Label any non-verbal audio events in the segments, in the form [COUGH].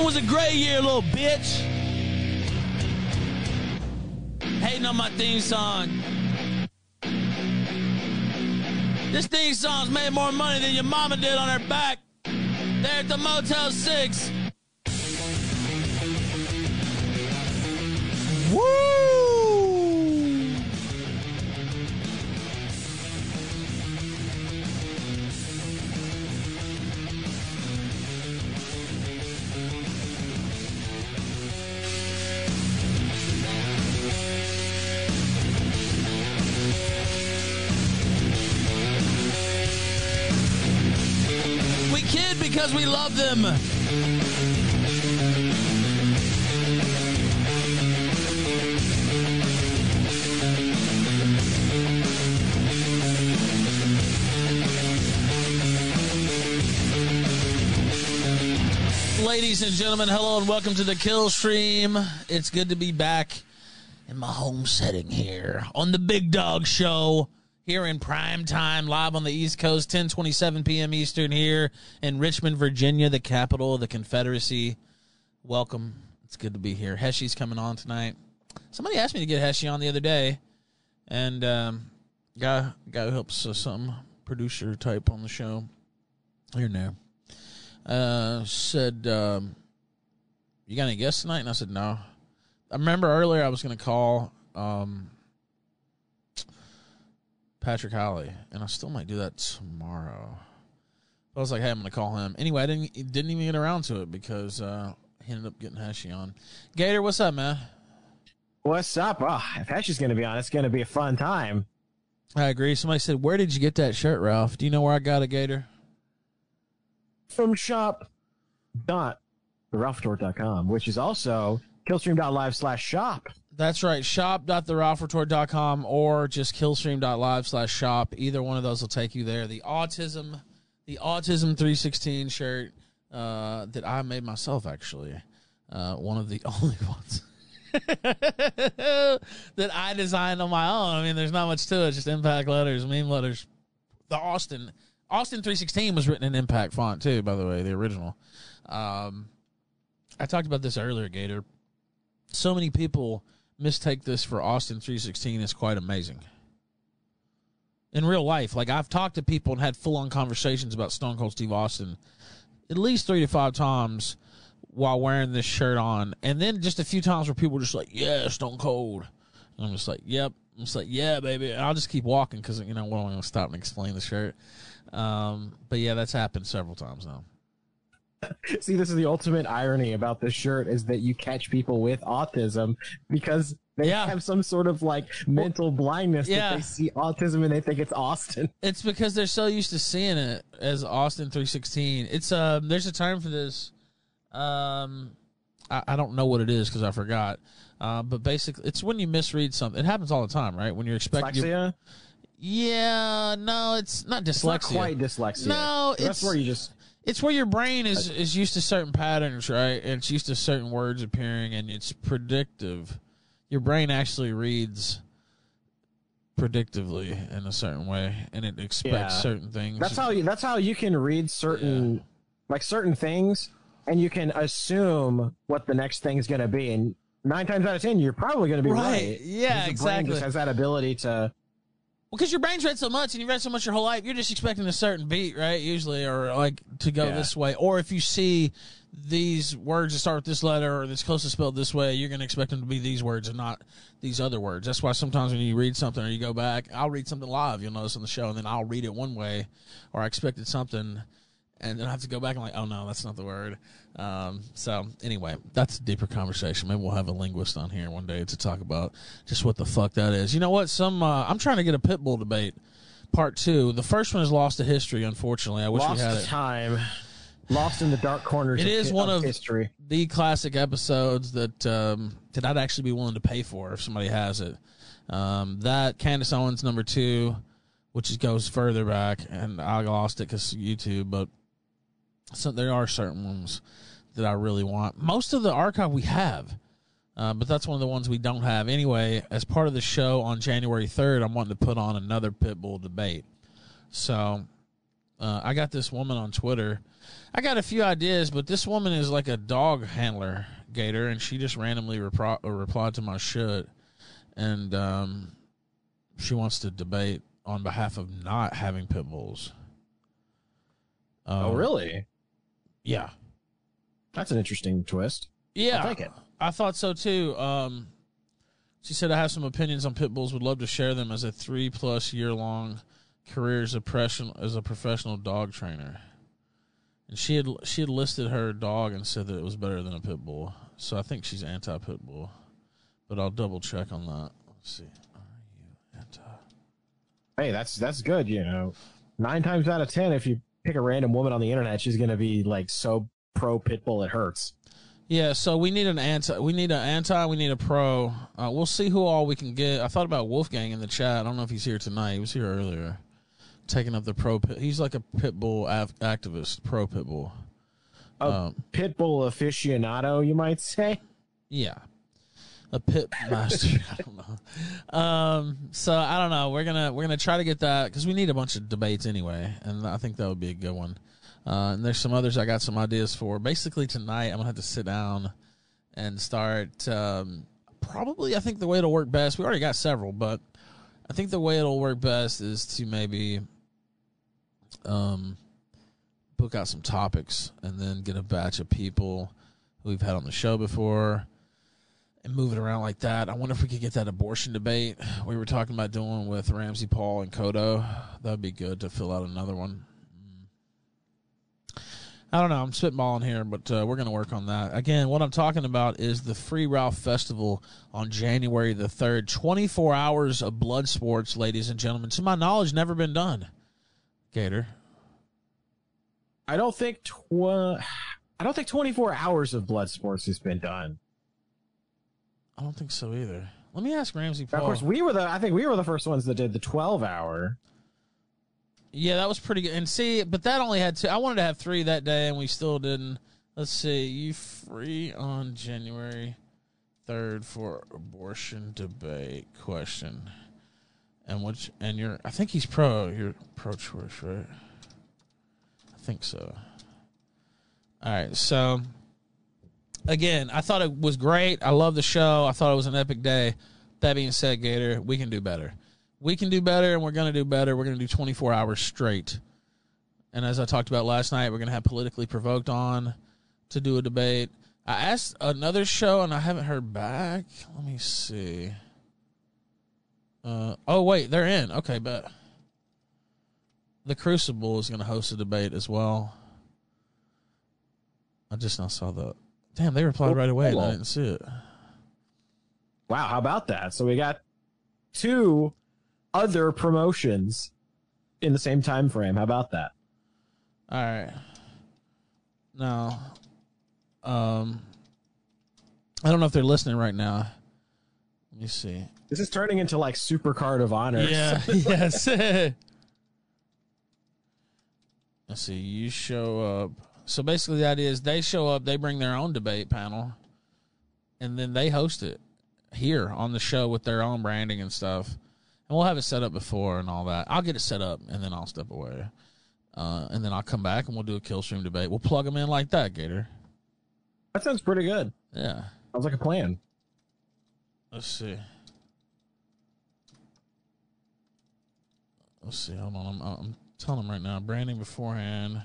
Was a great year, little bitch. Hating on my theme song. This theme song's made more money than your mama did on her back there at the Motel 6. Because we love them. Ladies and gentlemen, hello and welcome to the Kill Stream. It's good to be back in my home setting here on the Big Dog Show here in prime time, live on the East Coast, 10:27 p.m. Eastern here in Richmond, Virginia, the capital of the Confederacy. Welcome. It's good to be here. Heshy's coming on tonight. Somebody asked me to get Heshy on the other day, and um, guy guy who helps us some producer type on the show here there uh, said, um, "You got any guests tonight?" And I said, "No." I remember earlier I was going to call um, Patrick Holly, and I still might do that tomorrow. I was like, "Hey, I'm going to call him." Anyway, I didn't didn't even get around to it because uh, he ended up getting Heshy on. Gator, what's up, man? What's up? Oh, if Hesh is going to be on, it's going to be a fun time. I agree. Somebody said, "Where did you get that shirt, Ralph?" Do you know where I got it, Gator? From shop dot com, which is also killstream.live slash shop. That's right. Shop.theralphreport.com or just killstream.live slash shop. Either one of those will take you there. The autism, the autism 316 shirt uh, that I made myself, actually. Uh, one of the [LAUGHS] only ones that I designed on my own. I mean, there's not much to it. Just impact letters, meme letters. The Austin, Austin 316 was written in impact font too, by the way, the original. Um, I talked about this earlier, Gator so many people mistake this for Austin 316 is quite amazing. In real life, like I've talked to people and had full on conversations about Stone Cold Steve Austin at least three to five times while wearing this shirt on. And then just a few times where people were just like, yeah, Stone Cold. And I'm just like, yep. I'm just like, yeah, baby. And I'll just keep walking because, you know, what am I going to stop and explain the shirt? Um, but yeah, that's happened several times now. [LAUGHS] See, this is the ultimate irony about this shirt is that you catch people with autism because they Yeah. have some sort of like mental blindness yeah. that they see autism and they think it's Austin. [LAUGHS] It's because they're so used to seeing it as Austin 316. It's um there's a term for this. Um I, I don't know what it is because I forgot. Uh, but basically it's when you misread something. It happens all the time, right? When you're expecting Dyslexia? Yeah, no, it's not dyslexia. It's not quite dyslexia. No, that's it's- where you just It's where your brain is is used to certain patterns, right? And it's used to certain words appearing, and it's predictive. Your brain actually reads predictively in a certain way, and it expects Yeah. certain things. that's how you that's how you can read certain like certain things and you can assume what the next thing's going to be and nine times out of ten you're probably going to be Right. right. Yeah, the brain exactly. just has that ability to Well, because your brain's read so much and you read so much your whole life, you're just expecting a certain beat, right? Usually, or like to go Yeah. this way. Or if you see these words that start with this letter or that's close to spelled this way, you're going to expect them to be these words and not these other words. That's why sometimes when you read something or you go back, I'll read something live, you'll notice on the show, and then I'll read it one way, or I expected something. And then I have to go back and like, oh no, that's not the word. Um, so anyway, that's a deeper conversation. Maybe we'll have a linguist on here one day to talk about just what the fuck that is. You know what? Some uh, I'm trying to get a pit bull debate part two. The first one is lost to history. Unfortunately, I wish lost we had it. time lost in the dark corners It of, is one of history the classic episodes that um, that I'd actually be willing to pay for if somebody has it. Um, that Candace Owens number two, which goes further back, and I lost it because YouTube. But so there are certain ones that I really want. Most of the archive we have, uh, but that's one of the ones we don't have. Anyway, as part of the show on January third, I'm wanting to put on another Pitbull debate. So Uh, I got this woman on Twitter. I got a few ideas, but this woman is like a dog handler, Gator, and she just randomly repro- uh, replied to my shit, and um, she wants to debate on behalf of not having pit bulls. oh, really? Yeah, That's an interesting twist. yeah. I like it. I thought so too. Um, she said I have some opinions on pit bulls. Would love to share them as a three plus year long career as a professional as a professional dog trainer. And she had she had listed her dog and said that it was better than a pit bull. So I think she's anti pit bull, but I'll double check on that. Let's see. Are you anti? Hey, that's that's good. You know, nine times out of ten, if you pick a random woman on the internet, she's gonna be like so pro pit bull it hurts. Yeah, so we need an anti. We need an anti. We need a pro. Uh, we'll see who all we can get. I thought about Wolfgang in the chat. I don't know if he's here tonight. He was here earlier, taking up the pro. Pit. He's like a pit bull av- activist, pro pit bull. A Um, pit bull aficionado, you might say. yeah, a pit [LAUGHS] master. I don't know. Um, so I don't know. We're gonna we're gonna try to get that because we need a bunch of debates anyway, and I think that would be a good one. Uh, and there's some others I got some ideas for. Basically tonight I'm gonna have to sit down and start. Um, probably I think the way it'll work best. We already got several, but I think the way it'll work best is to maybe um, book out some topics and then get a batch of people who we've had on the show before and move it around like that. I wonder if we could get that abortion debate we were talking about doing with RamZPaul and Kodo. That would be good to fill out another one. I don't know. I'm spitballing here, but uh, we're going to work on that. Again, what I'm talking about is the Free Ralph Festival on January the 3rd. 24 hours of blood sports, ladies and gentlemen. To my knowledge, never been done. Gator. I don't think tw- I don't think 24 hours of blood sports has been done. I don't think so either. Let me ask RamZPaul. of course, we were the I think we were the first ones that did the 12 hour. Yeah, that was pretty good. And see, but that only had two. I wanted to have three that day, and we still didn't. Let's see. You free on January third for abortion debate question, and which and you're. I think he's pro. You're pro-choice, right? I think so. All right, so again, I thought it was great. I love the show. I thought it was an epic day. That being said, Gator, we can do better. We can do better, and we're going to do better. We're going to do 24 hours straight. And as I talked about last night, we're going to have politically provoked on to do a debate. I asked another show, and I haven't heard back. Let me see. Uh, oh wait, they're in. Okay, but the Crucible is going to host a debate as well. I just now saw the. Damn, they replied right away, and I didn't see it. Wow, how about that? So we got two other promotions in the same time frame. How about that? All right. Now, um, I don't know if they're listening right now. Let me see. This is turning into like Super Card of Honor. Yeah. [LAUGHS] yes. [LAUGHS] Let's see. You show up. So basically, the idea is they show up, they bring their own debate panel, and then they host it here on the show with their own branding and stuff. And we'll have it set up before and all that. I'll get it set up, and then I'll step away. Uh, and then I'll come back and we'll do a kill stream debate. We'll plug them in like that, Gator. That sounds pretty good. Yeah. Sounds like a plan. Let's see. Let's see. Hold on. I'm, I'm telling them right now. Branding beforehand.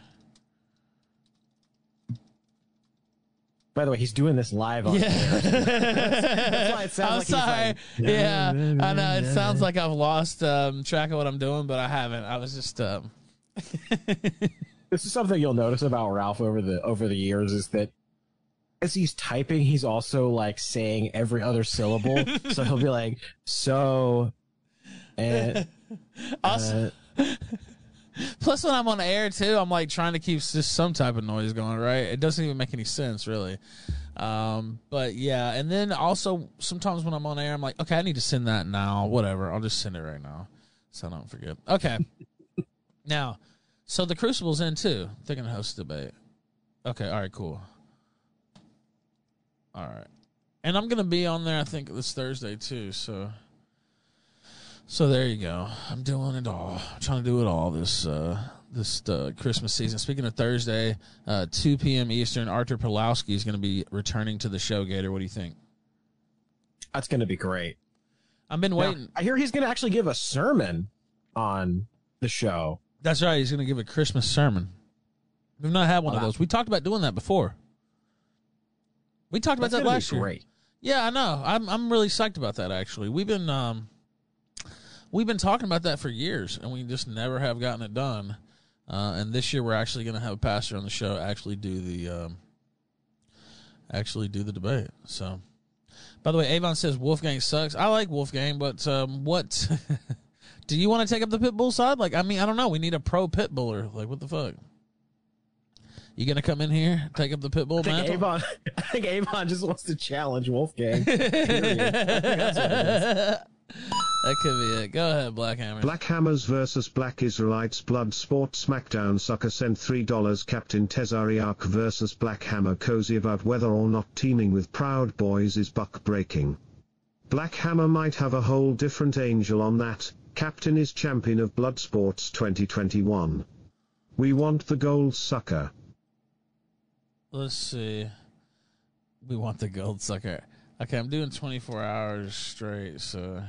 By the way, he's doing this live on Yeah. [LAUGHS] That's why it sounds I'm like he's sorry. like, yeah. I know. It sounds like I've lost um, track of what I'm doing, but I haven't. I was just. Um, [LAUGHS] this is something you'll notice about Ralph over the over the years is that as he's typing, he's also like saying every other syllable. so he'll be like, "So," and [LAUGHS] also, uh, [LAUGHS] Plus, when I'm on air too, I'm like trying to keep just some type of noise going. Right? It doesn't even make any sense, really. Um, but yeah, and then also sometimes when I'm on air, I'm like, okay, I need to send that now. Whatever, I'll just send it right now, so I don't forget. Okay. [LAUGHS] now, so the Crucible's in too. They're gonna host a debate. Okay. All right. Cool. All right. And I'm gonna be on there. I think this Thursday too. So So there you go. I'm doing it all. I'm trying to do it all this uh, this uh, Christmas season. Speaking of Thursday, uh, 2 p.m. Eastern, Arthur Pawlowski is going to be returning to the show. Gator, what do you think? That's going to be great. I've been Now, waiting. I hear he's going to actually give a sermon on the show. That's right. He's going to give a Christmas sermon. We've not had one of those. We talked about doing that before. We talked about That's that last year. great. Yeah, I know. I'm I'm really psyched about that. Actually, we've been um, we've been talking about that for years, and we just never have gotten it done. Uh, and this year, we're actually going to have a pastor on the show actually do the um, actually do the debate. So, by the way, Avon says Wolfgang sucks. I like Wolfgang, but um, what [LAUGHS] do you want to take up the pit bull side? Like, I mean, I don't know. We need a pro pit buller. Like, what the fuck? You gonna come in here, take up the pit bull I think mantle? Avon. [LAUGHS] I think Avon just wants to challenge Wolfgang. [LAUGHS] Period. I think that's what it is. That could be it. Go ahead, Black Hammer. Black Hammers vs Black Israelites Blood Sport SmackDown Sucker sent $3 Captain Tezariak versus Black Hammer cozy about whether or not teaming with Proud Boys is buck breaking. Black Hammer might have a whole different angel on that, Captain is champion of Blood Sports 2021. We want the gold sucker. Let's see. We want the gold sucker. Okay, I'm doing 24 hours straight, so.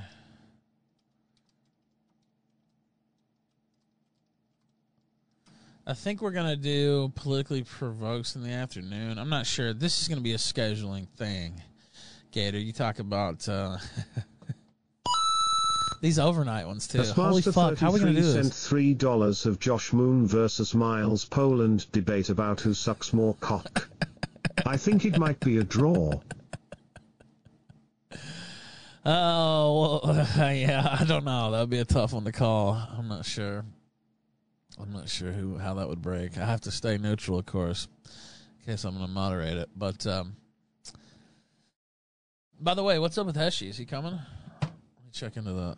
I think we're going to do politically provokes in the afternoon. I'm not sure. This is going to be a scheduling thing. Gator, you talk about uh, [LAUGHS] these overnight ones, too. Holy fuck, how are we going to 33 do this? three dollars of Josh Moon versus Miles Poland debate about who sucks more cock. [LAUGHS] I think it might be a draw. Oh, well, [LAUGHS] yeah, I don't know. That would be a tough one to call. I'm not sure. I'm not sure who how that would break. I have to stay neutral, of course, in case I'm going to moderate it. But um, by the way, what's up with Heshy? Is he coming? Let me check into that.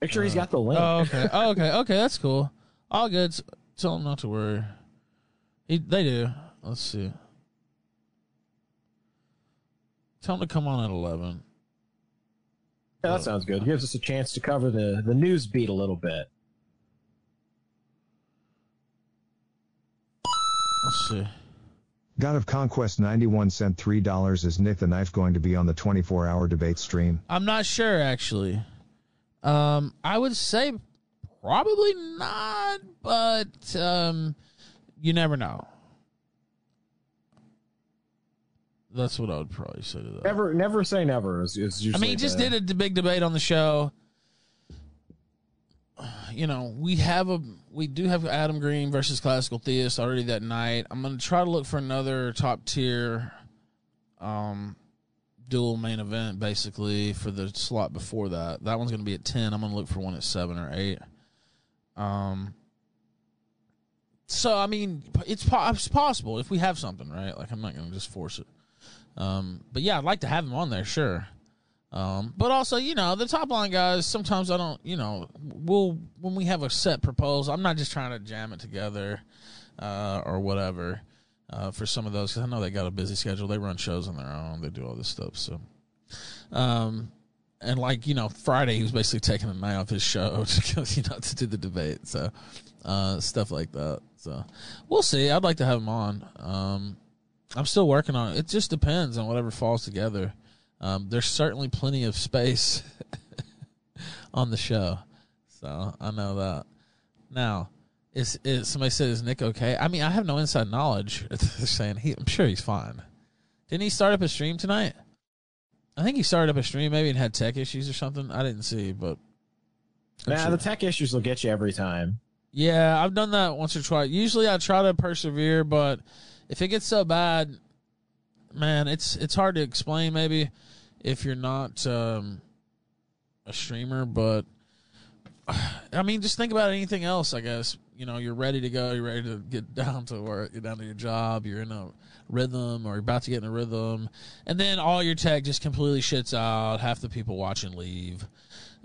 Make sure he's got the link. Oh, okay. [LAUGHS] Oh, okay. Okay, that's cool. All good. Tell him not to worry. He, they do. Let's see. Tell him to come on at eleven. Yeah, that sounds good. Gives us a chance to cover the, the news beat a little bit. Let's see. God of Conquest 91 sent $3. Is Nick the Knife going to be on the 24 hour debate stream? I'm not sure actually. Um, I would say probably not, but um, you never know. That's what I would probably say to that. Never, never say never. Is, is I mean, he just the- did a big debate on the show. You know, we have a we do have Adam Green versus Classical Theist already that night. I'm gonna try to look for another top tier, um, dual main event basically for the slot before that. That one's gonna be at ten. I'm gonna look for one at seven or eight. Um. So I mean, it's, po- it's possible if we have something, right? Like I'm not gonna just force it. Um, but yeah, I'd like to have him on there, sure. Um, but also, you know, the top line guys, sometimes I don't, you know, we'll, when we have a set proposal, I'm not just trying to jam it together, uh, or whatever, uh, for some of those, cause I know they got a busy schedule. They run shows on their own. They do all this stuff. So, um, and like, you know, Friday, he was basically taking a night off his show [LAUGHS] to, you know, to do the debate. So, uh, stuff like that. So we'll see. I'd like to have him on. Um, I'm still working on it. It just depends on whatever falls together. Um, there's certainly plenty of space [LAUGHS] on the show, so I know that. Now, is is somebody said is Nick okay? I mean, I have no inside knowledge. [LAUGHS] They're saying he, I'm sure he's fine. Didn't he start up a stream tonight? I think he started up a stream, maybe and had tech issues or something. I didn't see, but I'm Nah, sure. the tech issues will get you every time. Yeah, I've done that once or twice. Usually I try to persevere, but if it gets so bad, man, it's it's hard to explain maybe if you're not um, a streamer, but [SIGHS] I mean, just think about anything else, I guess. You know, you're ready to go, you're ready to get [LAUGHS] down to work, get down to your job, you're in a rhythm or you're about to get in a rhythm, and then all your tech just completely shits out, half the people watching leave.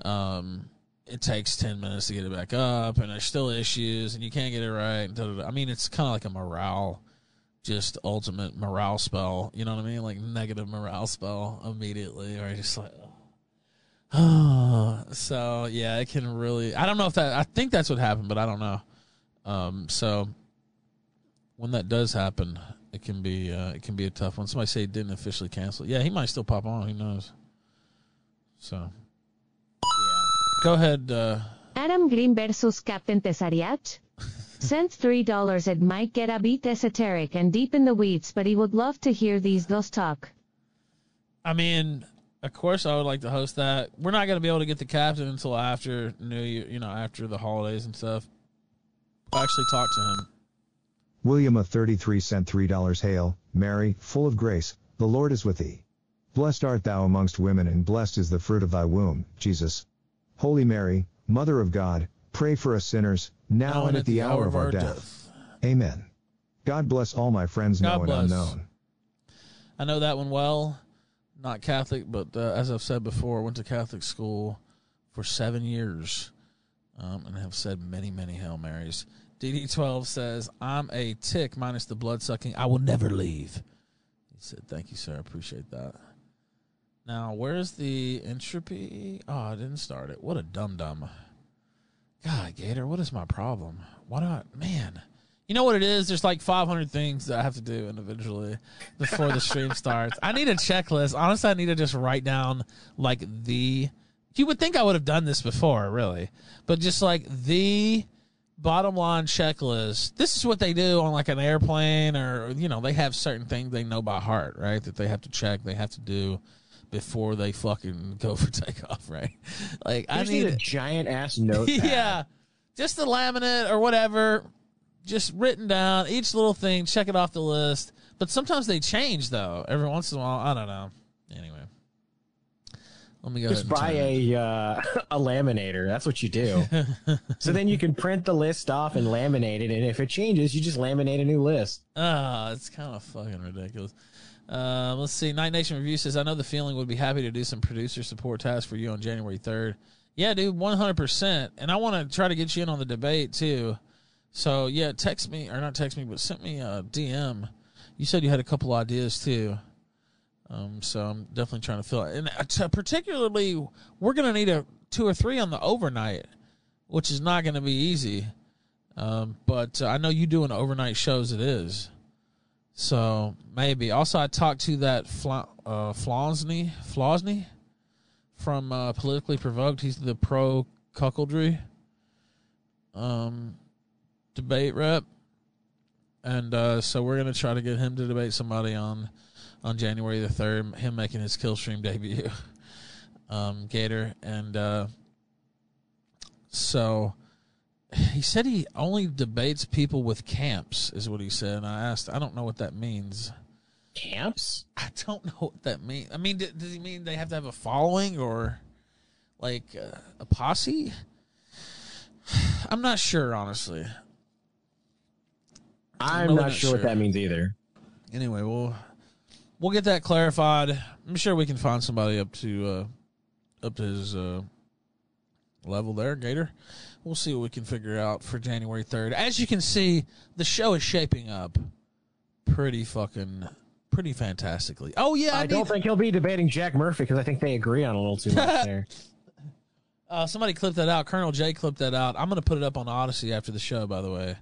Um it takes 10 minutes to get it back up and there's still issues and you can't get it right. I mean, it's kind of like a morale, just ultimate morale spell. You know what I mean? Like negative morale spell immediately or just like, ugh. [SIGHS] so yeah, it can really. I don't know if that. I think that's what happened, but I don't know. Um, so when that does happen, it can be uh, it can be a tough one. Somebody say didn't officially cancel. Yeah, he might still pop on. Who knows? So Yeah. go ahead. Uh, Adam Green versus Captain Tesariach? Sent $3 It might get a bit esoteric and deep in the weeds, but he would love to hear these dos talk. I mean, of course, I would like to host that. We're not going to be able to get the captain until after New Year, you know, after the holidays and stuff. I'll actually talk to him. William a 33 cent $3 Hail, Mary, full of grace, the Lord is with thee. Blessed art thou amongst women and blessed is the fruit of thy womb, Jesus. Holy Mary, Mother of God, pray for us sinners, now, and at the, hour of our death. Amen. God bless all my friends God known bless. and unknown. I know that one well. Not Catholic, but uh, as I've said before, I went to Catholic school for seven years, um, and have said many, many Hail Marys. DD12 says, "I'm a tick minus the blood sucking. I will never leave." He said, "Thank you, sir. I appreciate that." Now, where's the entropy? Oh, I didn't start it. What a dum dum. God, Gator, what is my problem? Why not, man? You know what it is? There's like 500 things that I have to do individually before the stream starts. I need a checklist. Honestly, I need to just write down like the. You would think I would have done this before, really, but just like the bottom line checklist. This is what they do on like an airplane, or you know, they have certain things they know by heart, right? That they have to check, they have to do before they fucking [LAUGHS] go for takeoff, right? Like I I need need a giant ass [LAUGHS] note. yeah, just the laminate or whatever, just written down each little thing. Check it off the list. But sometimes they change though. Every once in a while, I don't know. Anyway, let me go. Just buy a uh, [LAUGHS] a laminator. That's what you do. so then you can print the list off and laminate it, and if it changes, you just laminate a new list. Ah, it's kind of fucking ridiculous. Uh, let's see. Night Nation Review says, "I know the feeling would be happy to do some producer support tasks for you on January third. Yeah, dude, one hundred percent. And I want to try to get you in on the debate too. So yeah, text me or not text me, but send me a DM. You said you had a couple ideas too. Um, so I'm definitely trying to fill it. And uh, particularly, we're gonna need a two or three on the overnight, which is not gonna be easy. Um, but uh, I know you doing overnight shows. It is. So maybe. Also, I talked to that Fla- uh, Flosney, Flosney from uh, Politically Provoked. He's the pro cuckoldry um, debate rep, and uh, so we're gonna try to get him to debate somebody on on January the third. Him making his Killstream [LAUGHS] debut, um, Gator, and uh, so he said he only debates people with camps, is what he said. And I asked, I don't know what that means. Camps? I don't know what that means. I mean, d- does he mean they have to have a following or like uh, a posse? [SIGHS] I'm not sure, honestly. I'm not not sure what that means either. Anyway, we'll we'll get that clarified. I'm sure we can find somebody up to uh, up to his uh, level there, Gator. We'll see what we can figure out for January 3rd. As you can see, the show is shaping up pretty fucking pretty fantastically. Oh yeah, I, I don't need- think he'll be debating Jack Murphy because I think they agree on a little too much there. [LAUGHS] [LAUGHS] Uh, somebody clipped that out. Colonel J clipped that out. I'm going to put it up on Odysee after the show, by the way.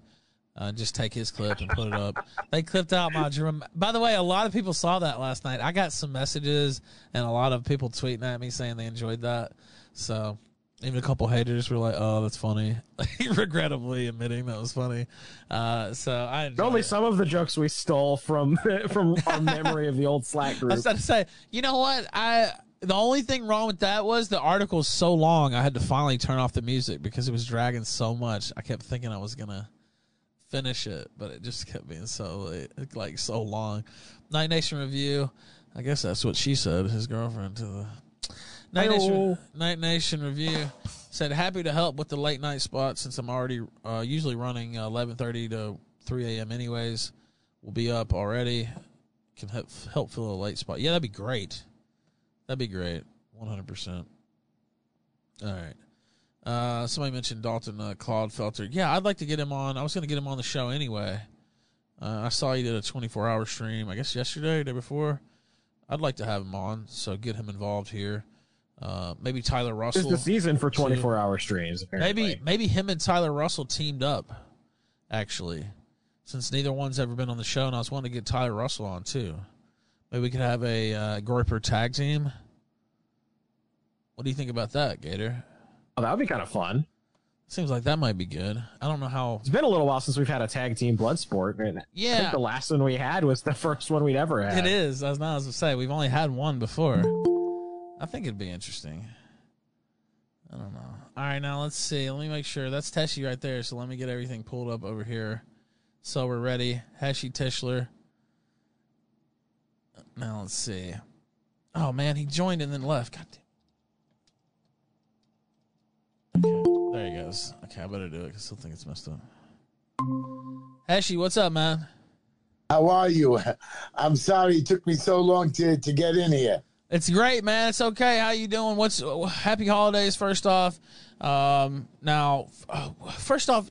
Uh, just take his clip and put it up. [LAUGHS] They clipped out my drum. By the way, a lot of people saw that last night. I got some messages and a lot of people tweeting at me saying they enjoyed that. So even a couple haters were like, "Oh, that's funny," [LAUGHS] regrettably admitting that was funny. Uh, so I Only it. some of the jokes we stole from [LAUGHS] from our memory of the old Slack group. I was about to say, you know what? I the only thing wrong with that was the article was so long. I had to finally turn off the music because it was dragging so much. I kept thinking I was gonna finish it, but it just kept being so late, like so long. Night Nation review. I guess that's what she said. His girlfriend to the Night Nation, Night Nation review said happy to help with the late night spot since I'm already uh, usually running 11:30 to 3 a.m. anyways. We'll be up already. Can help help fill a late spot. Yeah, that'd be great. That'd be great. 100. percent All right. Uh, somebody mentioned Dalton uh, Clodfelter. Yeah, I'd like to get him on. I was going to get him on the show anyway. Uh, I saw he did a 24 hour stream. I guess yesterday, or day before. I'd like to have him on, so get him involved here. Uh, maybe Tyler Russell. It's the season for 24 hour streams. Apparently. Maybe maybe him and Tyler Russell teamed up. Actually, since neither one's ever been on the show, and I was wanting to get Tyler Russell on too. Maybe we could have a uh, Groyper tag team. What do you think about that, Gator? Oh, that would be kind of fun. Seems like that might be good. I don't know how. It's been a little while since we've had a tag team blood sport. And I Yeah. think the last one we had was the [LAUGHS] first one we'd ever had. It is. As I was not to say we've only had one before. I think it'd be interesting. I don't know. All right, now let's see. Let me make sure that's Heshy right there. So let me get everything pulled up over here. So we're ready. Heshy Tischler. Now let's see. Oh man, he joined and then left. God damn. Okay, there he goes. Okay, I better do it I still think it's messed up. Heshy, what's up, man? How are you? I'm sorry it took me so long to, to get in here. It's great, man. It's okay. How you doing? What's happy holidays? First off, um, now, first off,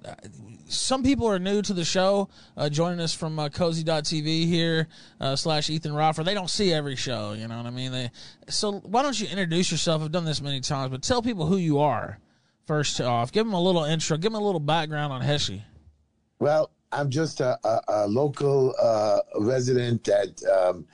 some people are new to the show, uh, joining us from uh, Cozy.tv here uh, slash Ethan Roffer. They don't see every show, you know what I mean? They so why don't you introduce yourself? I've done this many times, but tell people who you are. First off, give them a little intro. Give them a little background on Heshy. Well, I'm just a, a, a local uh, resident that um,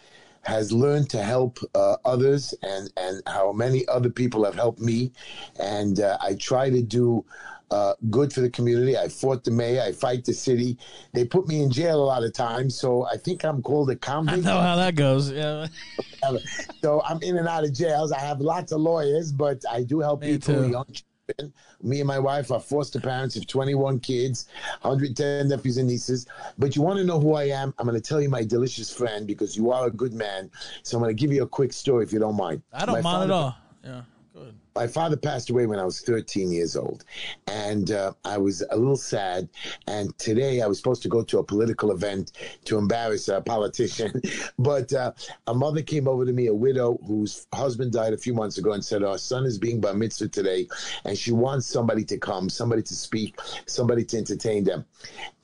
has learned to help uh, others and, and how many other people have helped me. And uh, I try to do uh, good for the community. I fought the mayor, I fight the city. They put me in jail a lot of times, so I think I'm called a convict. I know how that goes. Yeah, [LAUGHS] so I'm in and out of jails. I have lots of lawyers, but I do help Me people, too. young. Me and my wife are foster parents of 21 kids, 110 nephews and nieces. But you want to know who I am? I'm going to tell you my delicious friend because you are a good man. So I'm going to give you a quick story if you don't mind. I don't My mind at all. Yeah. My father passed away when I was 13 years old, and uh, I was a little sad. And today I was supposed to go to a political event to embarrass a politician, [LAUGHS] but uh, a mother came over to me, a widow whose husband died a few months ago, and said, "Our son is being bar mitzvah today, and she wants somebody to come, somebody to speak, somebody to entertain them."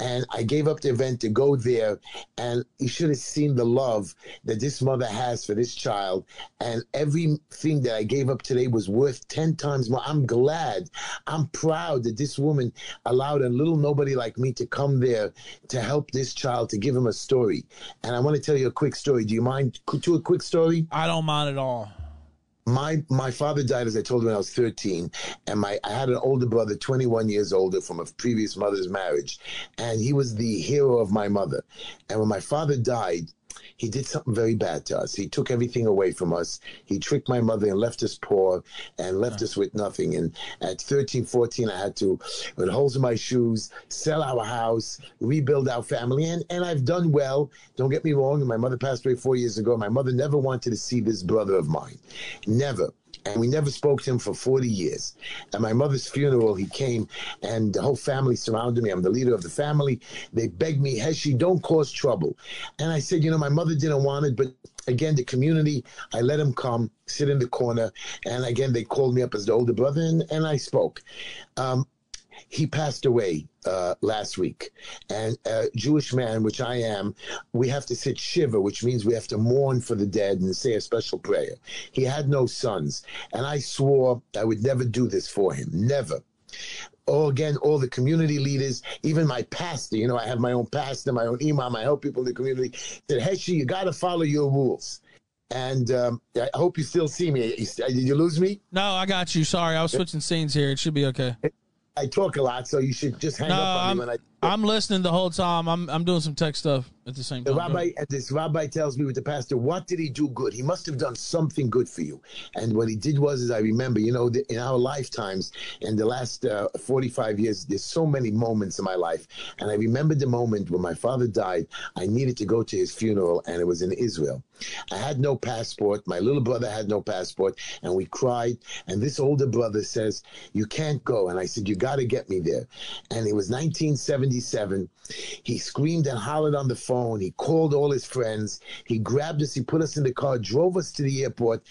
And I gave up the event to go there, and you should have seen the love that this mother has for this child, and everything that I gave up today was worth 10 times more. I'm glad, I'm proud that this woman allowed a little nobody like me to come there to help this child, to give him a story. And I want to tell you a quick story. Do you mind to a quick story? I don't mind at all. my my father died as I told you when I was 13 and my I had an older brother 21 years older from a previous mother's marriage and he was the hero of my mother and when my father died he did something very bad to us. He took everything away from us. He tricked my mother and left us poor and left us with nothing. And at 13, 14, I had to, with holes in my shoes, sell our house, rebuild our family. And, and I've done well. Don't get me wrong. My mother passed away four years ago. My mother never wanted to see this brother of mine. Never. And we never spoke to him for 40 years. At my mother's funeral, he came and the whole family surrounded me. I'm the leader of the family. They begged me, Heshy, don't cause trouble. And I said, you know, my mother didn't want it, but again, the community, I let him come, sit in the corner. And again, they called me up as the older brother and, and I spoke. Um, he passed away uh, last week. And a Jewish man, which I am, we have to sit shiva, which means we have to mourn for the dead and say a special prayer. He had no sons. And I swore I would never do this for him. Never. All again, all the community leaders, even my pastor, you know, I have my own pastor, my own imam, I help people in the community, said, Heshy, you got to follow your rules. And um, I hope you still see me. Did you lose me? No, I got you. Sorry, I was switching scenes here. It should be okay. I talk a lot, so you should just hang No, up on I'm, me when I. I'm listening the whole time. I'm I'm doing some tech stuff at the same time. The rabbi, and this rabbi tells me with the pastor, what did he do good? He must have done something good for you. And what he did was, is I remember, you know, the, in our lifetimes, in the last uh, 45 years, there's so many moments in my life. And I remember the moment when my father died, I needed to go to his funeral, and it was in Israel. I had no passport. My little brother had no passport, and we cried. And this older brother says, You can't go. And I said, You got to get me there. And it was 1977. He screamed and hollered on the phone. He called all his friends. He grabbed us. He put us in the car, drove us to the airport.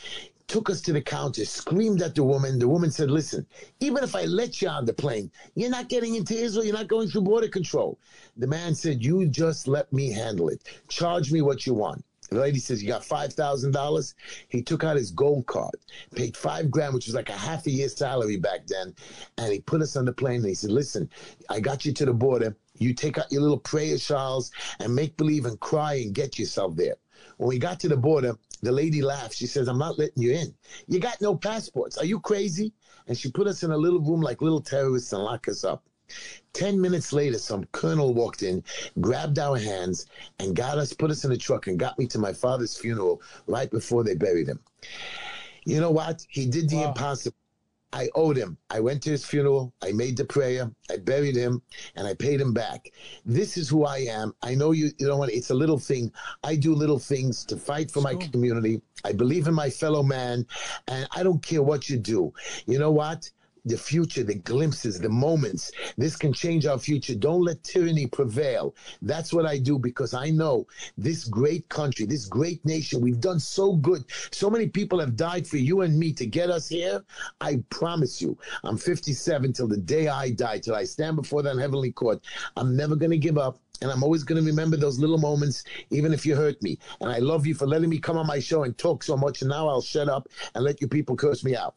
Took us to the counter, screamed at the woman. The woman said, Listen, even if I let you on the plane, you're not getting into Israel. You're not going through border control. The man said, You just let me handle it. Charge me what you want. The lady says, You got $5,000? He took out his gold card, paid five grand, which was like a half a year's salary back then. And he put us on the plane and he said, Listen, I got you to the border. You take out your little prayer shawls and make believe and cry and get yourself there. When we got to the border, the lady laughed. She says, I'm not letting you in. You got no passports. Are you crazy? And she put us in a little room like little terrorists and locked us up. Ten minutes later, some colonel walked in, grabbed our hands, and got us, put us in a truck, and got me to my father's funeral right before they buried him. You know what? He did the Wow. impossible. I owed him. I went to his funeral. I made the prayer. I buried him, and I paid him back. This is who I am. I know you. You know what? It's a little thing. I do little things to fight for my community. I believe in my fellow man, and I don't care what you do. You know what? The future, the glimpses, the moments. This can change our future. Don't let tyranny prevail. That's what I do because I know this great country, this great nation, we've done so good. So many people have died for you and me to get us here. I promise you, I'm 57 till the day I die, till I stand before that heavenly court. I'm never going to give up. And I'm always going to remember those little moments, even if you hurt me. And I love you for letting me come on my show and talk so much. And now I'll shut up and let you people curse me out.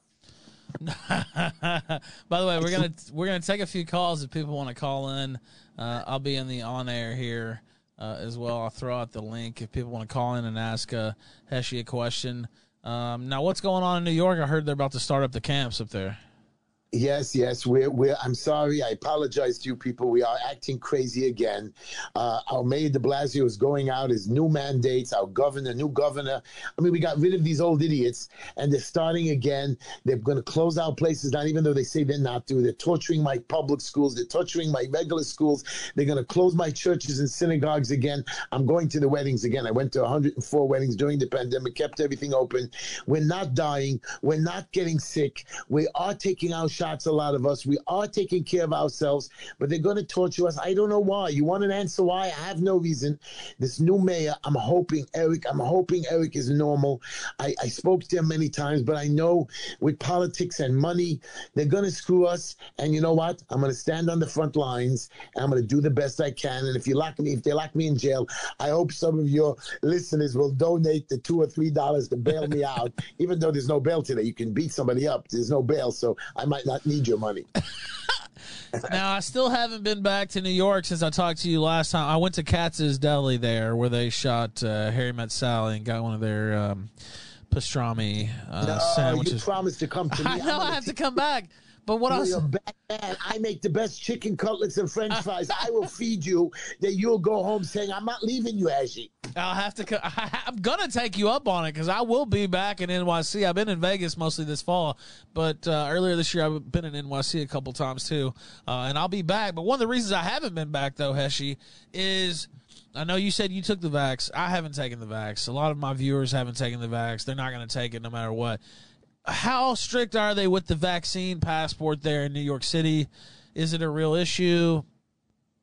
[LAUGHS] By the way, we're gonna we're gonna take a few calls if people want to call in. Uh, I'll be in the on air here uh, as well. I'll throw out the link if people want to call in and ask uh, Heshy a question. Um, now, what's going on in New York? I heard they're about to start up the camps up there. Yes, yes. We're, we're, I'm sorry. I apologize to you people. We are acting crazy again. Uh, our mayor de Blasio is going out his new mandates, our governor, new governor. I mean, we got rid of these old idiots and they're starting again. They're going to close our places down, even though they say they're not to. They're torturing my public schools. They're torturing my regular schools. They're going to close my churches and synagogues again. I'm going to the weddings again. I went to 104 weddings during the pandemic, kept everything open. We're not dying. We're not getting sick. We are taking our shots, a lot of us. We are taking care of ourselves, but they're going to torture us. I don't know why. You want an answer why? I have no reason. This new mayor, I'm hoping Eric, I'm hoping Eric is normal. I, I spoke to him many times, but I know with politics and money, they're going to screw us. And you know what? I'm going to stand on the front lines and I'm going to do the best I can. And if you lock me, if they lock me in jail, I hope some of your listeners will donate the two or three dollars to bail me out. [LAUGHS] Even though there's no bail today, you can beat somebody up. There's no bail, so I might not need your money. [LAUGHS] now, I still haven't been back to New York since I talked to you last time. I went to Katz's Deli there where they shot uh, Harry Met Sally and got one of their um, pastrami uh, no, you promised to come to [LAUGHS] me. I I'm know I have to come back, but what else? you're bad man. I make the best chicken cutlets and French [LAUGHS] fries. I will feed you. That you'll go home saying, "I'm not leaving you, Heshy." I'll have to. co- I, [LAUGHS] I'm gonna take you up on it because I will be back in NYC. I've been in Vegas mostly this fall, but uh, earlier this year I've been in NYC a couple times too, uh, and I'll be back. But one of the reasons I haven't been back though, Heshy, is I know you said you took the vax. I haven't taken the vax. A lot of my viewers haven't taken the vax. They're not going to take it no matter what. How strict are they with the vaccine passport there in New York City? Is it a real issue?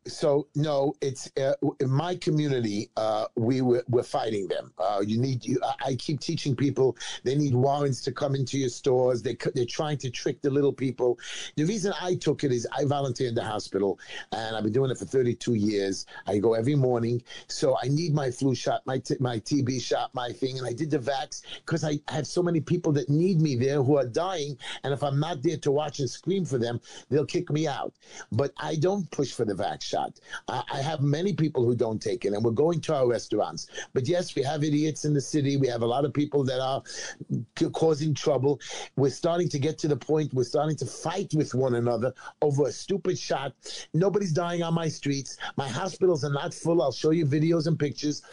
So no, it's uh, in my community. Uh, we were, we're fighting them. Uh, you need you. I- I keep teaching people they need warrants to come into your stores. They they're trying to trick the little people. The reason I took it is I volunteer in the hospital, and I've been doing it for 32 years. I go every morning, so I need my flu shot, my t- my TB shot, my thing, and I did the vax because I have so many people that need me there who are dying, and if I'm not there to watch and scream for them, they'll kick me out. But I don't push for the vax shot. I, I have many people who don't take it, and we're going to our restaurants. But yes, we have idiots in the city. We have a lot of people that are c- causing trouble. We're starting to get to the point. We're starting to fight with one another over a stupid shot. Nobody's dying on my streets. My hospitals are not full. I'll show you videos and pictures.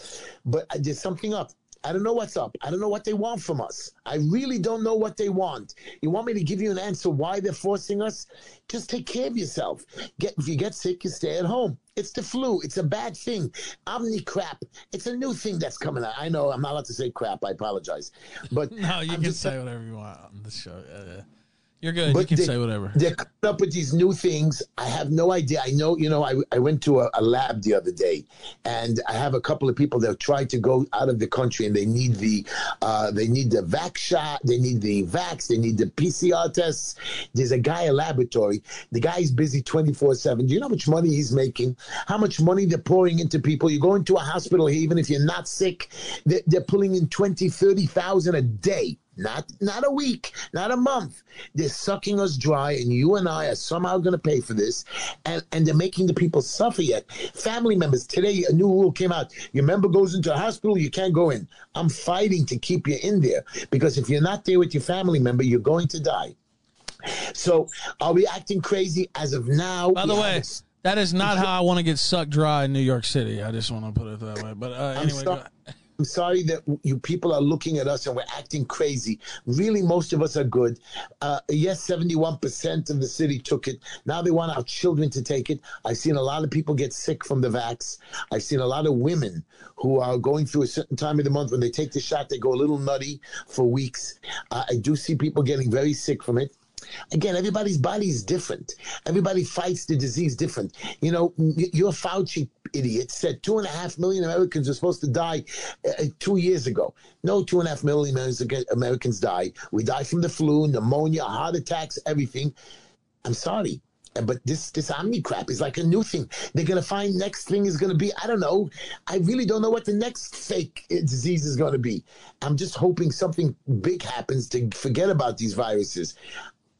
But uh, there's something up. I don't know what's up. I don't know what they want from us. I really don't know what they want. You want me to give you an answer why they're forcing us? Just take care of yourself. Get if you get sick, you stay at home. It's the flu. It's a bad thing. Omni crap. It's a new thing that's coming out. I know I'm not allowed to say crap. I apologize. But [LAUGHS] No, you I'm can just say whatever you want on the show. Uh, You're good. you But can they- say whatever. They're coming up with these new things. I have no idea. I know, you know, I, I went to a, a lab the other day, and I have a couple of people that have tried to go out of the country, and they need the uh, they need the vax shot, they need the vax, they need the PCR tests. There's a guy at laboratory. The guy's busy 24 seven. Do you know how much money he's making? How much money they're pouring into people? You go into a hospital here, even if you're not sick, they're, they're pulling in 20, 30,000 a day not not a week, not a month. They're sucking us dry, and you and I are somehow going to pay for this, and and they're making the people suffer. Yet, family members today, a new rule came out. Your member goes into a hospital, you can't go in. I'm fighting to keep you in there because if you're not there with your family member, you're going to die. So, are we acting crazy as of now? By the way, that is not how I want to get sucked dry in New York City. I just want to put it that way. But uh, anyway, I'm sorry that you people are looking at us and we're acting crazy. Really, most of us are good. Uh, yes, 71% of the city took it. Now they want our children to take it. I've seen a lot of people get sick from the vax. I've seen a lot of women who are going through a certain time of the month when they take the shot, they go a little nutty for weeks. Uh, I do see people getting very sick from it. Again, everybody's body is different. Everybody fights the disease different. You know, your Fauci idiot said two and a half million Americans are supposed to die uh, two years ago. No, two and a half million Americans- die. We die from the flu, pneumonia, heart attacks, everything. I'm sorry. uh, But this this Omni crap is like a new thing. They're gonna find next thing is gonna be I don't know. I really don't know what the next fake uh, disease is gonna be. I'm just hoping something big happens to forget about these viruses.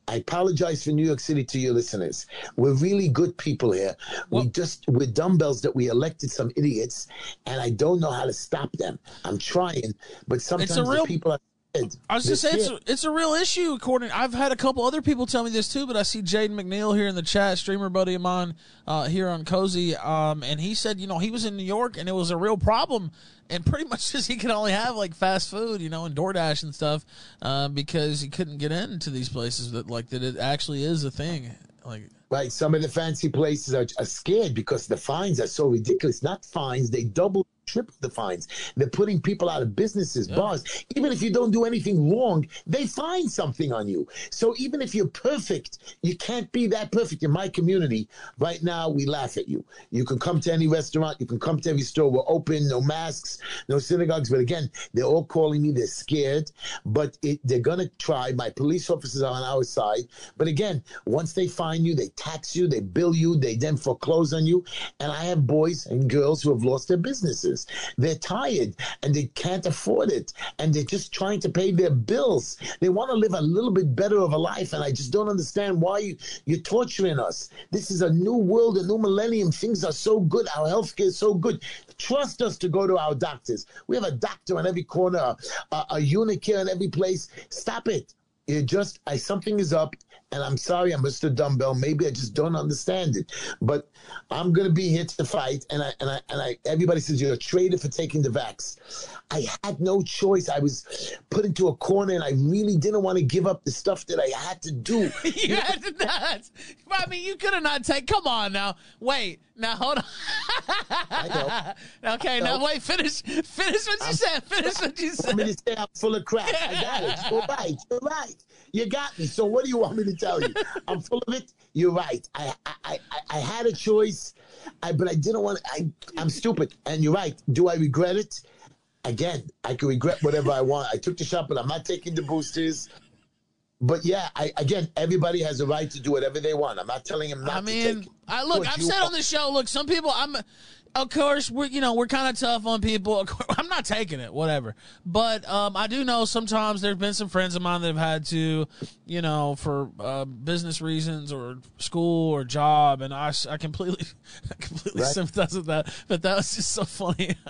I apologize for New York City to your listeners. We're really good people here. we just we're dumbbells that we elected some idiots, and I don't know how to stop them. I'm trying, but sometimes real- the people are. I was just saying it's a, it's a real issue. According, I've had a couple other people tell me this too, but I see Jaden McNeil here in the chat, streamer buddy of mine uh, here on Cozy, um, and he said, you know, he was in New York and it was a real problem, and [LAUGHS] pretty much just he could only have like fast food, you know, and DoorDash and stuff, uh, because he couldn't get into these places that like that it actually is a thing. Like, Right. Some of the fancy places are, are scared because the fines are so ridiculous. Not fines, they double, triple the fines. They're putting people out of businesses, bars. Even if you don't do anything wrong, they find something on you. So even if you're perfect, you can't be that perfect. In my community, right now, we laugh at you. You can come to any restaurant, you can come to every store. We're open, no masks, no synagogues. But again, they're all calling me. They're scared, but it, they're going to try. My police officers are on our side. But again, once they find you, they tax you, they bill you, they then foreclose on you. And I have boys and girls who have lost their businesses. They're tired and they can't afford it. And they're just trying to pay their bills. They want to live a little bit better of a life. And I just don't understand why you, you're torturing us. This is a new world, a new millennium. Things are so good. Our healthcare is so good. Trust us to go to our doctors. We have a doctor on every corner, a, a, a unicare in every place. Stop it. You just, I something is up, and I'm sorry, I'm Mr. Dumbbell. Maybe I just don't understand it, but I'm gonna be here to fight. And I and I and I. Everybody says you're a traitor for taking the vax. I had no choice. I was put into a corner, and I really didn't want to give up the stuff that I had to do. [LAUGHS] you had to not. I mean, you could have not taken. Come on now. Wait. Now hold on. I know. okay. Now wait. Finish. Finish what you said. Finish what you want me said. to say I'm full of crap. I got it. You're right. You're right. You got me. So what do you want me to tell you? I'm full of it. You're right. I I, I, I had a choice, I, but I didn't want. I I'm stupid. And you're right. Do I regret it? Again, I can regret whatever I want. I took the shot, but I'm not taking the boosters. But yeah, I again, everybody has a right to do whatever they want. I'm not telling them not I to mean. I look. I've said on the show. Look, some people. I'm. Of course, we're you know we're kind of tough on people. Course, [LAUGHS] I'm not taking it, whatever. But um, I do know sometimes there's been some friends of mine that have had to, you know, for uh, business reasons or school or job, and I, I completely, [LAUGHS] I completely Right. sympathize with that. But that was just so funny. [LAUGHS]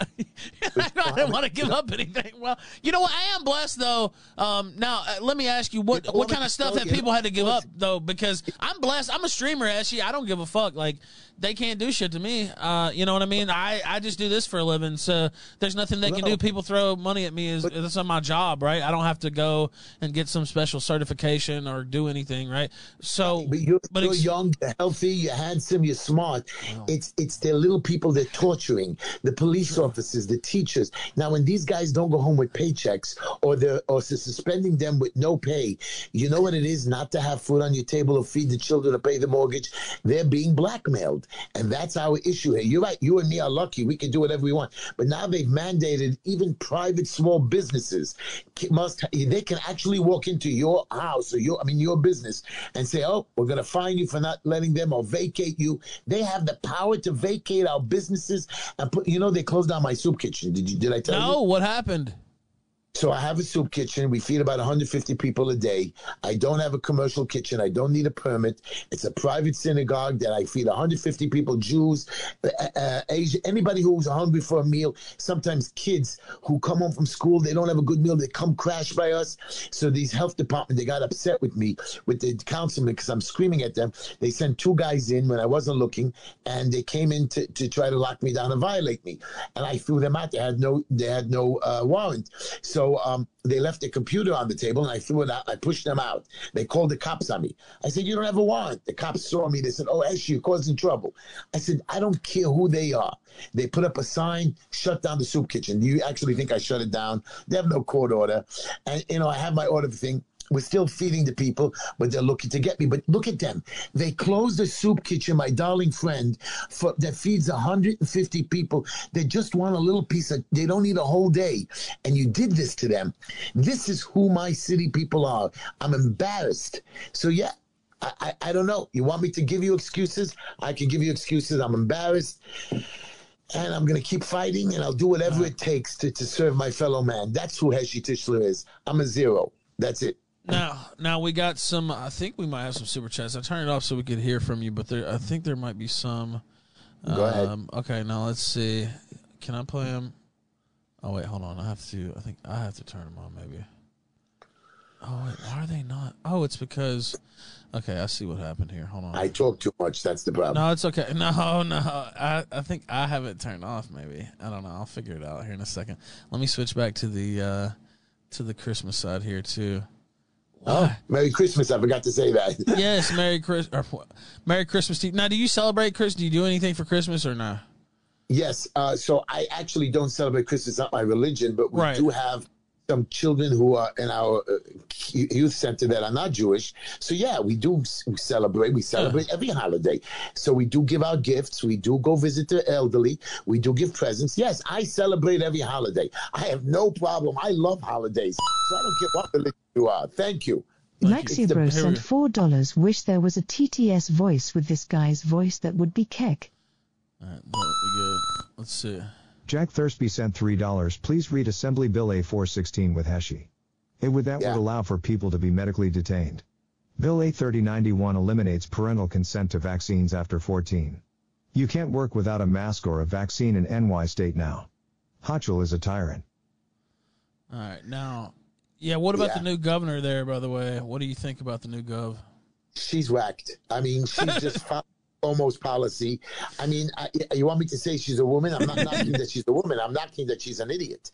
I didn't want to give up anything. Well, you know what? I am blessed though. Um, now uh, let me ask you what what kind of stuff have people had to give up though? Because I'm blessed. I'm a streamer. Actually, I don't give a fuck. Like they can't do shit to me. Uh, you know what I mean? I, I just do this for a living, so there's nothing they can do. People throw money at me. Is that's on my job, right? I don't have to go and get some special certification or do anything, right? So, But you're, but you're young, you're healthy, you're handsome, you're smart. It's it's the little people they're torturing, the police officers, the teachers. Now, when these guys don't go home with paychecks or they're or they're suspending them with no pay, you know what it is not to have food on your table or feed the children or pay the mortgage. They're being blackmailed, and that's our issue here. You're right. You and me are lucky. We can do whatever we want. But now they've mandated even private small businesses must they can actually walk into your house or your I mean your business and say, "Oh, we're going to fine you for not letting them or vacate you." They have the power to vacate our businesses and put. You know, they closed down my soup kitchen. Did you? Did I tell you? no, what happened? So I have a soup kitchen. We feed about 150 people a day. I don't have a commercial kitchen. I don't need a permit. It's a private synagogue that I feed 150 people, Jews, uh, uh, Asian, anybody who's hungry for a meal. Sometimes kids who come home from school, they don't have a good meal. They come crash by us. So these health department, they got upset with me, with the councilman, because I'm screaming at them. They sent two guys in when I wasn't looking, and they came in to, to try to lock me down and violate me. And I threw them out. They had no, they had no uh, warrant. So um, they left the computer on the table, and I threw it out. I pushed them out. They called the cops on me. I said, "You don't have a warrant." The cops saw me. They said, "Oh, Ash, you're causing trouble." I said, "I don't care who they are." They put up a sign, shut down the soup kitchen. Do you actually think I shut it down? They have no court order, and you know I have my order thing. We're still feeding the people, but they're looking to get me. But look at them. They closed the soup kitchen, my darling friend, for, that feeds 150 people. They just want a little piece of, they don't need a whole day. And you did this to them. This is who my city people are. I'm embarrassed. So, yeah, I, I, I don't know. You want me to give you excuses? I can give you excuses. I'm embarrassed. And I'm going to keep fighting and I'll do whatever uh-huh. it takes to, to serve my fellow man. That's who Heshy Tischler is. I'm a zero. That's it. Now, now we got some. I think we might have some super chats. I turned it off so we could hear from you, but there, I think there might be some. Go ahead. Um, okay, now let's see. Can I play them? Oh wait, hold on. I have to. I think I have to turn them on. Maybe. Oh wait, why are they not? Oh, it's because. Okay, I see what happened here. Hold on. I talk too much. That's the problem. No, it's okay. [LAUGHS] No, no. I, I think I have it turned off. Maybe I don't know. I'll figure it out here in a second. Let me switch back to the uh, to the Christmas side here too. Oh, Merry Christmas. I forgot to say that. [LAUGHS] yes, Merry Chris Merry Christmas to you. Now, do you celebrate Christmas? Do you do anything for Christmas or not? Yes. Uh, so I actually don't celebrate Christmas. It's not my religion, but we Right. do have some children who are in our uh, youth center that are not Jewish. So yeah, we do we celebrate. We celebrate every holiday. So we do give out gifts. We do go visit the elderly. We do give presents. Yes, I celebrate every holiday. I have no problem. I love holidays. So I don't care what religion you are. Thank you. Lexi the- Bro sent four dollars. Wish there was a TTS voice with this guy's voice that would be keck. All right, that would be good. Let's see. Jack Thursby sent $3. Please read Assembly Bill A416 with Heshy. It would that Yeah. would allow for people to be medically detained. Bill A3091 eliminates parental consent to vaccines after 14. You can't work without a mask or a vaccine in NY state now. Hochul is a tyrant. All right, now, yeah. What about Yeah. the new governor there? By the way, what do you think about the new gov? She's whacked. I mean, she's just fo- [LAUGHS] almost policy. I mean, I, you want me to say she's a woman? I'm not [LAUGHS] knocking that she's a woman. I'm knocking that she's an idiot.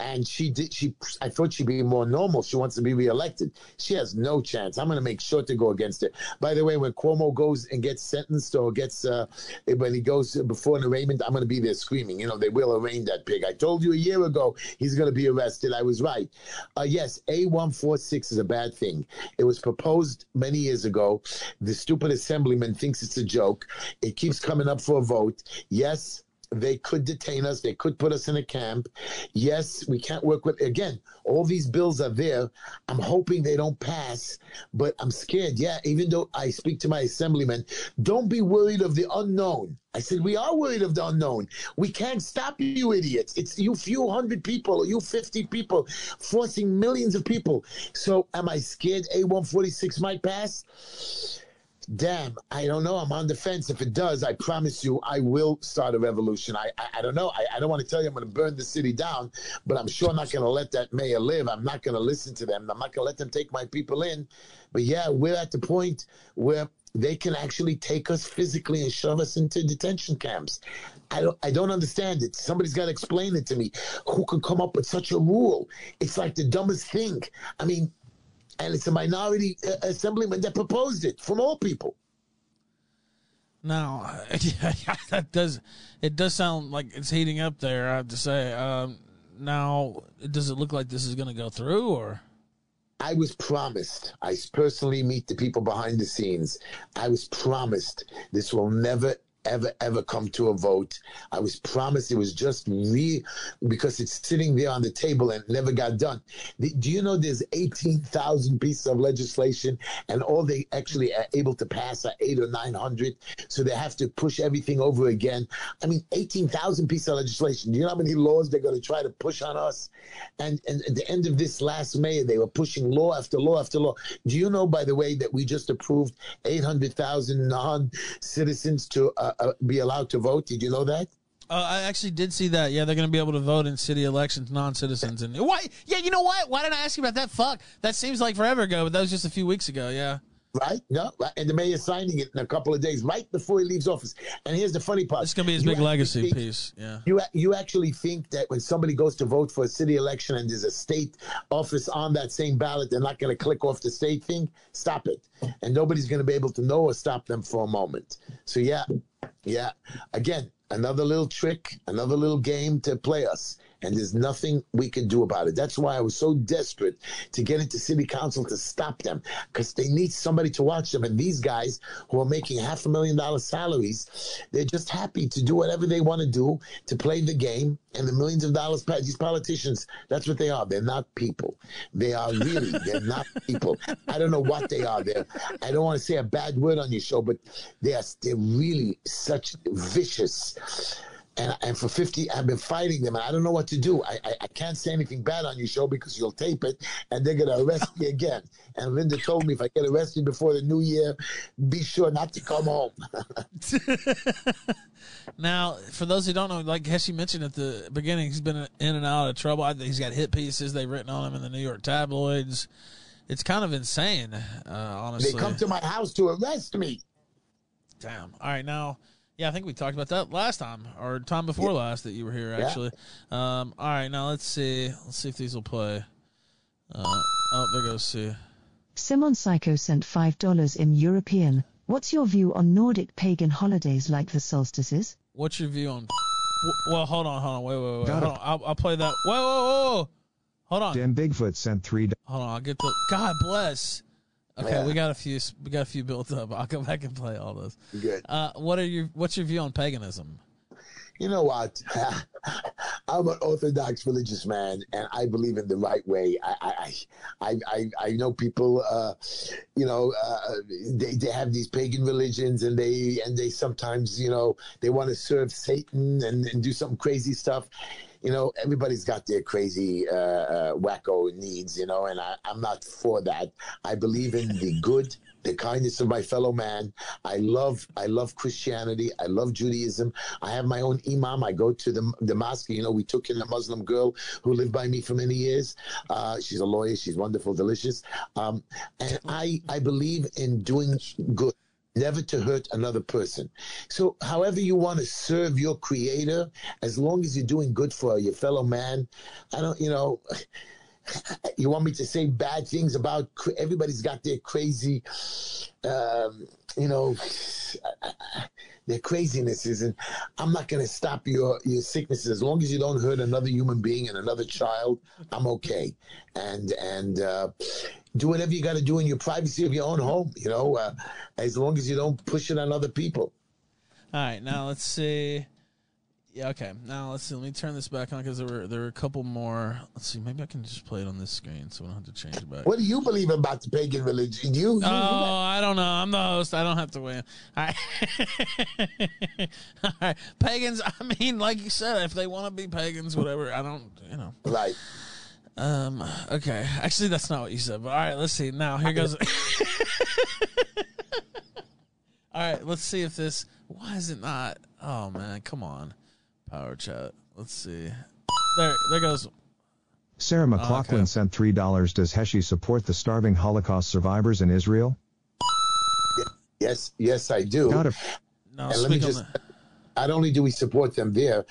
And she did. She. I thought she'd be more normal. She wants to be reelected. She has no chance. I'm going to make sure to go against it. By the way, when Cuomo goes and gets sentenced or gets uh, when he goes before an arraignment, I'm going to be there screaming. You know, they will arraign that pig. I told you a year ago he's going to be arrested. I was right. Uh, yes, A146 is a bad thing. It was proposed many years ago. The stupid assemblyman thinks it's a joke. It keeps coming up for a vote. Yes, they could detain us. They could put us in a camp. Yes, we can't work with, again, all these bills are there. I'm hoping they don't pass, but I'm scared. Yeah, even though I speak to my assemblyman, don't be worried of the unknown. I said, we are worried of the unknown. We can't stop you idiots. It's you few hundred people, you 50 people, forcing millions of people. So am I scared A146 might pass? Damn, I don't know. I'm on the fence. If it does, I promise you, I will start a revolution. I, I, I don't know. I, I don't want to tell you I'm going to burn the city down, but I'm sure I'm not going to let that mayor live. I'm not going to listen to them. I'm not going to let them take my people in. But yeah, we're at the point where they can actually take us physically and shove us into detention camps. I don't, I don't understand it. Somebody's got to explain it to me. Who can come up with such a rule? It's like the dumbest thing. I mean, and it's a minority uh, assemblyman that proposed it from all people. Now, [LAUGHS] that does it does sound like it's heating up there. I have to say. Um, now, does it look like this is going to go through, or? I was promised. I personally meet the people behind the scenes. I was promised this will never, ever, ever come to a vote. I was promised it was just me because it's sitting there on the table and never got done. Do you know there's 18,000 pieces of legislation and all they actually are able to pass are eight or 900? So they have to push everything over again. I mean, 18,000 pieces of legislation. Do you know how many laws they're going to try to push on us? And, and at the end of this last May, they were pushing law after law after law. Do you know, by the way, that we just approved 800,000 non citizens to uh, uh, be allowed to vote? Did you know that? Uh, I actually did see that. Yeah, they're going to be able to vote in city elections, non-citizens, and why? Yeah, you know what? Why didn't I ask you about that? Fuck, that seems like forever ago, but that was just a few weeks ago. Yeah. Right? No, and the mayor's signing it in a couple of days, right before he leaves office. And here's the funny part: it's going to be his You big legacy think- piece. Yeah. You you actually think that when somebody goes to vote for a city election and there's a state office on that same ballot, they're not going to click off the state thing? Stop it, and nobody's going to be able to know or stop them for a moment. So yeah, yeah. Again, another little trick, another little game to play us. And there's nothing we can do about it. That's why I was so desperate to get into city council to stop them because they need somebody to watch them. And these guys who are making half a million dollar salaries, they're just happy to do whatever they want to do to play the game. And the millions of dollars, these politicians, that's what they are. They're not people. They are really, they're not people. I don't know what they are. They're, I don't want to say a bad word on your show, but they are, they're really such vicious and and for 50 i've been fighting them and i don't know what to do I, I i can't say anything bad on your show because you'll tape it and they're gonna arrest me again and linda told me if i get arrested before the new year be sure not to come home [LAUGHS] Now, for those who don't know, like Heshy mentioned at the beginning, he's been in and out of trouble. I He's got hit pieces they've written on him in the New York tabloids. It's kind of insane, uh, they honestly. come to my house to arrest me Damn. All right, now, yeah, I think we talked about that last time or time before last that you were here. Yeah. Actually. Um, all right, now let's see. Let's see if these will play. Uh, oh, there goes see. Simon Psycho sent $5 in European. What's your view on Nordic pagan holidays like the solstices? What's your view on? Well, hold on, hold on, wait, wait, wait, Got hold it. on. I'll, I'll play that. Whoa, whoa, whoa, whoa. Hold on. Dan Bigfoot sent three Hold on, I'll get the. God bless. Okay, Yeah. we got a few. We got a few built up. I'll go back and play all those. good Uh, what are your What's your view on paganism? you know what? [LAUGHS] I'm an Orthodox religious man, and I believe in the right way. I, I, I, I, I know people, uh, you know, uh, they they have these pagan religions, and they and they sometimes, you know, they want to serve Satan and, and do some crazy stuff. You know, everybody's got their crazy uh, uh, wacko needs, you know, and I, I'm not for that. I believe in the good, the kindness of my fellow man. I love, I love Christianity. I love Judaism. I have my own imam. I go to the, the mosque. You know, we took in a Muslim girl who lived by me for many years. Uh, she's a lawyer. She's wonderful, delicious. Um, and I, I believe in doing good. Never to hurt another person. So, however you want to serve your creator, as long as you're doing good for your fellow man, I don't, you know, [LAUGHS] you want me to say bad things about everybody's got their crazy um, you know their crazinesses and i'm not going to stop your your sicknesses. As long as you don't hurt another human being and another child i'm okay. And and uh, do whatever you got to do in your privacy of your own home you know uh, as long as you don't push it on other people. All right, now let's see. Yeah, okay. Now let's see. Let me turn this back on because there were there were a couple more. Let's see. Maybe I can just play it on this screen so we don't have to change it back. what do you believe about the pagan religion you, you, you Oh, I don't know. I'm the host. I don't have to win. All right. [LAUGHS] All right. Pagans, I mean, like you said, if they want to be pagans, whatever, I don't, you know. right Um, okay. Actually, that's not what you said, but all right, let's see. Now, here goes. [LAUGHS] [LAUGHS] all right, let's see if this. Why is it not? Oh, man. Come on. Power chat. Let's see. There, there goes. Sarah uh, McLaughlin okay. sent $3. Does Heshy support the starving Holocaust survivors in Israel? Yes, yes, I do. God of No, And let me speak on just that. Not only do we support them there,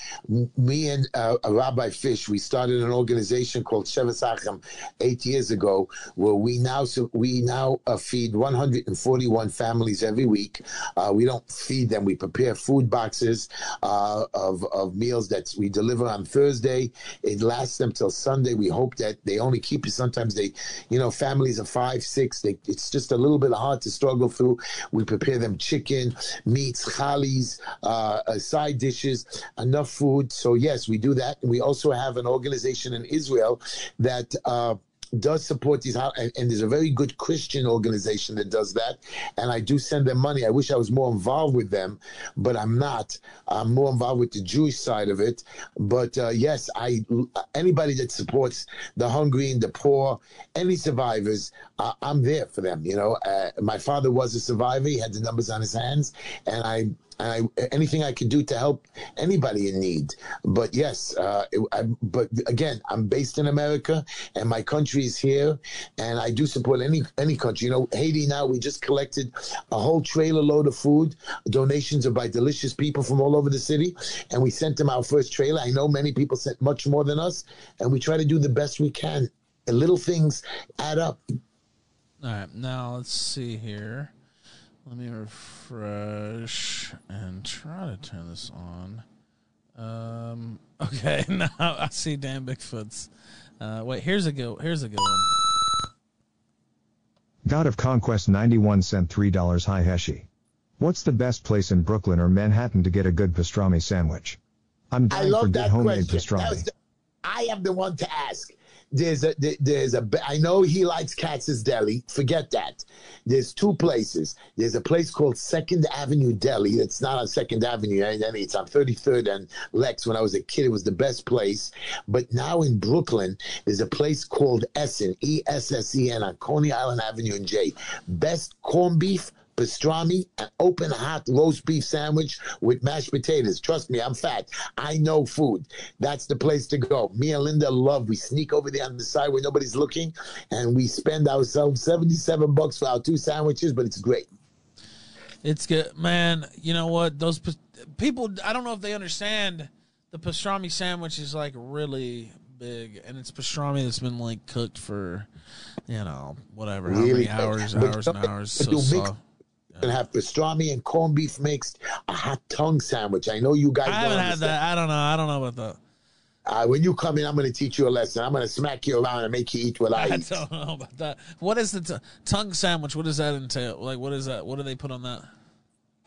me and uh, Rabbi Fish, we started an organization called Shevet Sachem eight years ago, where we now we now uh, feed 141 families every week. Uh, we don't feed them; we prepare food boxes uh, of of meals that we deliver on Thursday. It lasts them till Sunday. We hope that they only keep it. Sometimes they, you know, families of five, six. They, it's just a little bit hard to struggle through. We prepare them chicken, meats, chalis, uh, uh, side dishes, enough food. So yes, we do that. And we also have an organization in Israel that. Uh, does support these and, and there's a very good Christian organization that does that, and I do send them money. I wish I was more involved with them, but I'm not. I'm more involved with the Jewish side of it. But uh, yes, I anybody that supports the hungry and the poor, any survivors, uh, I'm there for them. You know, uh, my father was a survivor. He had the numbers on his hands, and I and I, anything I could do to help anybody in need. But yes, uh, it, I, but again, I'm based in America, and my country is here, and I do support any any country. You know, Haiti now we just collected a whole trailer load of food. Donations are by delicious people from all over the city, and we sent them our first trailer. I know many people sent much more than us, and we try to do the best we can. And little things add up. All right, now let's see here. Let me refresh and try to turn this on. Um, [LAUGHS] okay, [LAUGHS] now I see Dan Bigfoot's. Uh, wait, here's a good. Here's a good one. God of Conquest 91 cent $3 Hi Heshy. What's the best place in Brooklyn or Manhattan to get a good pastrami sandwich? I'm I dying for good that homemade question. Pastrami. the- I am the one to ask. There's a there's a I know he likes Katz's Deli. Forget that. There's two places. There's a place called Second Avenue Deli. It's not on Second Avenue. and It's on 33rd and Lex. When I was a kid, it was the best place. But now in Brooklyn, there's a place called Essen, E S S E N, on Coney Island Avenue in J. Best corned beef pastrami, an open hot roast beef sandwich with mashed potatoes. Trust me, I'm fat. I know food. That's the place to go. Me and Linda love. We sneak over there on the side where nobody's looking, and we spend ourselves 77 bucks for our two sandwiches, but it's great. It's good, man. You know what? Those people. I don't know if they understand. The pastrami sandwich is like really big, and it's pastrami that's been like cooked for, you know, whatever, how many hours, hours and hours. So soft. And have pastrami and corned beef mixed, a hot tongue sandwich. I know you guys. I don't haven't had that. I don't know. I don't know about that. Uh, when you come in, I'm going to teach you a lesson. I'm going to smack you around and make you eat what [LAUGHS] I I eat. don't know about that. What is the t- tongue sandwich? What does that entail? Like, what is that? What do they put on that?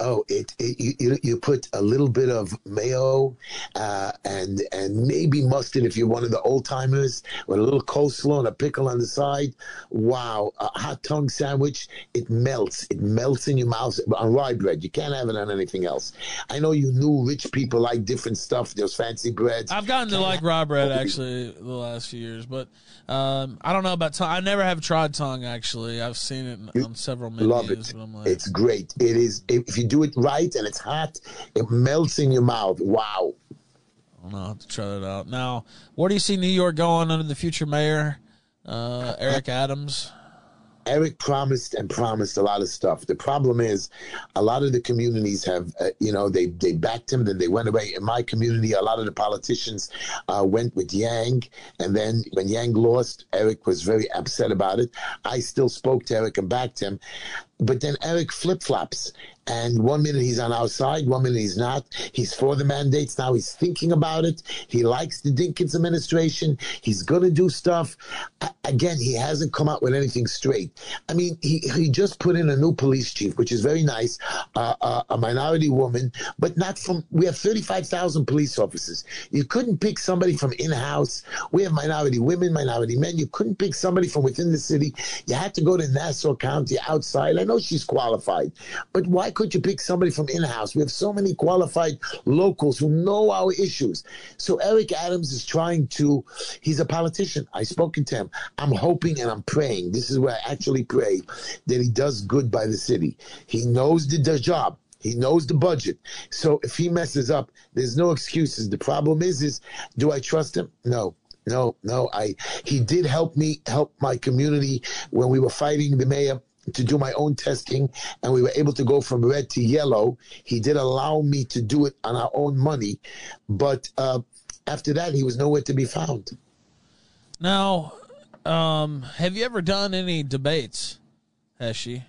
Oh, it, it you- you put a little bit of mayo uh, and and maybe mustard if you're one of the old timers with a little coleslaw and a pickle on the side. Wow, a hot tongue sandwich. It melts. It melts in your mouth on rye bread. You can't have it on anything else. I know you new rich people like different stuff. There's fancy breads. I've gotten to like rye bread actually the last few years, but um, I don't know about tongue. I never have tried tongue actually. I've seen it on several menus. Love it. But I'm like, It's great. It is if you do it right and it's hot, it melts in your mouth. Wow. I don't know. I'll have to try that out. Now, where do you see New York going under the future mayor, uh, Eric Adams? Eric promised and promised a lot of stuff. The problem is, a lot of the communities have, uh, you know, they they backed him, then they went away. In my community, a lot of the politicians uh, went with Yang, and then when Yang lost, Eric was very upset about it. I still spoke to Eric and backed him, but then Eric flip flops. And one minute he's on our side, one minute he's not. He's for the mandates. Now he's thinking about it. He likes the Dinkins administration. He's going to do stuff. Again, he hasn't come out with anything straight. I mean, he, he just put in a new police chief, which is very nice, uh, uh, a minority woman, but not from, we have 35,000 police officers. You couldn't pick somebody from in house. We have minority women, minority men. You couldn't pick somebody from within the city. You had to go to Nassau County outside. Know she's qualified, but why could you pick somebody from in house? We have so many qualified locals who know our issues. So Eric Adams is trying to, he's a politician. I've spoken to him. I'm hoping and I'm praying. This is where I actually pray that he does good by the city. He knows the, the job. He knows the budget. So if he messes up, there's no excuses. The problem is, is do I trust him? No. No, no. I he did help me help my community when we were fighting the mayor. To do my own testing, and we were able to go from red to yellow. He did allow me to do it on our own money, but uh, after that, he was nowhere to be found. Now, um, have you ever done any debates, Heshy?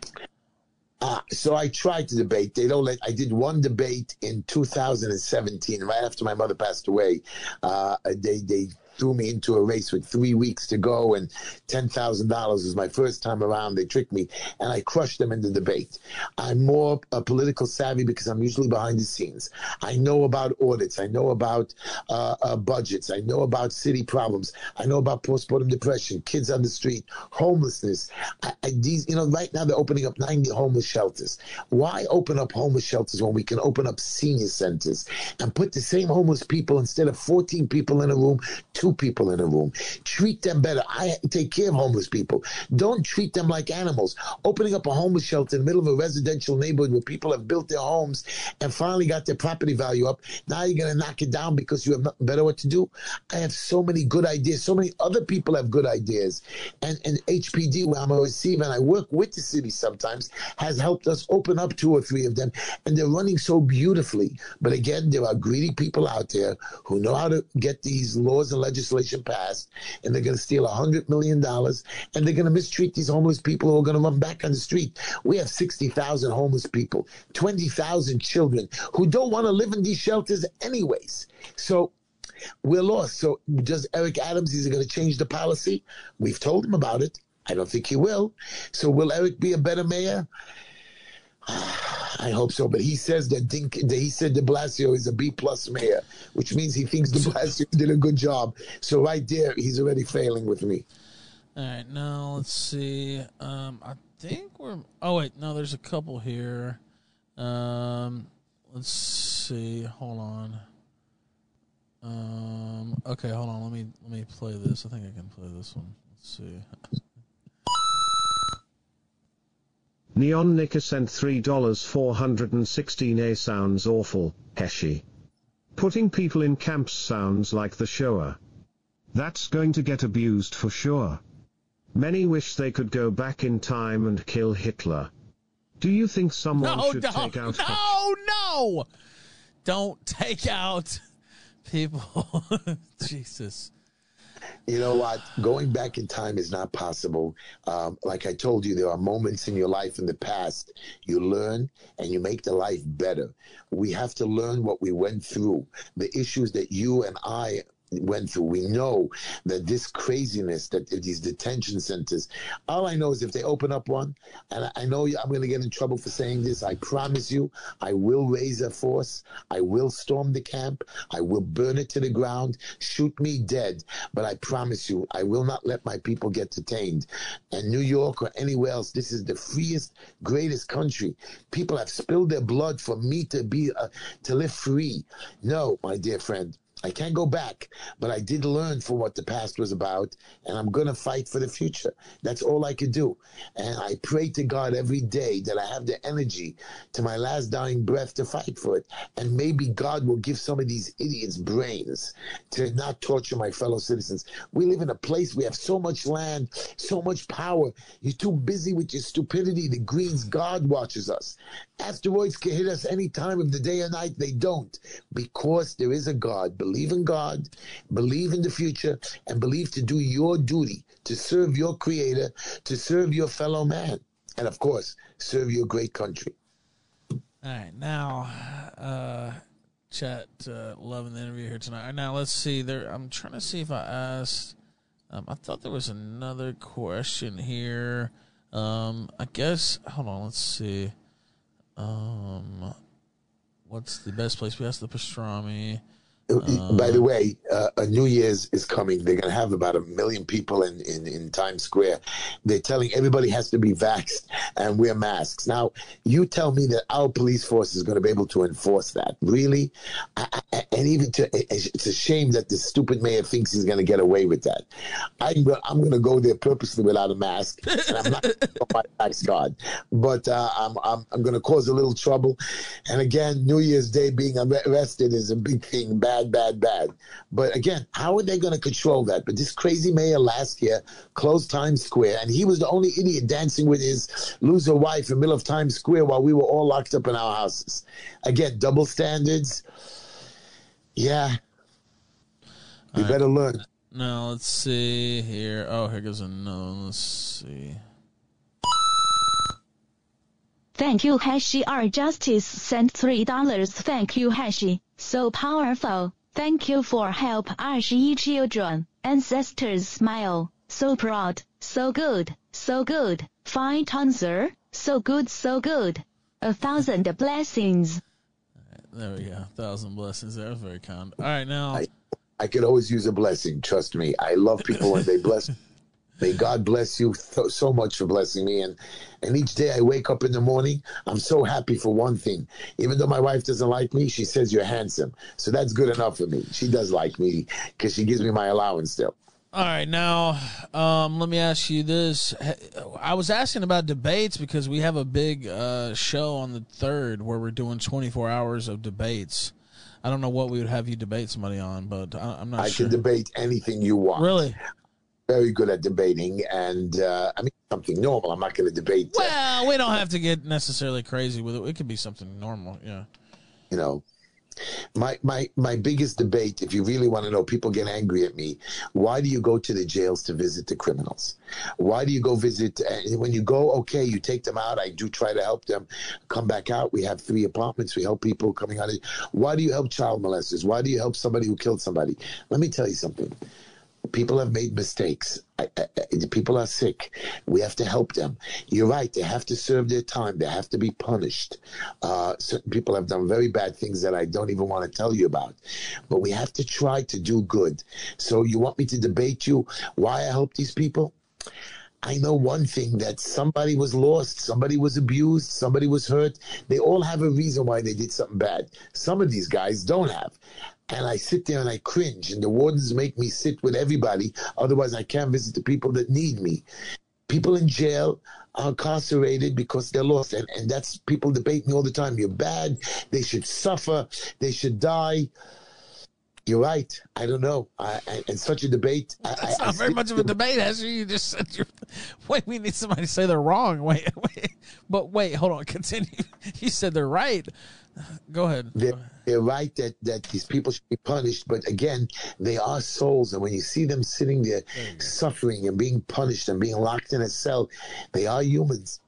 Uh, so I tried to debate. They don't let. I did one debate in 2017, right after my mother passed away. Uh, they they threw me into a race with three weeks to go and $10,000 was my first time around. They tricked me and I crushed them in the debate. I'm more a political savvy because I'm usually behind the scenes. I know about audits. I know about uh, uh, budgets. I know about city problems. I know about postpartum depression, kids on the street, homelessness. I, I, these, you know, right now they're opening up 90 homeless shelters. Why open up homeless shelters when we can open up senior centers and put the same homeless people instead of 14 people in a room, two two people in a room. Treat them better. I take care of homeless people. Don't treat them like animals. Opening up a homeless shelter in the middle of a residential neighborhood where people have built their homes and finally got their property value up. Now you're going to knock it down because you have nothing better what to do. I have so many good ideas. So many other people have good ideas. And, and HPD, where I'm a receiver and I work with the city sometimes, has helped us open up two or three of them. And they're running so beautifully. But again, there are greedy people out there who know how to get these laws and legislation legislation passed, and they're going to steal $100 million, and they're going to mistreat these homeless people who are going to run back on the street. We have 60,000 homeless people, 20,000 children who don't want to live in these shelters anyways. So we're lost. So does Eric Adams, is going to change the policy? We've told him about it. I don't think he will. So will Eric be a better mayor? I hope so, but he says that, Dink, he said De Blasio is a B plus mayor, which means he thinks De Blasio did a good job. So right there, he's already failing with me. All right, now let's see. Um, I think we're. Oh wait, no, there's a couple here. Um, let's see. Hold on. Um, okay, hold on. Let me let me play this. I think I can play this one. Let's see. Neon Nicker sent $3.416a sounds awful, Heshy. Putting people in camps sounds like the Shoah. That's going to get abused for sure. Many wish they could go back in time and kill Hitler. Do you think someone no, should no, take out... No, no! Don't take out [LAUGHS] people. [LAUGHS] Jesus you know what? Going back in time is not possible. Um, like I told you, there are moments in your life in the past you learn and you make the life better. We have to learn what we went through, the issues that you and I went through. We know that this craziness, that these detention centers, all I know is if they open up one, and I know I'm going to get in trouble for saying this, I promise you, I will raise a force. I will storm the camp. I will burn it to the ground. Shoot me dead. But I promise you, I will not let my people get detained. And New York or anywhere else, this is the freest, greatest country. People have spilled their blood for me to be, uh, to live free. No, my dear friend. I can't go back, but I did learn for what the past was about, and I'm going to fight for the future. That's all I could do. And I pray to God every day that I have the energy to my last dying breath to fight for it. And maybe God will give some of these idiots brains to not torture my fellow citizens. We live in a place, we have so much land, so much power. You're too busy with your stupidity. The Greens, God watches us. Asteroids can hit us any time of the day or night. They don't because there is a God believe in God, believe in the future, and believe to do your duty to serve your creator, to serve your fellow man, and of course, serve your great country. All right, now, uh, chat, uh, loving the interview here tonight. Now, let's see. There, I'm trying to see if I asked. Um, I thought there was another question here. Um, I guess. Hold on. Let's see. Um, what's the best place? We asked the pastrami. Uh, By the way, uh, a New Year's is coming. They're going to have about a million people in, in, in Times Square. They're telling everybody has to be vaxxed and wear masks. Now, you tell me that our police force is going to be able to enforce that. Really? I, I, and even to it's a shame that the stupid mayor thinks he's going to get away with that. I'm I'm going to go there purposely without a mask, and I'm not going to my tax card, but uh, I'm I'm I'm going to cause a little trouble. And again, New Year's Day being arrested is a big thing, bad, bad, bad. Bad. But again, how are they going to control that? But this crazy mayor last year closed Times Square, and he was the only idiot dancing with his loser wife in the middle of Times Square while we were all locked up in our houses. Again, double standards. Yeah. We All right. better learn. Now let's see here. Oh, here goes another one. Let's see. Thank you, Hashi. Our justice sent three dollars. Thank you, Hashi. So powerful. Thank you for help. 21 children. Ancestors smile. So proud. So good. So good. Fine tonsor. So good. So good. A thousand blessings. There we go. Thousand blessings. That was very kind. All right, now. I- I could always use a blessing. Trust me. I love people when they bless. [LAUGHS] May God bless you th- so much for blessing me. And and each day I wake up in the morning, I'm so happy for one thing. Even though my wife doesn't like me, she says you're handsome. So that's good enough for me. She does like me because she gives me my allowance still. All right, now um, let me ask you this. I was asking about debates because we have a big uh, show on the third where we're doing 24 hours of debates. I don't know what we would have you debate somebody on, but I, I'm not I sure. can debate anything you want. really? Very good at debating. And uh, I mean, something normal. I'm not going to debate, uh, Well, we don't have to get necessarily crazy with it. It could be something normal. Yeah. you know. My, my my biggest debate, if you really want to know, people get angry at me. Why do you go to the jails to visit the criminals? Why do you go visit? And when you go, okay, you take them out. I do try to help them come back out. We have three apartments. We help people coming out. Of, why do you help child molesters? Why do you help somebody who killed somebody? Let me tell you something. People have made mistakes. I, I, people are sick. We have to help them. You're right. They have to serve their time. They have to be punished. Uh, certain people have done very bad things that I don't even want to tell you about. But we have to try to do good. So you want me to debate you why I help these people? I know one thing that somebody was lost, somebody was abused, somebody was hurt. They all have a reason why they did something bad. Some of these guys don't have. And I sit there and I cringe, and the wardens make me sit with everybody. Otherwise, I can't visit the people that need me. People in jail are incarcerated because they're lost. And, and that's people debate me all the time. You're bad. They should suffer. They should die. You're right. I don't know. I, I, such a debate, I, That's I- not very much of a debate, Ashley. You just said you're. [LAUGHS] Wait, we need somebody to say they're wrong. [LAUGHS] Wait, wait. But wait, hold on. [LAUGHS] Continue. You said they're right. Go ahead. they're, they're right that, that these people should be punished, but again, they are souls, and when you see them sitting there suffering and being punished and being locked in a cell, they are humans.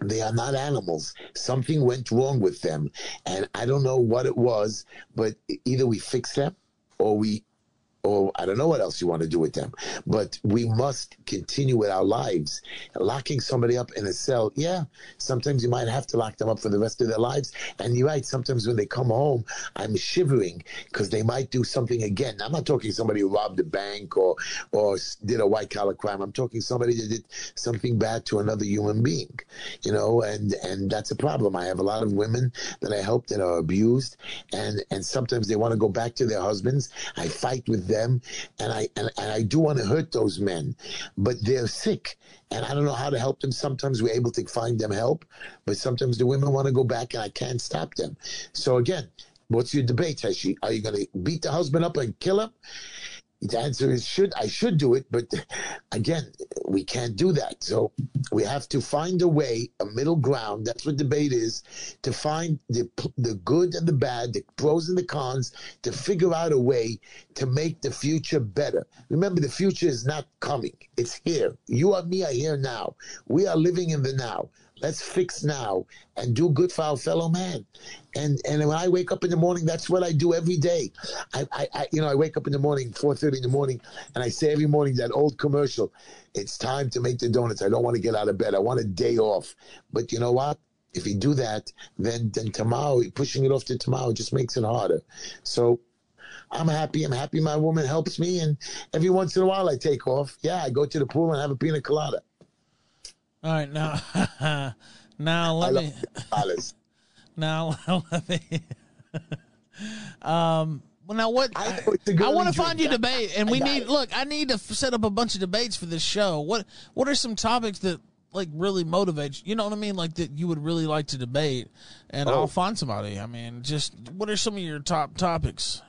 They are not animals. Something went wrong with them, and I don't know what it was, but either we fix them or we or I don't know what else you want to do with them. But we must continue with our lives. Locking somebody up in a cell, yeah, sometimes you might have to lock them up for the rest of their lives. And you're right, sometimes when they come home, I'm shivering because they might do something again. I'm not talking somebody who robbed a bank or or did a white collar crime. I'm talking somebody that did something bad to another human being. You know, and and that's a problem. I have a lot of women that I help that are abused and and sometimes they want to go back to their husbands. I fight with and I and, and I do want to hurt those men, but they're sick and I don't know how to help them. Sometimes we're able to find them help, but sometimes the women want to go back and I can't stop them. So again, what's your debate, Heshy? Are you going to beat the husband up and kill him? The answer is should I should do it, but [LAUGHS] again, we can't do that. So we have to find a way, a middle ground. That's what debate is, to find the the good and the bad, the pros and the cons, to figure out a way to make the future better. Remember, the future is not coming; it's here. You and me are here now. We are living in the now. Let's fix now and do good for our fellow man. And and when I wake up in the morning, that's what I do every day. I, I, I you know I wake up in the morning, four thirty in the morning, and I say every morning that old commercial. It's time to make the donuts. I don't want to get out of bed. I want a day off. But you know what? If you do that, then then tomorrow pushing it off to tomorrow just makes it harder. So I'm happy. I'm happy my woman helps me, and every once in a while I take off. Yeah, I go to the pool and have a pina colada. All right, now, [LAUGHS] now let me. coladas. [LAUGHS] Now [LAUGHS] let me. um, Well, now what? I I, know it's a girly want to find you I- debate, and we need it. look. I need to f- set up a bunch of debates for this show. What What are some topics that like really motivate you? You know what I mean? Like that you would really like to debate, and Oh. I'll find somebody. I mean, just what are some of your top topics?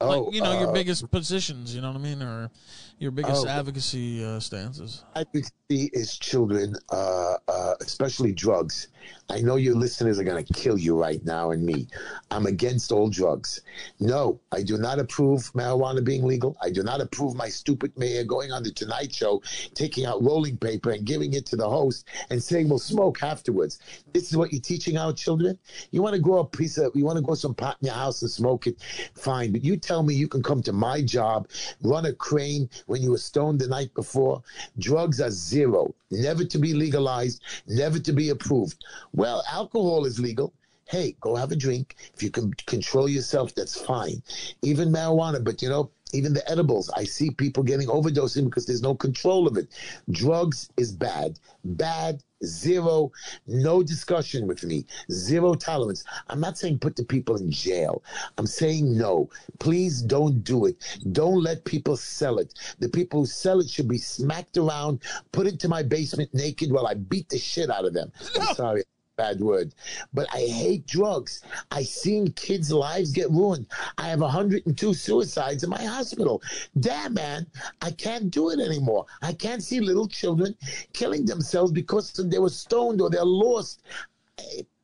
Oh, like you know your uh, biggest positions. You know what I mean, or your biggest Oh. advocacy uh, stances. advocacy is children, uh, uh, especially drugs. I know your listeners are going to kill you right now and me. I'm against all drugs. No, I do not approve marijuana being legal. I do not approve my stupid mayor going on the Tonight Show, taking out rolling paper and giving it to the host and saying, we'll smoke afterwards. This is what you're teaching our children? You want to grow a piece of, you want to grow some pot in your house and smoke it? Fine. But you tell me you can come to my job, run a crane when you were stoned the night before. Drugs are zero, never to be legalized, never to be approved. Well, alcohol is legal. Hey, go have a drink. If you can control yourself, that's fine. Even marijuana, but you know, even the edibles, I see people getting overdosing because there's no control of it. Drugs is bad. Bad, zero, no discussion with me, zero tolerance. I'm not saying put the people in jail. I'm saying no. Please don't do it. Don't let people sell it. The people who sell it should be smacked around, put into my basement naked while I beat the shit out of them. I'm sorry. Bad word, but I hate drugs. I seen kids' lives get ruined. I have 102 suicides in my hospital. Damn, man, I can't do it anymore. I can't see little children killing themselves because they were stoned or they're lost.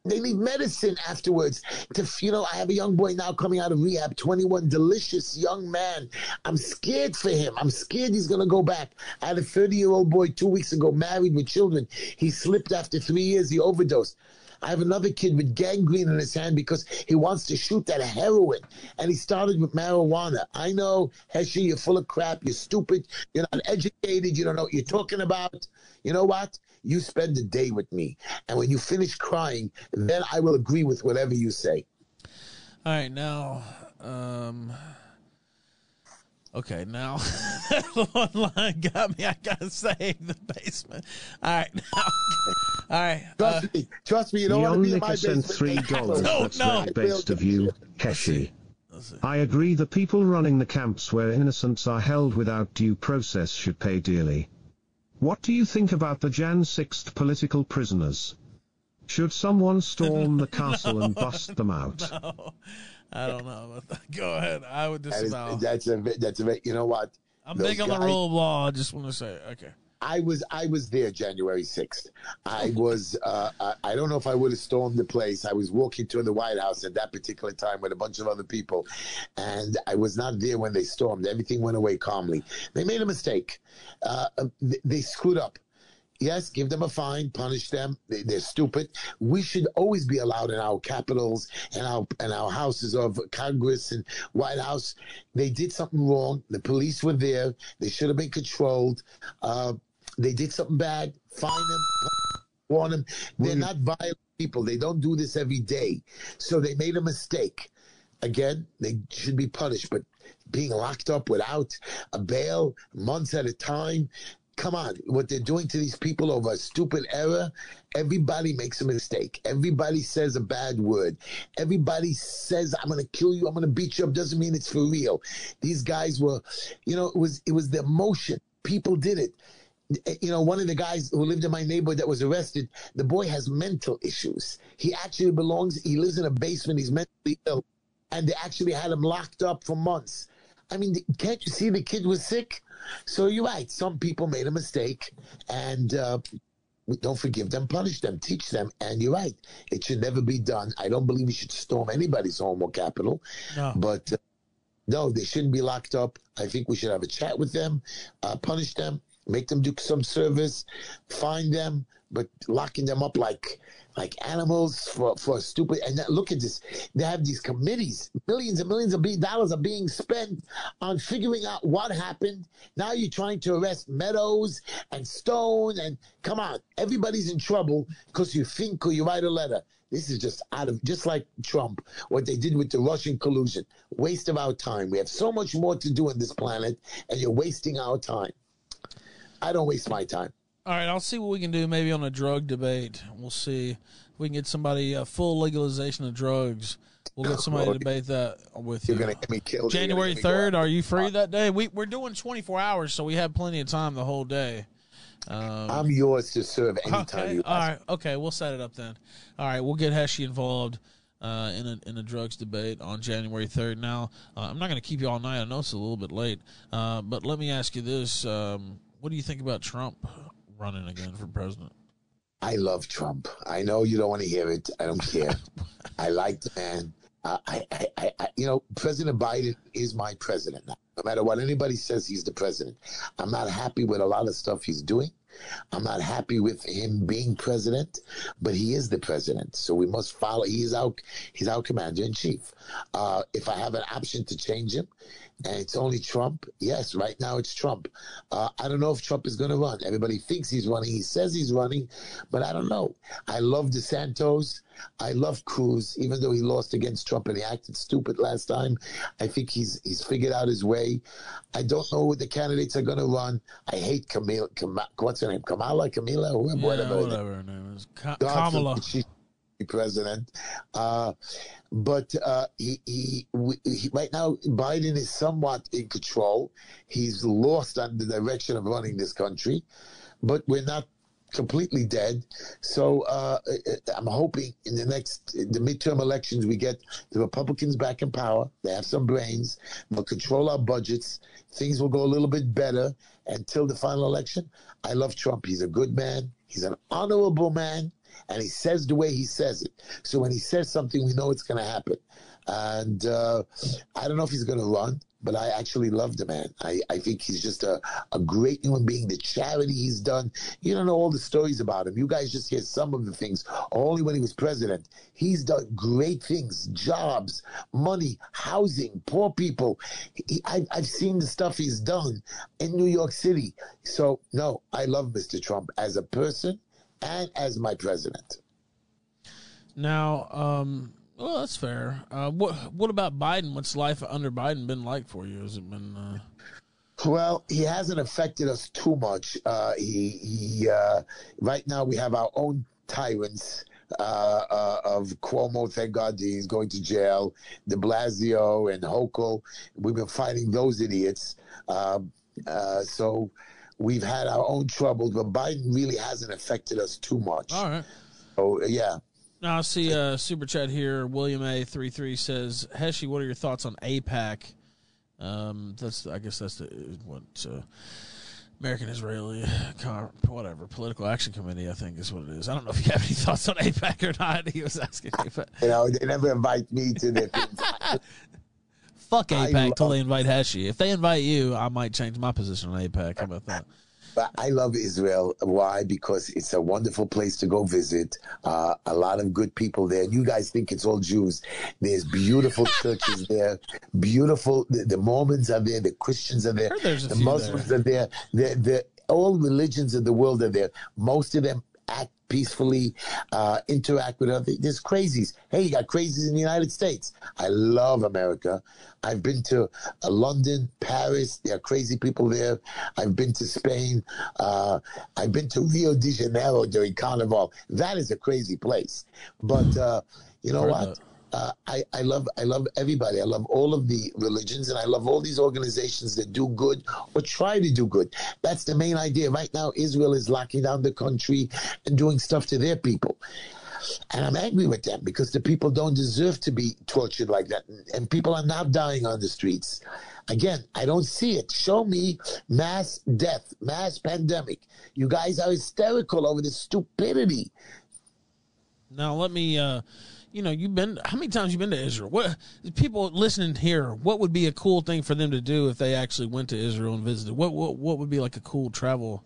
They need medicine afterwards. To you know, I have a young boy now coming out of rehab, 21, delicious young man. I'm scared for him. I'm scared he's gonna go back. I had a 30 year old boy two weeks ago, married with children. He slipped after three years. He overdosed. I have another kid with gangrene in his hand because he wants to shoot that heroin. And he started with marijuana. I know, Heshy, you're full of crap. You're stupid. You're not educated. You don't know what you're talking about. You know what? You spend the day with me. And when you finish crying, then I will agree with whatever you say. All right, now, um, okay, now [LAUGHS] one line got me. I gotta say the basement. All right, now, [LAUGHS] all right. Uh, Trust me. Trust me. You don't want to be in my sent basement. three dollars. No, That's no. very based of you, Heshy. I agree the people running the camps where innocents are held without due process should pay dearly. What do you think about the Jan 6th political prisoners? Should someone storm the [LAUGHS] castle and bust them out? I don't know. About that. Go ahead. I would That is, disavow. that's a that's a ve- you know what I'm Those big on the rule of law. I just want to say, okay. I was I was there January sixth. I was uh, I, I don't know if I would have stormed the place. I was walking to the White House at that particular time with a bunch of other people, and I was not there when they stormed. Everything went away calmly. They made a mistake. Uh, they, they screwed up. Yes, give them a fine, punish them. They, they're stupid. We should always be allowed in our capitals and our and our houses of Congress and White House. They did something wrong. The police were there. They should have been controlled. Uh, they did something bad. Fine them, [LAUGHS] warn them. They're not violent people. They don't do this every day. So they made a mistake. Again, they should be punished. But being locked up without a bail, months at a time, come on, what they're doing to these people over a stupid error, everybody makes a mistake. Everybody says a bad word. Everybody says, I'm gonna kill you, I'm gonna beat you up, doesn't mean it's for real. These guys were, you know, it was it was the emotion. People did it. You know, one of the guys who lived in my neighborhood that was arrested, the boy has mental issues. He actually belongs, he lives in a basement, he's mentally ill, and they actually had him locked up for months. I mean, can't you see the kid was sick? So you're right. Some people made a mistake, and uh, don't forgive them, punish them, teach them. And you're right. It should never be done. I don't believe we should storm anybody's home or capital, No. but uh, no, they shouldn't be locked up. I think we should have a chat with them, uh, punish them, make them do some service, find them, but locking them up like like animals for for stupid. And look at this, they have these committees, millions and millions of dollars are being spent on figuring out what happened. Now you're trying to arrest Meadows and Stone, and come on, everybody's in trouble because you think or you write a letter. This is just out of just like Trump, what they did with the Russian collusion. Waste of our time. We have so much more to do on this planet, and you're wasting our time. I don't waste my time. All right, I'll see what we can do maybe on a drug debate. We'll see if we can get somebody uh, full legalization of drugs. We'll get somebody to debate that with you. You're gonna get me killed. January get me go third. Are you free that day? We we're doing twenty four hours, so we have plenty of time the whole day. Um, I'm yours to serve anytime okay, you all right, okay, we'll set it up then. All right, we'll get Heshy involved uh, in a in a drugs debate on January third. Now, uh, I'm not going to keep you all night. I know it's a little bit late, uh, but let me ask you this: um, What do you think about Trump running again for president? I love Trump. I know you don't want to hear it. I don't care. [LAUGHS] I like the man. Uh, I, I, I, I, you know, President Biden is my president now. No matter what anybody says, he's the president. I'm not happy with a lot of stuff he's doing. I'm not happy with him being president, but he is the president, so we must follow. He is our he's our commander in chief. Uh, if I have an option to change him, and it's only Trump, yes, right now it's Trump. Uh, I don't know if Trump is going to run. Everybody thinks he's running. He says he's running, but I don't know. I love DeSantos. I love Cruz, even though he lost against Trump and he acted stupid last time. I think he's he's figured out his way. I don't know what the candidates are going to run. I hate Camila. Kama, what's her name? Kamala, Camila, whoever, Yeah, whatever. whatever her name is, Ka- Kamala. forbid she be president. Uh, but uh, he, he, he, right now, Biden is somewhat in control. He's lost on the direction of running this country, but we're not completely dead. So uh, I'm hoping in the next the midterm elections we get the Republicans back in power. They have some brains. They'll control our budgets. Things will go a little bit better until the final election. I love Trump. He's a good man. He's an honorable man, and he says the way he says it. So when he says something, we know it's going to happen. And uh, I don't know if he's going to run, but I actually love the man. I, I think he's just a, a great human being. The charity he's done, you don't know all the stories about him. You guys just hear some of the things. Only when he was president, he's done great things, jobs, money, housing, poor people. He, I, I've seen the stuff he's done in New York City. So, no, I love Mr. Trump as a person and as my president. Now, um, well, that's fair. Uh, what what about Biden? What's life under Biden been like for you? Has it been? Uh... Well, he hasn't affected us too much. Uh, he, he uh, right now we have our own tyrants uh, uh, of Cuomo. Thank God he's going to jail. De Blasio and Hochul. We've been fighting those idiots. Um, uh, so we've had our own troubles, but Biden really hasn't affected us too much. All right. So yeah. Now I see a super chat here. William A three three says, "Heshy, what are your thoughts on AIPAC? Um, that's I guess that's the what uh, American Israeli whatever political action committee. I think is what it is. I don't know if you have any [LAUGHS] thoughts on AIPAC or not. [LAUGHS] He was asking me, but You know, they never invite me to their things. [LAUGHS] fuck AIPAC till they invite Heshy. If they invite you, I might change my position on AIPAC. How about that? But I love Israel. Why? Because it's a wonderful place to go visit. Uh, a lot of good people there. You guys think it's all Jews. There's beautiful [LAUGHS] churches there. Beautiful. The, the Mormons are there. The Christians are there. Heard there's a The Muslims are there. The, the, all religions of the world are there. Most of them act peacefully, uh, interact with other. There's crazies. Hey, you got crazies in the United States. I love America. I've been to uh, London, Paris. There are crazy people there. I've been to Spain. Uh, I've been to Rio de Janeiro during Carnival. That is a crazy place. But uh, you know what? that. Uh, I, I love I love everybody. I love all of the religions, and I love all these organizations that do good or try to do good. That's the main idea. Right now, Israel is locking down the country and doing stuff to their people. And I'm angry with them because the people don't deserve to be tortured like that. And people are not dying on the streets. Again, I don't see it. Show me mass death, mass pandemic. You guys are hysterical over this stupidity. Now let me. uh you know, you've been how many times you been to Israel? What people listening here? What would be a cool thing for them to do if they actually went to Israel and visited? What what what would be like a cool travel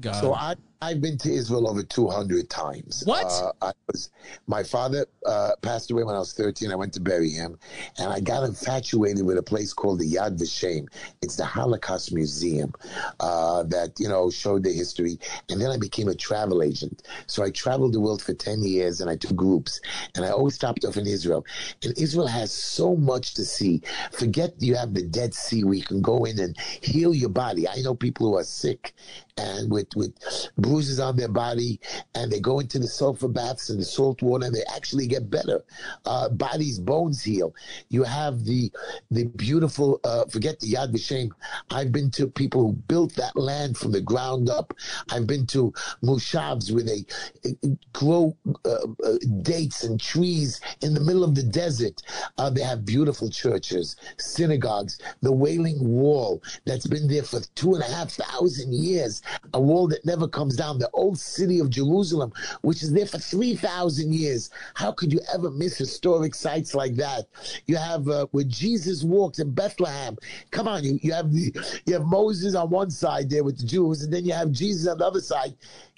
guide? So I I've been to Israel over 200 times. What? Uh, I was my father uh, passed away when I was 13. I went to bury him, and I got infatuated with a place called the Yad Vashem. It's the Holocaust Museum uh, that you know showed the history. And then I became a travel agent. So I traveled the world for 10 years, and I took groups, and I always stopped off in Israel. And Israel has so much to see. Forget you have the Dead Sea where you can go in and heal your body. I know people who are sick and with with bruises on their body, and they go into the sulfur baths and the salt water, and they actually get better. Uh, bodies, bones heal. You have the the beautiful. Uh, forget the Yad Vashem. I've been to people who built that land from the ground up. I've been to moshavs where they uh, grow uh, uh, dates and trees in the middle of the desert. Uh, they have beautiful churches, synagogues, the Wailing Wall that's been there for two and a half thousand years, a wall that never comes down. The old city of Jerusalem, which is there for 3,000 years. How could you ever miss historic sites like that? You have uh, where Jesus walked in Bethlehem. Come on, you, you have the, you have Moses on one side there with the Jews, and then you have Jesus on the other side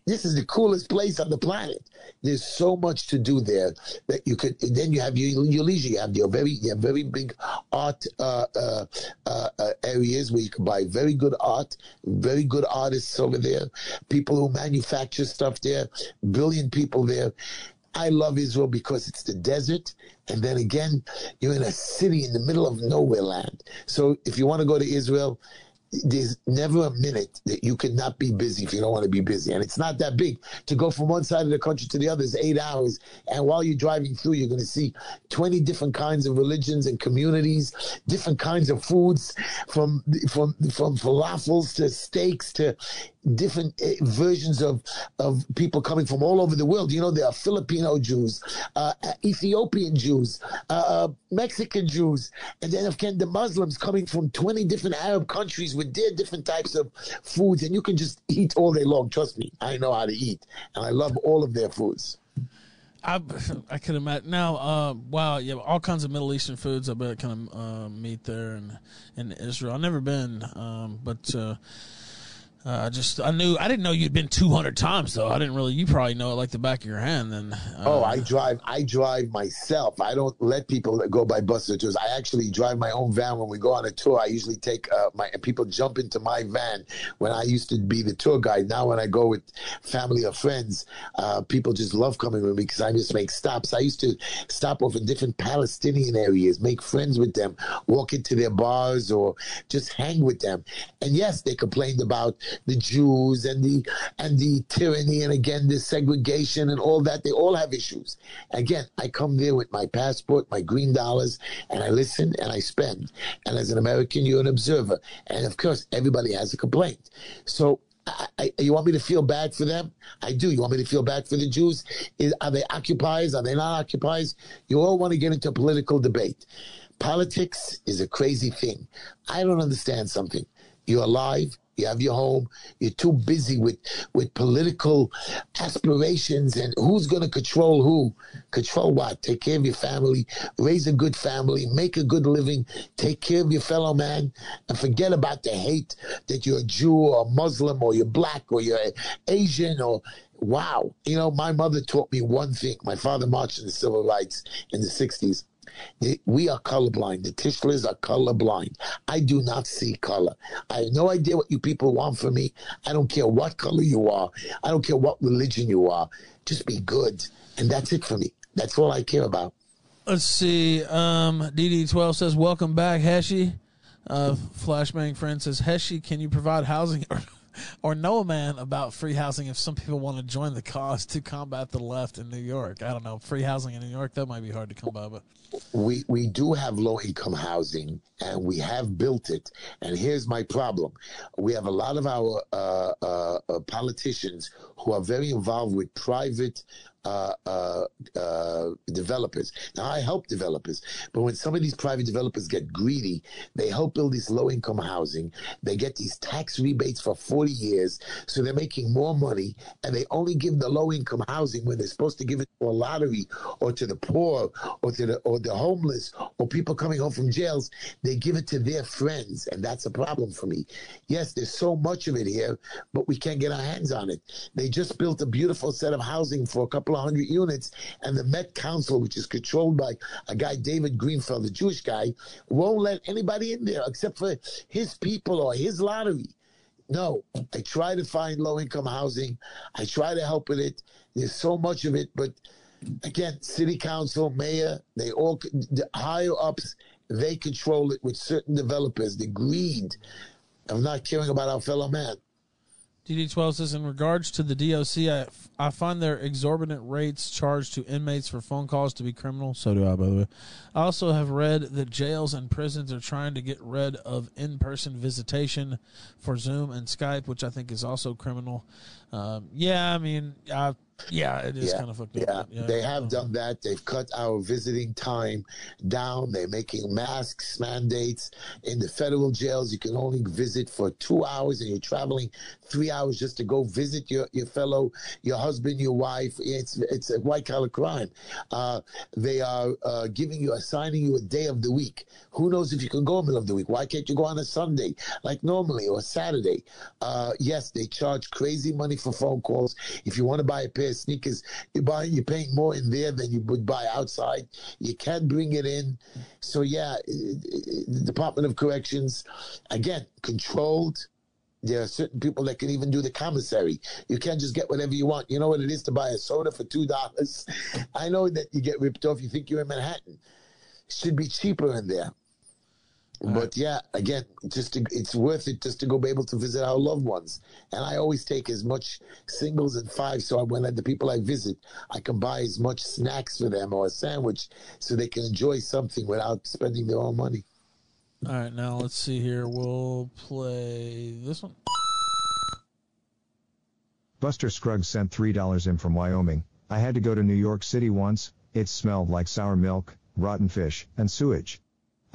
this is the coolest place on the planet. There's so much to do there that you could. then you have your, your leisure. You have your very, you have very big art uh, uh, uh, areas where you can buy very good art, very good artists over there, people who manufacture stuff there, brilliant people there. I love Israel because it's the desert. And then again, you're in a city in the middle of nowhere land. So if you want to go to Israel, there's never a minute that you could not be busy if you don't want to be busy. And it's not that big. To go from one side of the country to the other is eight hours. And while you're driving through, you're going to see 20 different kinds of religions and communities, different kinds of foods, from from from falafels to steaks to different uh, versions of of people coming from all over the world. You know, there are Filipino Jews, uh, Ethiopian Jews, uh, uh Mexican Jews, and then again the Muslims coming from 20 different Arab countries with their different types of foods, and you can just eat all day long. Trust me, I know how to eat, and I love all of their foods. I [LAUGHS] I could imagine now. Uh, wow, yeah, all kinds of Middle Eastern foods. I bet kind of uh, meat there and in Israel. I've never been, um, but uh, uh, just I knew I didn't know you'd been 200 times though. I didn't really. You probably know it like the back of your hand. Then. Uh, oh, I drive. I drive myself. I don't let people go by bus or tours. I actually drive my own van when we go on a tour. I usually take uh, my people jump into my van when I used to be the tour guide. Now when I go with family or friends, uh, people just love coming with me because I just make stops. I used to stop off in different Palestinian areas, make friends with them, walk into their bars or just hang with them. And yes, they complained about the Jews and the and the tyranny and again the segregation and all that. They all have issues. Again, I come there with my passport, my green dollars, and I listen and I spend. And as an American, you're an observer. And of course, everybody has a complaint. So I, I, you want me to feel bad for them? I do. You want me to feel bad for the Jews? Is, are they occupiers? Are they not occupiers? You all want to get into political debate. Politics is a crazy thing. I don't understand something. You're alive. You have your home. You're too busy with with political aspirations and who's going to control who. Control what? Take care of your family. Raise a good family. Make a good living. Take care of your fellow man, and forget about the hate that you're a Jew or Muslim or you're black or you're Asian or wow. You know, my mother taught me one thing. My father marched in the civil rights in the '60s we are colorblind. The Tischlers are colorblind. I do not see color. I have no idea what you people want from me. I don't care what color you are. I don't care what religion you are. Just be good. And that's it for me. That's all I care about. Let's see. Um, DD12 says, Welcome back, Heshy. Uh, Flashbang friend says, Heshy, can you provide housing [LAUGHS] or, know a man about free housing if some people want to join the cause to combat the left in New York? I don't know. Free housing in New York, that might be hard to come by, but we we do have low income housing and we have built it and here's my problem we have a lot of our uh, uh, uh, politicians who are very involved with private uh, uh, uh, developers. Now, I help developers, but when some of these private developers get greedy, they help build this low income housing. They get these tax rebates for 40 years, so they're making more money, and they only give the low income housing when they're supposed to give it to a lottery or to the poor or to the or the homeless or people coming home from jails. They give it to their friends, and that's a problem for me. Yes, there's so much of it here, but we can't get our hands on it. They just built a beautiful set of housing for a couple of hundred units, and the Met Council, which is controlled by a guy, David Greenfield, the Jewish guy, won't let anybody in there except for his people or his lottery. No, I try to find low income housing. I try to help with it. There's so much of it, but again, city council, mayor, they all, the higher ups, they control it with certain developers. The greed of not caring about our fellow man. DD12 says, in regards to the DOC, I, I find their exorbitant rates charged to inmates for phone calls to be criminal. So do I, by the way. I also have read that jails and prisons are trying to get rid of in person visitation for Zoom and Skype, which I think is also criminal. Um, yeah, I mean, I, yeah, it is Yeah, kind of fucked Yeah, up. but they have done that. They've cut our visiting time down. They're making masks mandates in the federal jails. You can only visit for two hours, and you're traveling three hours just to go visit your, your fellow, your husband, your wife. It's it's a white collar crime. Uh, they are uh, giving you, assigning you a day of the week. Who knows if you can go in the middle of the week? Why can't you go on a Sunday like normally or Saturday? Uh, yes, they charge crazy money for phone calls. If you want to buy a pair of sneakers, you buy you're paying more in there than you would buy outside. You can't bring it in. So yeah, it- it- the Department of Corrections, again, controlled. There are certain people that can even do the commissary. You can't just get whatever you want. You know what it is to buy a soda for two dollars. [LAUGHS] I know that you get ripped off. You think you're in Manhattan. Should be cheaper in there. Uh, but yeah, again, just to, it's worth it just to go be able to visit our loved ones. And I always take as much singles and fives, so I, when I, the people I visit, I can buy as much snacks for them or a sandwich, so they can enjoy something without spending their own money. All right, now let's see here. We'll play this one. Buster Scruggs sent $3 in from Wyoming. I had to go to New York City once. It smelled like sour milk, rotten fish, and sewage.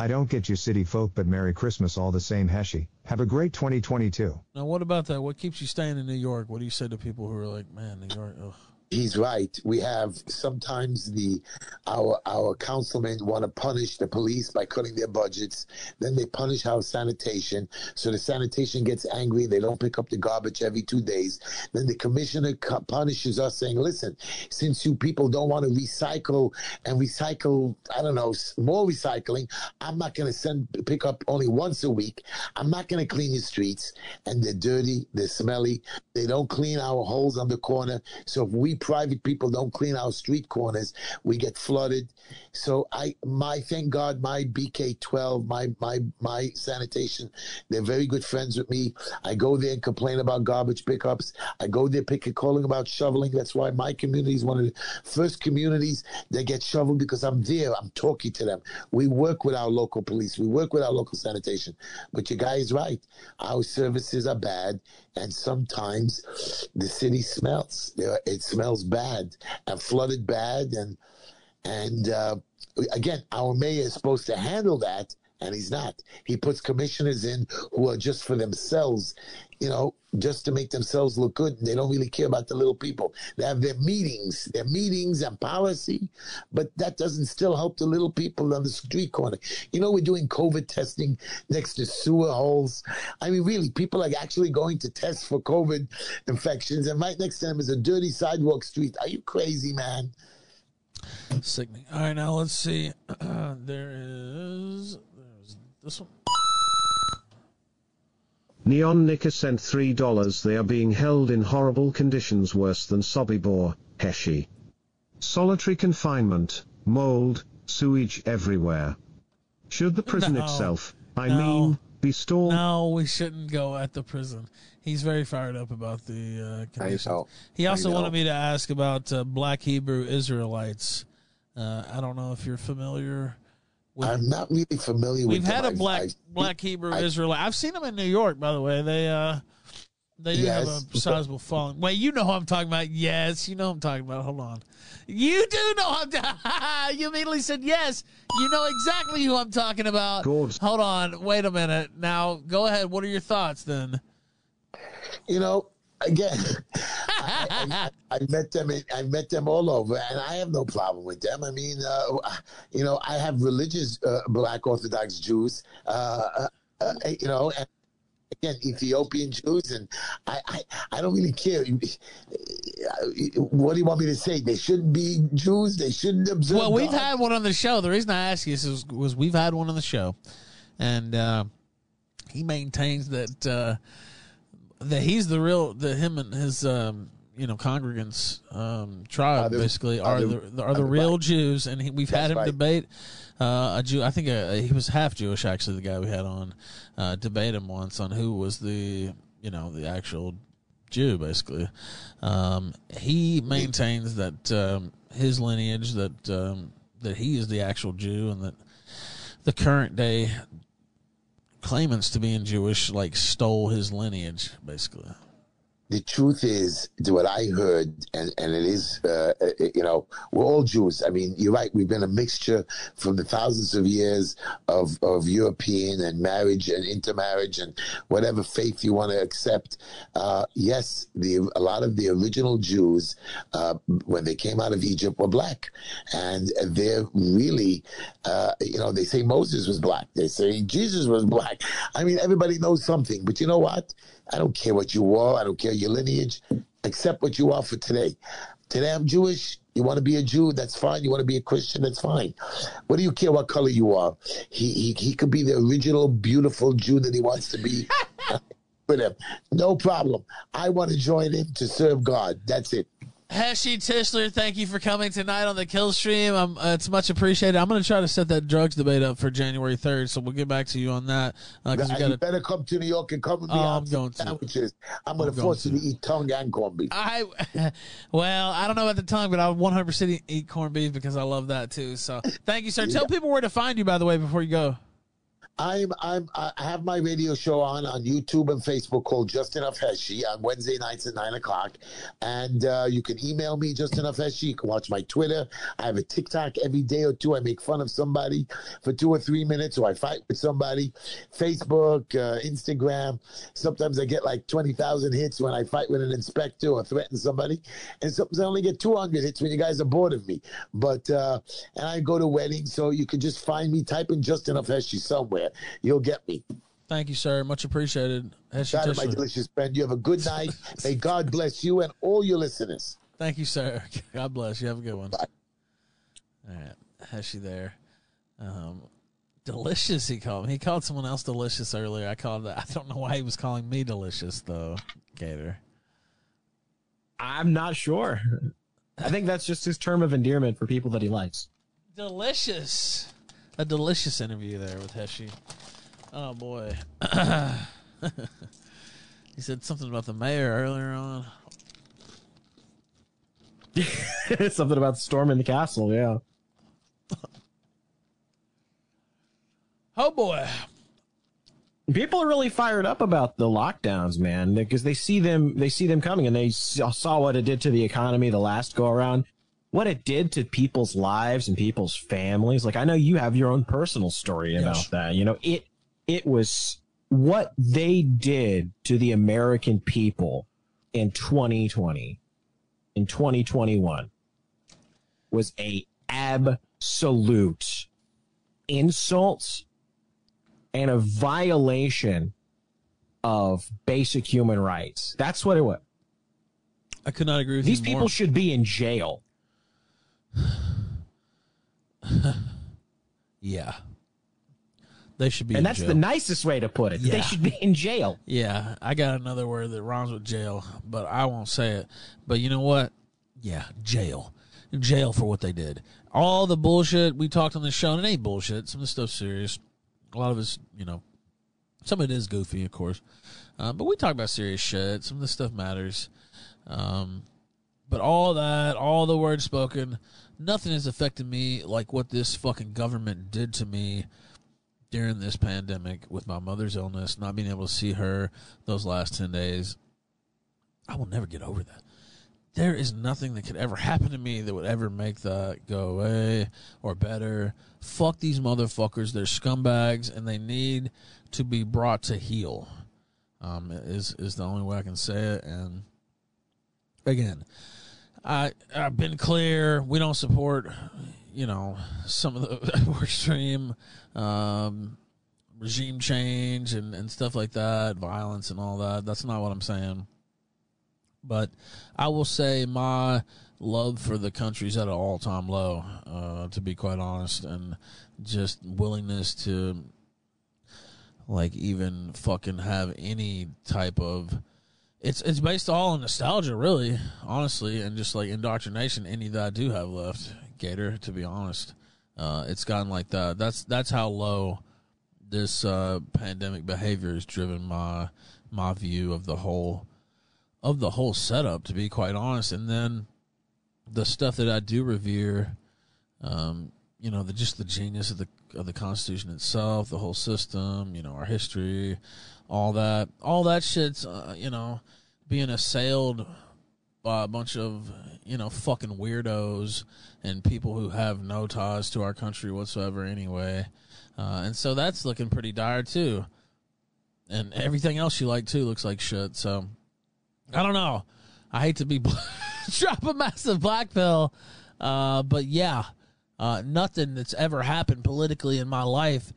I don't get you city folk, but Merry Christmas all the same, Heshy. Have a great 2022. Now, what about that? What keeps you staying in New York? What do you say to people who are like, man, New York? Ugh. He's right. We have sometimes the our our councilmen want to punish the police by cutting their budgets. Then they punish our sanitation. So the sanitation gets angry. They don't pick up the garbage every two days. Then the commissioner punishes us, saying, "Listen, since you people don't want to recycle and recycle, I don't know, more recycling, I'm not going to send pick up only once a week. I'm not going to clean your streets, and they're dirty, they're smelly. They don't clean our holes on the corner. So if we private people don't clean our street corners, we get flooded. So I, my thank God, my BK12, my my my sanitation, they're very good friends with me. I go there and complain about garbage pickups. I go there pick a calling about shoveling. That's why my community is one of the first communities that get shoveled because I'm there. I'm talking to them. We work with our local police. We work with our local sanitation. But your guy is right. Our services are bad, and sometimes the city smells. It smells bad and flooded bad, and and uh, again, our mayor is supposed to handle that, and he's not. He puts commissioners in who are just for themselves, you know, just to make themselves look good. They don't really care about the little people. They have their meetings, their meetings and policy, but that doesn't still help the little people on the street corner. You know, we're doing COVID testing next to sewer holes. I mean, really, people are actually going to test for COVID infections, and right next to them is a dirty sidewalk street. Are you crazy, man? Sickening. All right, now let's see. [CLEARS THROAT] there is there's this one. Neon Nika sent $3 they are being held in horrible conditions worse than Sobibor, Heshi. Solitary confinement, mold, sewage everywhere. Should the prison No. itself, I No. mean, be stored? No, we shouldn't go at the prison. He's very fired up about the uh, conditions. know. He also I wanted me to ask about uh, Black Hebrew Israelites. Uh, I don't know if you're familiar. with I'm not really familiar We've with them. had a I've- black I've- Black Hebrew I- Israelite. I've seen them in New York, by the way. They uh they do have Yes. a [LAUGHS] sizable following. Wait, you know who I'm talking about? Yes, you know who I'm talking about. Hold on. You do know who I'm talking. [LAUGHS] you immediately said yes. You know exactly who I'm talking about. Gord's- Hold on. Wait a minute. Now go ahead. What are your thoughts then? You know, again, [LAUGHS] I, I, I met them. In, I met them all over, and I have no problem with them. I mean, uh, you know, I have religious uh, Black Orthodox Jews, uh, uh, uh, you know, and again, Ethiopian Jews, and I, I, I don't really care. What do you want me to say? They shouldn't be Jews. They shouldn't observe. Well, we've God. had one on the show. The reason I ask you this is, was we've had one on the show, and uh, he maintains that that he's the real the him and his um, you know congregants um, tribe basically are the- the are the real. Jews, and he, we've had him right. debate uh, a Jew. I think uh he was half Jewish actually. The guy we had on uh, debate him once on who was the you know the actual Jew, basically. Um, he maintains that um, his lineage, that um, that he is the actual Jew, and that the current day claimants to being Jewish like stole his lineage, basically. The truth is, to what I heard, and, and it is, uh, you know, we're all Jews. I mean, you're right. We've been a mixture from the thousands of years of, of European and marriage and intermarriage and whatever faith you want to accept. Uh, yes, the a lot of the original Jews, uh, when they came out of Egypt, were black, and they're really, uh, you know, they say Moses was black. They say Jesus was black. I mean, everybody knows something, but you know what? I don't care what you are. I don't care your lineage. Accept what you are for today. Today I'm Jewish. You want to be a Jew? That's fine. You want to be a Christian? That's fine. What do you care what color you are? He he, he could be the original beautiful Jew that he wants to be. [LAUGHS] with him, no problem. I want to join him to serve God. That's it. Heshy Tischler, thank you for coming tonight on the Killstream. Um, uh, it's much appreciated. I'm going to try to set that drugs debate up for January 3rd, so we'll get back to you on that. Because we you better come to New York and come with me Oh, I'm going to. sandwiches. I'm going I'm to force you to eat tongue and corned beef. I [LAUGHS] well, I don't know about the tongue, but I would 100 percent eat, eat corned beef because I love that too. So thank you, sir. Tell people where to find you, by the way, before you go. I'm I'm I have my radio show on on YouTube and Facebook called Just Enough Heshy on Wednesday nights at nine o'clock, and uh, you can email me Just Enough Heshy. You can watch my Twitter. I have a TikTok every day or two. I make fun of somebody for two or three minutes, or I fight with somebody. Facebook, uh, Instagram. Sometimes I get like twenty thousand hits when I fight with an inspector or threaten somebody, and sometimes I only get two hundred hits when you guys are bored of me. But uh, and I go to weddings, so you can just find me. Type in Just Enough Heshy somewhere. You'll get me. Thank you, sir. Much appreciated. Heshy Shout out my delicious friend. You have a good night. [LAUGHS] May God bless you and all your listeners. Thank you, sir. [LAUGHS] God bless you. Have a good one. Bye. All right, Heshy there. Um, delicious. He called me. He called someone else delicious earlier. I called. I don't know why he was calling me delicious though. Gator. I'm not sure. I think that's just his term of endearment for people that he likes. Delicious. A delicious interview there with Heshy. Oh boy. [COUGHS] he said something about the mayor earlier on. [LAUGHS] Something about the storm in the castle, yeah. [LAUGHS] Oh boy. People are really fired up about the lockdowns, man, because they see them they see them coming and they saw saw what it did to the economy the last go around. What it did to people's lives and people's families. Like I know you have your own personal story about Yes. that. You know, it it was what they did to the American people in 2020 in 2021 was a absolute insult and a violation of basic human rights. That's what it was. I could not agree with These people more. should be in jail. [SIGHS] yeah. They should be and that's jail. the nicest way to put it. Yeah. They should be in jail. Yeah, I got another word that rhymes with jail, but I won't say it. But you know what? Yeah, jail. Jail for what they did. All the bullshit we talked on the show, and it ain't bullshit. Some of the stuff's serious. A lot of it's, you know, some of it is goofy, of course. Uh, but we talk about serious shit. Some of the stuff matters. Um, but all that, all the words spoken, nothing has affected me like what this fucking government did to me during this pandemic with my mother's illness, not being able to see her those last 10 days. I will never get over that. There is nothing that could ever happen to me that would ever make that go away or better. Fuck these motherfuckers. They're scumbags and they need to be brought to heel. Um, is is the only way I can say it. And again, I I've been clear. We don't support, you know, some of the [LAUGHS] more extreme um, regime change and, and stuff like that, violence and all that. That's not what I'm saying. But I will say my love for the country's at an all time low, uh, to be quite honest, and just willingness to like even fucking have any type of it's it's based all on nostalgia, really, honestly, and just like indoctrination. Any that I do have left, Gator, to be honest, uh, it's gotten like that. That's that's how low this uh, pandemic behavior has driven my my view of the whole of the whole setup, to be quite honest. And then the stuff that I do revere, um, you know, the just the genius of the of the Constitution itself, the whole system, you know, our history, all that, all that shit's, uh, you know, being assailed by a bunch of you know fucking weirdos and people who have no ties to our country whatsoever anyway, uh, and so that's looking pretty dire too. And everything else you like too looks like shit. So I don't know. I hate to be [LAUGHS] drop a massive black pill, uh, but yeah, uh, nothing that's ever happened politically in my life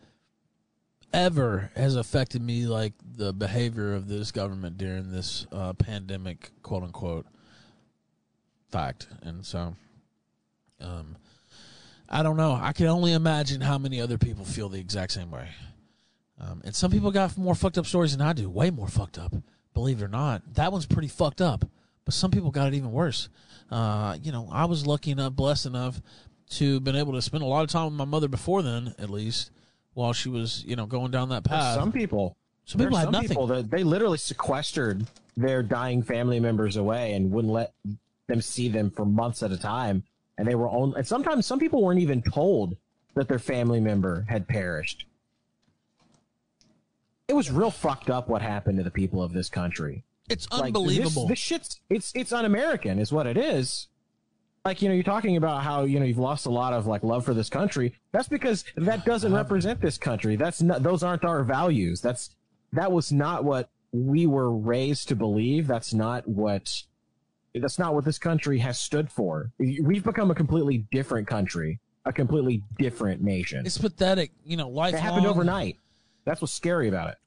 ever has affected me like the behavior of this government during this uh, pandemic, quote unquote, fact. And so, um, I don't know. I can only imagine how many other people feel the exact same way. Um, and some people got more fucked up stories than I do, way more fucked up. Believe it or not, that one's pretty fucked up. But some people got it even worse. Uh, you know, I was lucky enough, blessed enough to been able to spend a lot of time with my mother before then, at least, while she was, you know, going down that path. Some people, Some people had some nothing. People that they literally sequestered their dying family members away and wouldn't let them see them for months at a time. And they were only, and sometimes some people weren't even told that their family member had perished. It was real fucked up what happened to the people of this country. it's Like, unbelievable. This, this shit's it's it's un-American, is what it is. Like you know, you're talking about how you know you've lost a lot of like love for this country. That's because that doesn't represent this country. That's not those aren't our values. That's that was not what we were raised to believe. That's not what that's not what this country has stood for. We've become a completely different country, a completely different nation. it's pathetic. You know, life happened overnight. That's what's scary about it.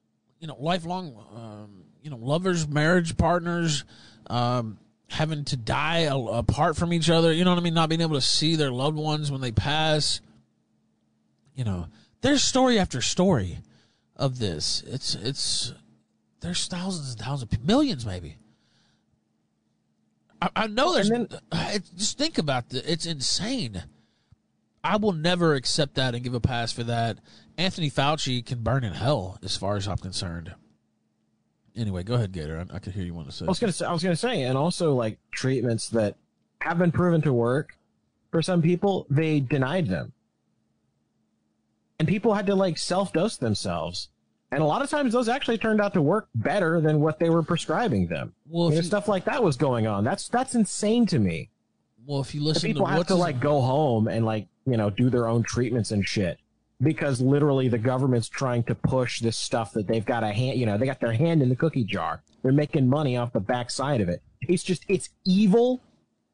you know, lifelong, um, you know, lovers, marriage partners, um, having to die a- apart from each other. You know what I mean? Not being able to see their loved ones when they pass. You know, there's story after story of this. It's it's there's thousands and thousands, of millions maybe. I, I know there's. I- just think about it. It's insane. I will never accept that and give a pass for that. Anthony Fauci can burn in hell, as far as I'm concerned. Anyway, go ahead, Gator. I, I could hear you want to say. I was gonna say, I was gonna say, and also like treatments that have been proven to work for some people, they denied them, and people had to like self-dose themselves, and a lot of times those actually turned out to work better than what they were prescribing them. Well, You stuff like that was going on. That's that's insane to me. well, if you listen people to have to like go home and like you know do their own treatments and shit because literally the government's trying to push this stuff that they've got a hand you know they got their hand in the cookie jar they're making money off the backside of it it's just it's evil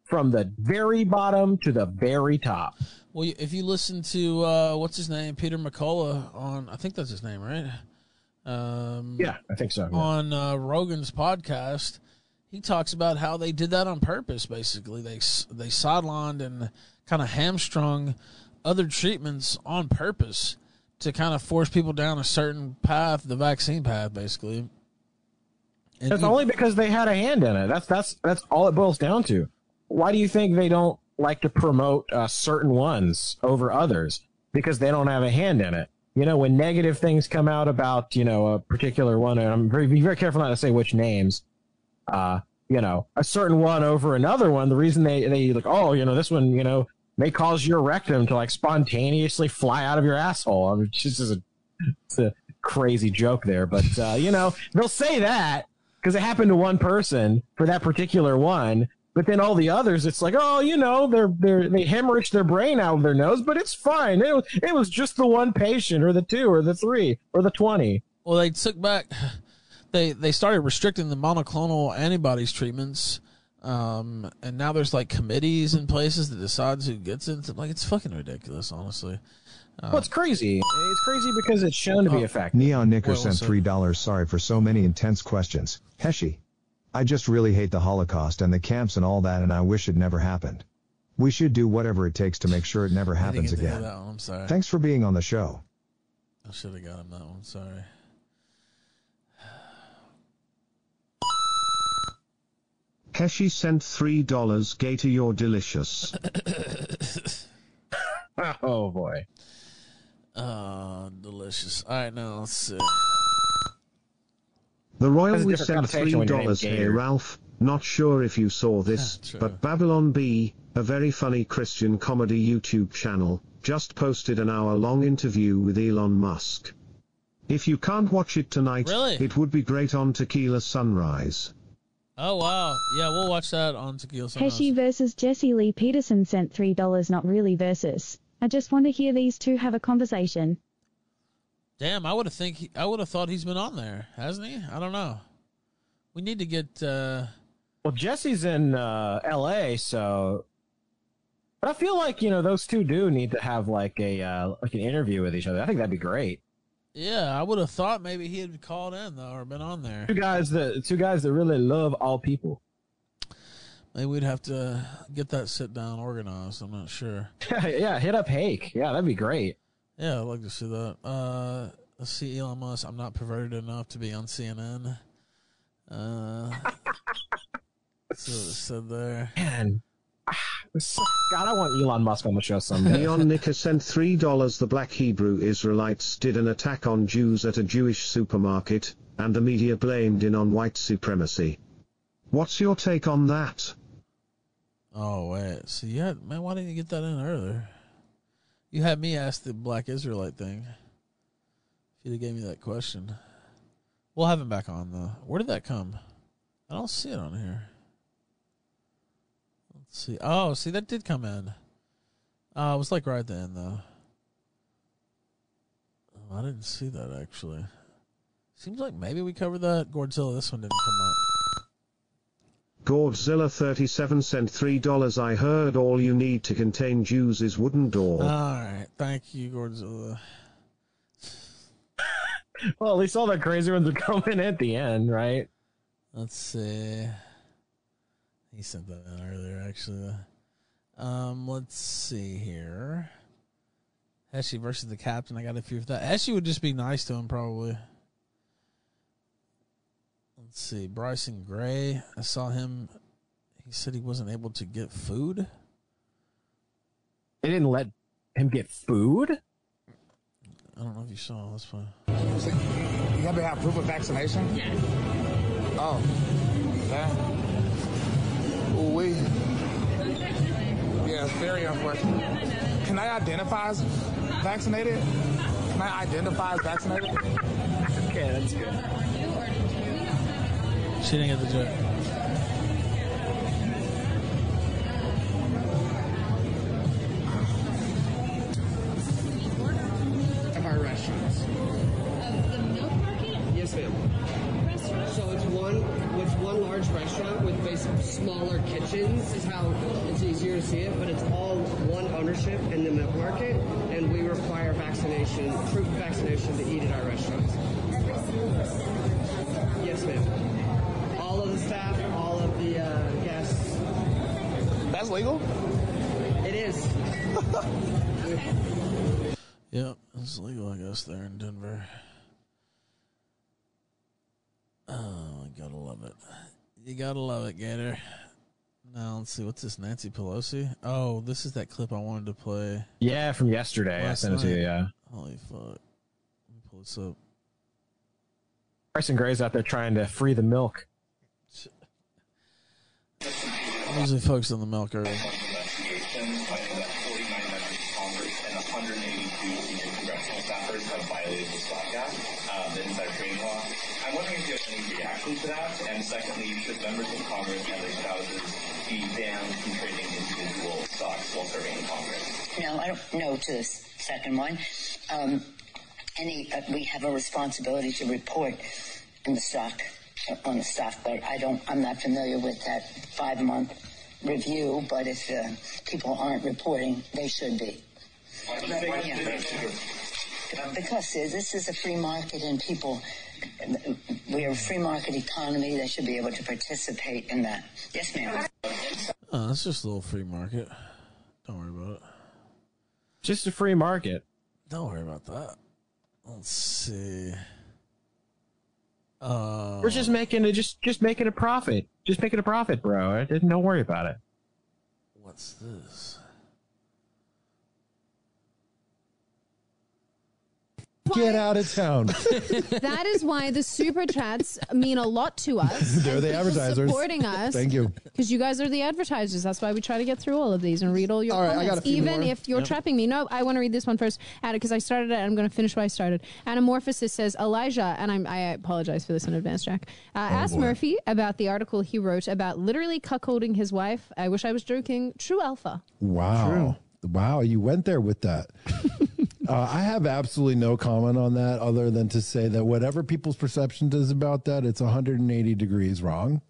from the very bottom to the very top well, if you listen to uh, what's his name, Peter McCullough on, I think that's his name, right? Um, yeah i think so yeah. on uh, Rogan's podcast, he talks about how they did that on purpose. Basically, they they sidelined and kind of hamstrung other treatments on purpose to kind of force people down a certain path, the vaccine path, basically. And It's you- only because they had a hand in it. That's that's that's all it boils down to. Why do you think they don't like to promote uh, certain ones over others? Because they don't have a hand in it. You know, when negative things come out about you know a particular one, and I'm very be very careful not to say which names. Uh, you know, a certain one over another one. The reason they they like, oh, you know, this one, you know, may cause your rectum to like spontaneously fly out of your asshole. I mean, it's just a, it's a crazy joke there, but uh, you know, they'll say that because it happened to one person for that particular one. But then all the others, it's like, oh, you know, they're they're they hemorrhaged their brain out of their nose, but it's fine. It was it was just the one patient, or the two, or the three, or the twenty. Well, they took back. They they started restricting the monoclonal antibodies treatments, um, and now there's like committees in places that decides who gets it. Like it's fucking ridiculous, honestly. well, it's crazy. It's crazy because it's shown to be Oh. effective. Neon Knicker Well, sent $3 sorry for so many intense questions. Heshy. I just really hate the Holocaust and the camps and all that and I wish it never happened. We should do whatever it takes to make sure it never I didn't happens get to hear again. that one. I'm sorry. Thanks for being on the show. I should have got him that one. Sorry. Heshy sent $3 Gator you're delicious. [LAUGHS] Oh boy. Oh, delicious. All right, now let's see. The Royal we sent connotation when your $3 here, Ralph, Not sure if you saw this, True. but Babylon Bee, a very funny Christian comedy YouTube channel, just posted an hour long interview with Elon Musk. If you can't watch it tonight, Really? it would be great on Tequila Sunrise. Oh wow, yeah, we'll watch that on Tequila Sunrise. Heshy versus Jesse Lee Peterson sent $3 not really versus. I just want to hear these two have a conversation. Damn, I would have think he, I would have thought he's been on there, hasn't he? I don't know. We need to get. uh Well, Jesse's in uh, L.A., so. But I feel like you know those two do need to have like a uh, like an interview with each other. I think that'd be great. Yeah, I would have thought maybe he had called in though, or been on there. Two guys that two guys that really love all people. Maybe we'd have to get that sit down organized. I'm not sure. [LAUGHS] yeah, hit up Hake. Yeah, that'd be great. Yeah, I'd like to see that. Uh, let's see, Elon Musk. I'm not perverted enough to be on CNN. Uh, [LAUGHS] so it said there. Man, Ah, God, I want Elon Musk on the show someday. Neon Nika sent $3 The black Hebrew Israelites did an attack on Jews at a Jewish supermarket, and the media blamed in on white supremacy. What's your take on that? Oh wait, so you had man, why didn't you get that in earlier? You had me ask the Black Israelite thing. If you'd have gave me that question, we'll have him back on though. Where did that come? I don't see it on here. Let's see. Oh, see that did come in. Uh, it was like right at the end though. Oh, I didn't see that actually. Seems like maybe we covered that. Godzilla, this one didn't come up. Godzilla37 sent $3 I heard all you need to contain Jews is wooden door. All right, thank you, Godzilla. well, at least all the crazy ones are coming at the end, right? Let's see. He sent that in earlier, actually. Um, let's see here. Heshy versus the captain. I got a few for that. Heshy would just be nice to him, probably. Let's see. Bryson Gray. I saw him. He said he wasn't able to get food. They didn't let him get food. I don't know if you saw. That's fine. You have to have proof of vaccination? Yes. Oh. Yeah. Ooh, we. Yeah, it's very unfortunate. Can I identify as vaccinated? Can I identify as vaccinated? Okay, that's good. She didn't get the joke. of our restaurants. Of the milk market Yes, ma'am. restaurant? So it's one, it's one large restaurant with basically smaller kitchens is how it's easier to see it, but it's all one ownership in the milk market, and we require vaccination, proof of vaccination to eat at our restaurants. Yes, ma'am. All of the staff, all of the uh, guests. That's legal? It is. [LAUGHS] Yep, it's legal, I guess, there in Denver. Oh, I gotta love it. You gotta love it, Gator. Now let's see, what's this? Nancy Pelosi? Oh, this is that clip I wanted to play. Yeah, from yesterday. I sent it to you. Yeah, Holy fuck! Let me pull this up. Bryson Gray's out there trying to free the milk. Usually focus on the milk early. investigations finding that 49 members of Congress and 182 senior congressional staffers have violated the Stock Act, um, the insider trading law. I'm wondering if you have any reaction to that, and secondly, should members of Congress and their spouses be banned from trading individual stocks while serving in Congress? No, I don't know to the second one. Um, any, uh, we have a responsibility to report in the stock, uh, on the stock, but I don't, I'm not familiar with that five month review, but if uh, people aren't reporting, they should be. Why do you think Yeah. they should Because uh, this is a free market and people, we are a free market economy, they should be able to participate in that. Yes, ma'am. Oh, it's just a little free market. Don't worry about it. Just a free market. Don't worry about that. Let's see. Uh, We're just making it, just just making a profit. Just making a profit, bro. Don't worry about it. what's this? Get out of town. [LAUGHS] that is why the super chats mean a lot to us. [LAUGHS] They're the advertisers. supporting us. Thank you. Because you guys are the advertisers. That's why we try to get through all of these and read all your All right, I comments. got a few Even more. if you're Yep. trapping me. No, I want to read this one first. Because I started it. I'm going to finish what I started. Anamorphosis says Elijah, and I'm, I apologize for this in advance, Jack. Uh, asked Oh, boy. Murphy about the article he wrote about literally cuckolding his wife. I wish I was joking. True alpha. Wow. Wow, you went there with that. [LAUGHS] uh, I have absolutely no comment on that other than to say that whatever people's perception is about that, it's 180 degrees wrong.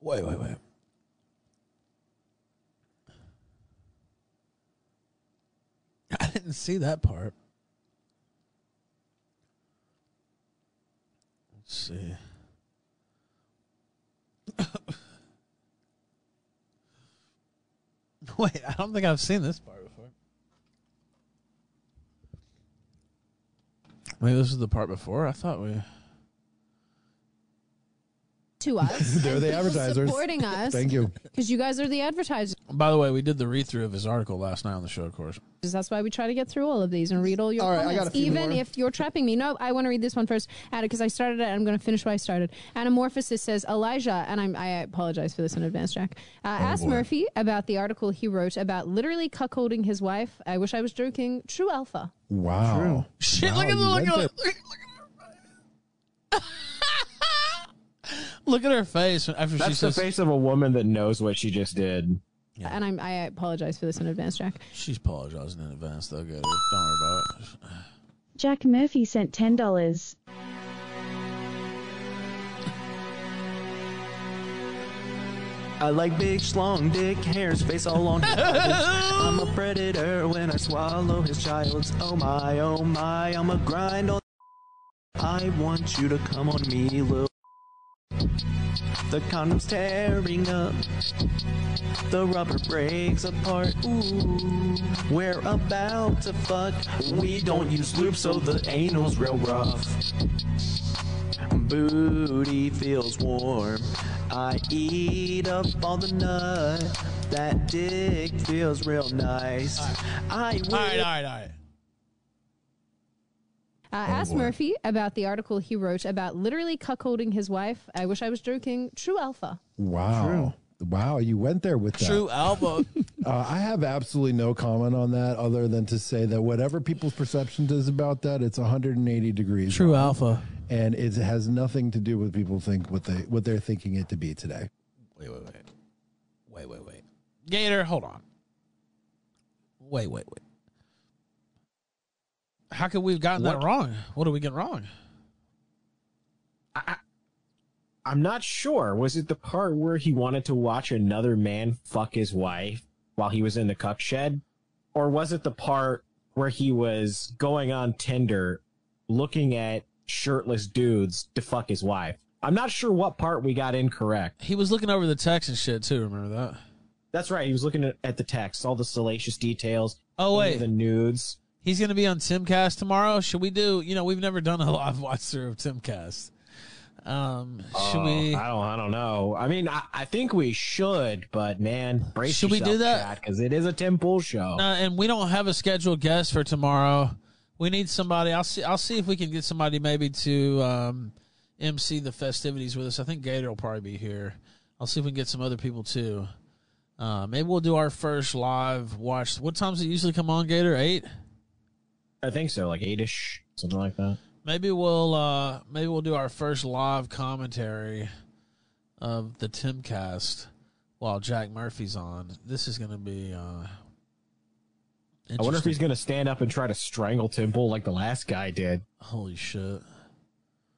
Wait, wait, wait. I didn't see that part. Let's see. [LAUGHS] Wait, I don't think I've seen this part Maybe this is the part before. I thought we. To us. They're the advertisers. Supporting us. Thank you. Because you guys are the advertisers. By the way, we did the read through of his article last night on the show, of course. That's why we try to get through all of these and read all your All right, I comments. got a few Even more. if you're trapping me. No, I want to read this one first, because I started it. I'm going to finish what I started. Anamorphosis says Elijah, and I'm, I apologize for this in advance, Jack. Uh, asked boy. Murphy about the article he wrote about literally cuckolding his wife. I wish I was joking. True alpha. Wow. Shit, Wow, look at the you look went at, there. look, look at her face after she That's the face of a woman that knows what she just did. And I'm, I apologize for this in advance, Jack. she's apologizing in advance. Though, Gator. Don't worry about it. Jack Murphy sent $10. I like big, schlong, dick, hair, face all on his eyelids. I'm a predator when I swallow his child's. Oh my, oh my, I'm a grind on. I want you to come on me, little. The condom's tearing up. The rubber breaks apart. Ooh, we're about to fuck. We don't use lube, so the anal's real rough. Booty feels warm. I eat up all the nut. That dick feels real nice. I will. All right, all right, all right. Uh, asked Murphy about the article he wrote about literally cuckolding his wife. I wish I was joking. True alpha. Wow. Wow, you went there with that. True alpha. [LAUGHS] Uh, I have absolutely no comment on that other than to say that whatever people's perception is about that, it's 180 degrees. True wrong. alpha. And it has nothing to do with people think what they what they're thinking it to be today. Wait, wait, wait. Wait, wait, wait. Gator, hold on. Wait, wait, wait. How could we have gotten that wrong? What did we get wrong? I, I'm not sure. Was it the part where he wanted to watch another man fuck his wife while he was in the cuck shed? Or was it the part where he was going on Tinder looking at shirtless dudes to fuck his wife? I'm not sure what part we got incorrect. He was looking over the text and shit too. Remember that? That's right. He was looking at, at the text, all the salacious details. Oh wait, the nudes. He's going to be on Timcast tomorrow. Should we do? You know, we've never done a [LAUGHS] live watch through of Timcast. Um, should Oh, we? I don't. I don't know. I mean, I, I think we should, but man, brace Should we do that? Because it is a Tim Pool show. No, and we don't have a scheduled guest for tomorrow. We need somebody. I'll see. I'll see if we can get somebody maybe to um, MC the festivities with us. I think Gator will probably be here. I'll see if we can get some other people too. Uh, maybe we'll do our first live watch. What times does it usually come on, Gator? Eight. I think so, like eight-ish, something like that. Maybe we'll uh, maybe we'll do our first live commentary of the Timcast while Jack Murphy's on. This is going to be. Uh, I wonder if he's going to stand up and try to strangle Pool like the last guy did. Holy shit!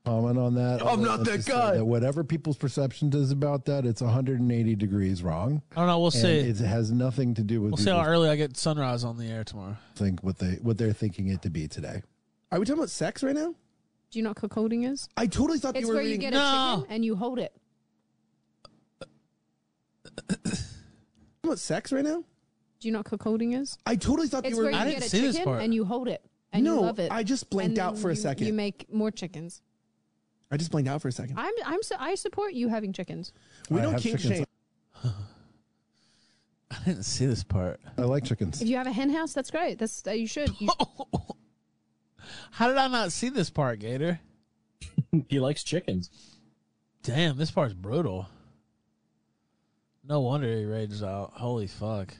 Comment on that. I'm not that guy. That whatever people's perception is about that, it's 180 degrees wrong. I don't know. We'll And see. It has nothing to do with We'll see how early I get Sunrise on the air tomorrow. think what they what they're thinking it to be today. Are we talking about sex right now? Do you know what cuckolding is? I totally thought It's you were where you reading. get a chicken and you hold it. about sex right now? Do you know what cuckolding is? I totally thought It's you were. where you get a chicken and you hold it and No, you love it. I just blanked out for a you- second. You make more chickens. I just blanked out for a second. I'm I'm su- I support you having chickens. We I don't have kink chickens. shame. [LAUGHS] I didn't see this part. I like chickens. If you have a hen house, that's great. That's uh, you should. You, [LAUGHS] How did I not see this part, Gator? [LAUGHS] he likes chickens. Damn, this part's brutal. No wonder he rages out. Holy fuck.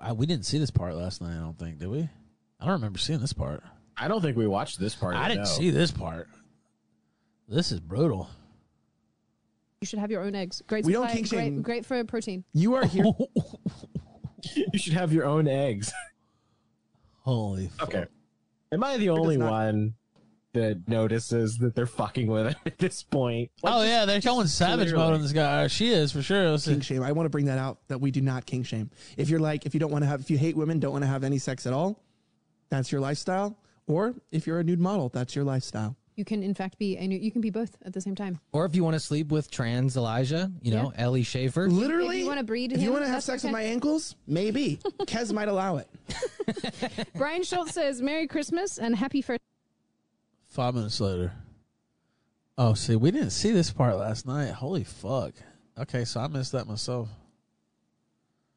I, we didn't see this part last night, I don't think, did we? I don't remember seeing this part. I don't think we watched this part. I didn't no. see this part. This is brutal. You should have your own eggs. Great, We don't supply- kink shame. great, great for protein. You are here. [LAUGHS] you should have your own eggs. Holy fuck. Okay. Am I the only one that notices that they're fucking with it [LAUGHS] at this point? Like, oh yeah, they're just showing savage mode on this guy. Uh, She is for sure. Let's see. king shame. I want to bring that out that we do not king shame. If you're like, if you don't want to have, if you hate women, don't want to have any sex at all, that's your lifestyle. Or if you're a nude model, that's your lifestyle. You can, in fact, be a new, you can be both at the same time. Or if you want to sleep with trans Elijah, you know, Ellie Schaefer. Literally, If you wanna breed if you want to have sex okay. with my ankles, maybe [LAUGHS] Kez might allow it. [LAUGHS] Brian Schultz says, "Merry Christmas and happy first." Five minutes later. Oh, see, we didn't see this part last night. Holy fuck. Okay, so I missed that myself.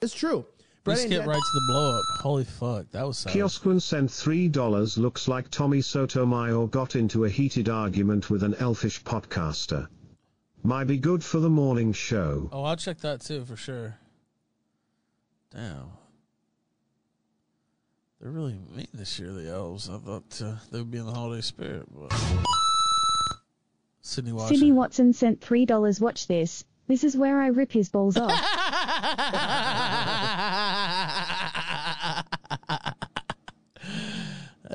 It's true. We Brett and skipped right to the blow up. Holy fuck, that was sad. Kiosquin sent $3 looks like Tommy Sotomayor got into a heated argument with an elfish podcaster. Might be good for the morning show. Oh, I'll check that too for sure. Damn. They're really mean this year, the elves. I thought uh, they would be in the holiday spirit, but Sydney Watson. Sydney Watson sent $3. Watch this. This is where I rip his balls off. [LAUGHS]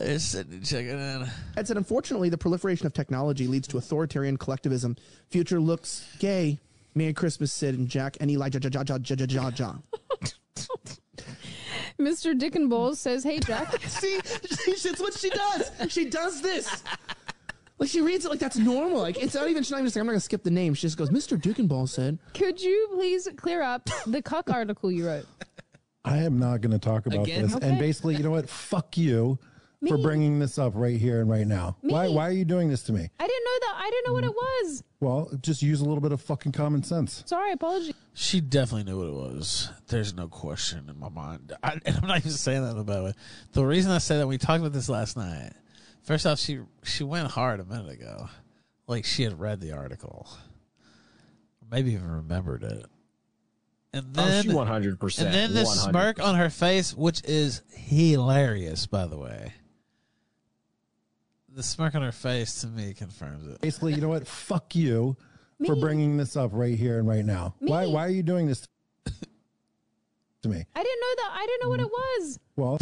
It's Sydney checking in. Ed said, unfortunately, the proliferation of technology leads to authoritarian collectivism. Future looks gay. Merry Christmas, Sid and Jack and Elijah. Ja, ja, ja, ja, ja, ja, ja. Mr. Dickon Bowles says, "Hey Jack." [LAUGHS] See, she, it's what she does. She does this. Like she reads it like that's normal. Like it's not even. She's not even saying. I'm not gonna skip the name. She just goes, "Mr. Dukenball said." Could you please clear up the cuck [LAUGHS] article you wrote? I am not going to talk about Again? this. Okay. And basically, you know what? Fuck you for bringing this up right here and right now. Why? Why are you doing this to me? I didn't know that. I didn't know what it was. Well, just use a little bit of fucking common sense. Sorry, apology. She definitely knew what it was. There's no question in my mind. I, and I'm not even saying that in a bad way. The reason I say that, we talked about this last night. First off, she she went hard a minute ago. Like she had read the article. Maybe even remembered it. And Oh, then she 100%, And then this smirk on her face, which is hilarious, by the way. The smirk on her face to me confirms it. Basically, you know what? Fuck you for bringing this up right here and right now. Why? Why are you doing this to me? I didn't know that. I didn't know what it was. Well,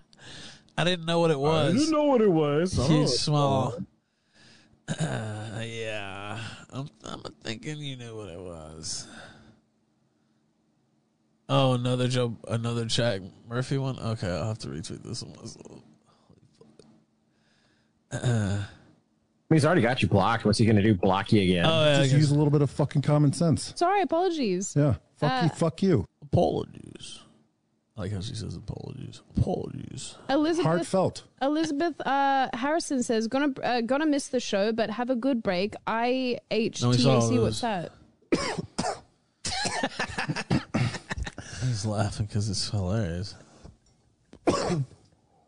[LAUGHS] I didn't know what it was. didn't know what it was. Huge, Oh, small. Uh, yeah, I'm. I'm thinking you knew what it was. Oh, another Joe, another Jack Murphy one. Okay, I'll have to retweet this one myself. Uh, He's already got you blocked. What's he going to do? Block you again? Oh, yeah, just use a little bit of fucking common sense. Sorry, apologies. Yeah. Fuck Uh, you. Fuck you. apologies. I like how she says apologies. Apologies. Elizabeth Heartfelt. Elizabeth uh, Harrison says, "Gonna uh, gonna miss the show, but have a good break." I H No, we T saw A C. all What's that? [COUGHS] He's laughing because it's hilarious. [COUGHS]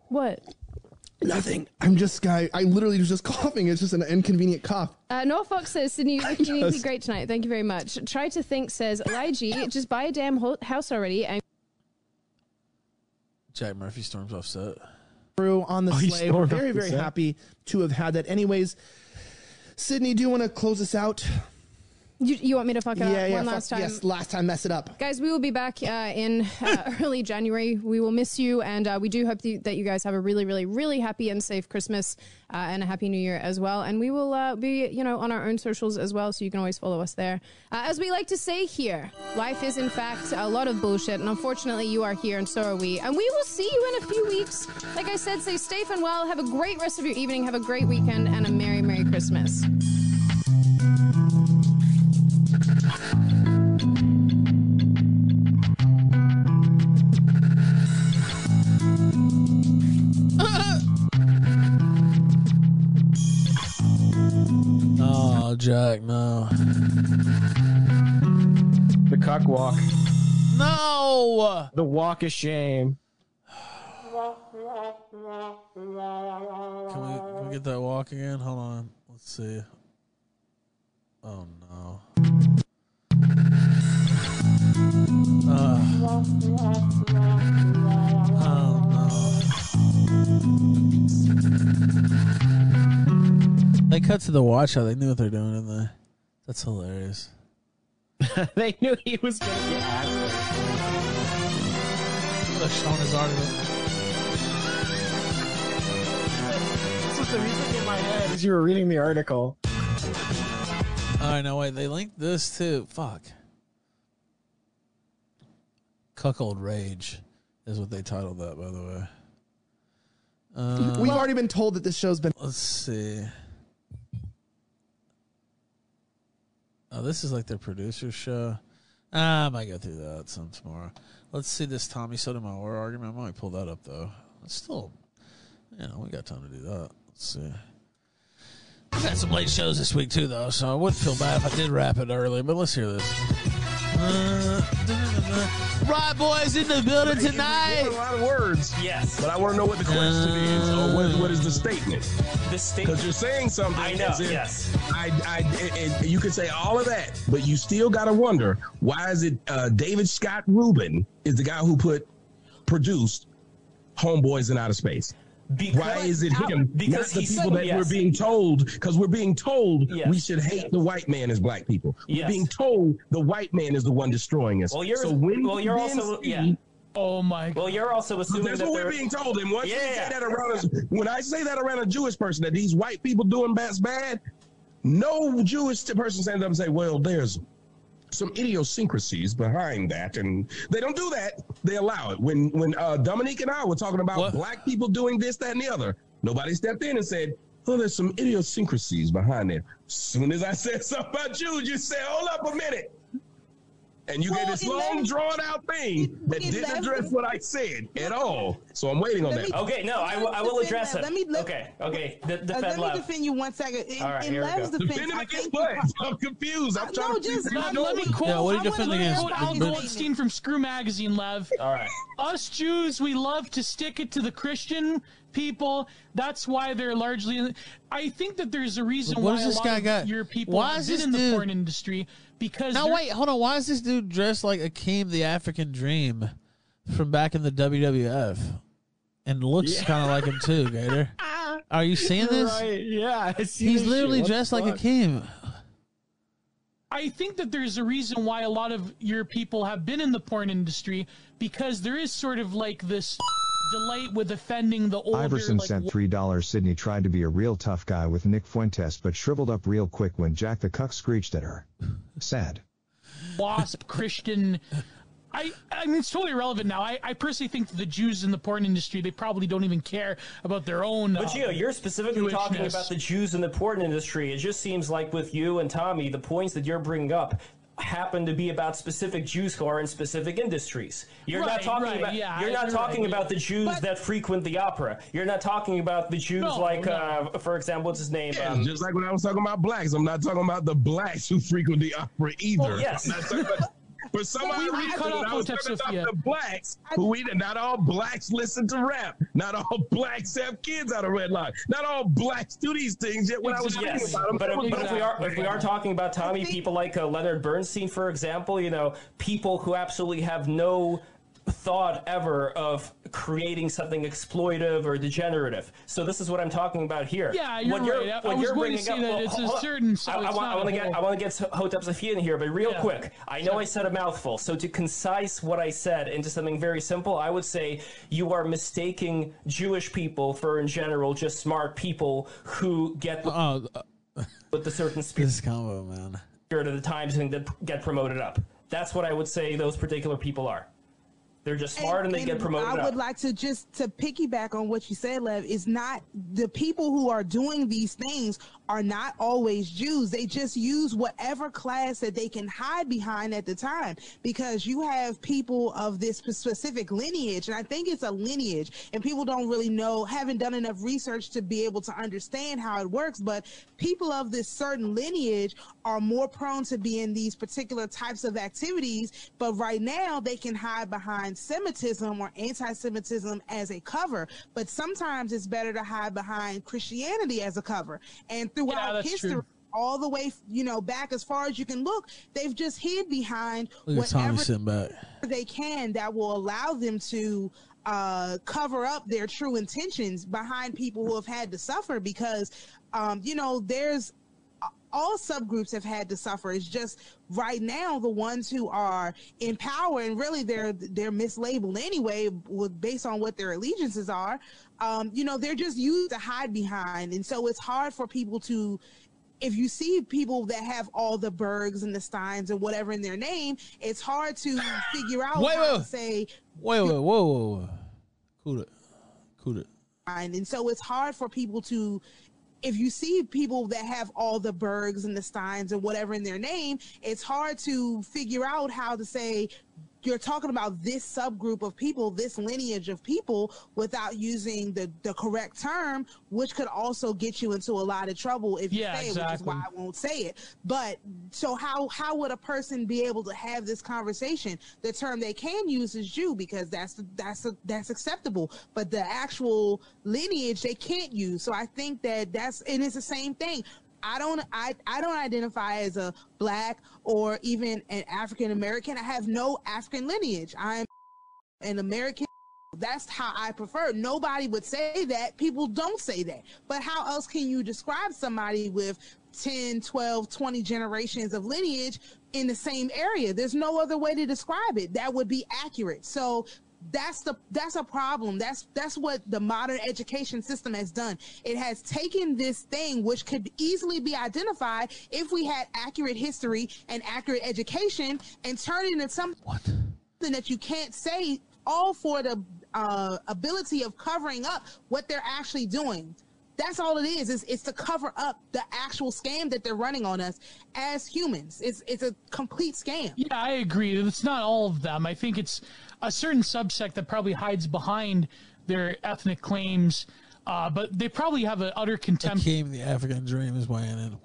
What? Nothing. I'm just guy. I literally was just [LAUGHS] coughing. It's just an inconvenient cough. Uh, Norfolk says, Sydney, you look uniquely Just- great tonight. Thank you very much. Try to think says, Elijah, just buy a damn ho- house already and Jack Murphy storms off set. Through on the Oh, he sleigh. We're stormed off very the very set? happy to have had that. Anyways, Sydney, do you want to close us out? You, you want me to fuck it yeah, up yeah. one fuck- last time? Yes, last time. Mess it up. Guys, we will be back uh, in uh, [LAUGHS] early January. We will miss you, and uh, we do hope that that you guys have a really, really, really happy and safe Christmas uh, and a happy New Year as well. And we will uh, be, you know, on our own socials as well, so you can always follow us there. Uh, as we like to say here, life is in fact a lot of bullshit, and unfortunately, you are here, and so are we. And we will see you in a few weeks. Like I said, stay safe and well. Have a great rest of your evening. Have a great weekend, and a merry, merry Christmas. Oh, Jack, no. The cock walk. No! The walk of shame. Can we, can we get that walk again? Hold on. Let's see. Oh no. No. They cut to the watch out. They knew what they're doing in there. That's hilarious. [LAUGHS] they knew he was going to get asked. They're showing his article. This was the music in my head as you were reading the article. All right, no wait. They linked this too. Fuck. Cuckold Rage is what they titled that, by the way. Uh, We've already been told that this show's been. Let's see. Oh, this is like their producer show. Ah, I might go through that some tomorrow. Let's see this Tommy Sotomayor argument. I might pull that up though. It's still, you know, we got time to do that. Let's see. We've had some late shows this week too, though, so I wouldn't feel bad if I did wrap it early. But let's hear this. Uh, right, boys, in the building A tonight. lot of words. Yes. But I want to know what the question is, or what, what is the statement? The statement. Because you're saying something. I know, as if yes. I, I, and- and you can say all of that, but you still got to wonder why is it uh, David Scott Rubin is the guy who put produced Homeboys in Outer Space. Why is it him? because not the people that yes. we're being told, because we're being told Yes. we should hate the white man as black people. We're Yes. being told the white man is the one destroying us. Well, you're so when well, you're also see- yeah. Oh my! Well, you're also assuming that's that what we're being told. And once we Yeah. say that around us, when I say that around a Jewish person, that these white people doing that's bad, no Jewish person stands up and say, "Well, there's some idiosyncrasies behind that," and they don't do that. They allow it. When when uh, Dominique and I were talking about black people doing this, that, and the other, nobody stepped in and said. Oh, there's some idiosyncrasies behind it. Soon as I said [LAUGHS] something about Jews, you said, "Hold up a minute," and you Well, gave this long, drawn out thing that didn't that- address what I said at all. So I'm waiting on Let that. me- Okay, no, I, will- I will Defend address that. it. Let me- let- okay, okay. De- Uh, defend let me Lev. defend you one second. In, All right, in here we Lev's go. defense, Defend him against what? I'm confused. I'm trying no, to just Let, no, let me quote. Yeah, what are you defending against? Al But- Goldstein from Screw Magazine, Lev. All right. Us Jews, we love to stick it to the Christian people. That's why they're largely. I think that there's a reason What why this lot guy of got? your people Why is this in the porn industry because Now wait, hold on. Why is this dude dressed like Akeem the African Dream from back in the WWF, and looks Yeah. kind of like him too, [LAUGHS] Gator? Are you seeing You're this? right. Yeah, I see He's literally dressed like? Akeem. I think that there's a reason why a lot of your people have been in the porn industry because there is sort of like this delight with offending the older. Iverson like, sent $3. Sydney tried to be a real tough guy with Nick Fuentes but shriveled up real quick when Jack the Cuck screeched at her. [LAUGHS] Sad. wasp Christian. I I mean it's totally irrelevant now. I, I personally think that the Jews in the porn industry they probably don't even care about their own. But uh, Gio, you're specifically talking about the Jews in the porn industry. It just seems like with you and Tommy, the points that you're bringing up happen to be about specific Jews who are in specific industries. You're not talking right, about yeah, you're not you're talking right, about the Jews But- that frequent the opera. You're not talking about the Jews No, like no. uh, for example, what's his name? Yeah, Um, just like when I was talking about blacks, I'm not talking about the blacks who frequent the opera either. Well, yes. I'm not talking about- For some We- odd we reason, cut off I was Hotep talking Sophia. about the blacks, who we not all blacks listen to rap. Not all [LAUGHS] blacks have kids out of wedlock. Not all blacks do these things. Yet when I was Yes, about them, but, I was but if we are if we are talking about Tommy, people like uh, Leonard Bernstein, for example, you know, people who absolutely have no thought ever of creating something exploitive or degenerative. So this is what I'm talking about here. Yeah, you're What right. I- I was going to say that it's a hold certain- so I, I want, I want to get I want to get Hotep Sophia in here, but real Yeah. quick, I know I said a mouthful. So to concise what I said into something very simple, I would say you are mistaking Jewish people for in general just smart people who get Oh, with the certain spirit this combo, man. spirit of the times and get promoted up. That's what I would say those particular people are. They're just smart and, they get promoted I up. would like to just to piggyback on what you said, Lev. Is not the people who are doing these things are not always Jews. They just use whatever class that they can hide behind at the time because you have people of this specific lineage, and I think it's a lineage, and people don't really know, haven't done enough research to be able to understand how it works. But people of this certain lineage are more prone to be in these particular types of activities. But right now, they can hide behind behind Semitism or anti-Semitism as a cover, but sometimes it's better to hide behind Christianity as a cover. And throughout that's history. true. All the way, you know, back as far as you can look, they've just hid behind Look at Tommy whatever they can that will allow them to uh, cover up their true intentions behind people who have had to suffer because, um, you know, there's all subgroups have had to suffer. It's just right now the ones who are in power and really they're they're mislabeled anyway, with based on what their allegiances are. Um, you know, they're just used to hide behind, and so it's hard for people to. If you see people that have all the Bergs and the Steins and whatever in their name, it's hard to [SIGHS] figure out Wait, wait. to say Wait, wait, whoa, whoa, whoa. Cool it. Cool it. And so it's hard for people to, if you see people that have all the Bergs and the Steins and whatever in their name, it's hard to figure out how to say, you're talking about this subgroup of people, this lineage of people, without using the, the correct term, which could also get you into a lot of trouble if you Yeah, say it, which is why I won't say it. But so how how would a person be able to have this conversation? The term they can use is Jew because that's that's that's acceptable. But the actual lineage they can't use. So I think that that's and it's the same thing. I don't I, I don't identify as a black or even an African American. I have no African lineage. I'm an American that's how I prefer. Nobody would say that. People don't say that. But how else can you describe somebody with 10, 12, 20 generations of lineage in the same area? There's no other way to describe it that would be accurate. So that's the that's a problem. That's that's what the modern education system has done. It has taken this thing which could easily be identified if we had accurate history and accurate education and turned it into something that you can't say all for the uh, ability of covering up what they're actually doing. That's all it is. Is it's to cover up the actual scam that they're running on us as humans. It's it's a complete scam. Yeah, I agree. It's not all of them. I think it's a certain subsect that probably hides behind their ethnic claims, uh, but they probably have an utter contempt Akeem the African dream is weighing in.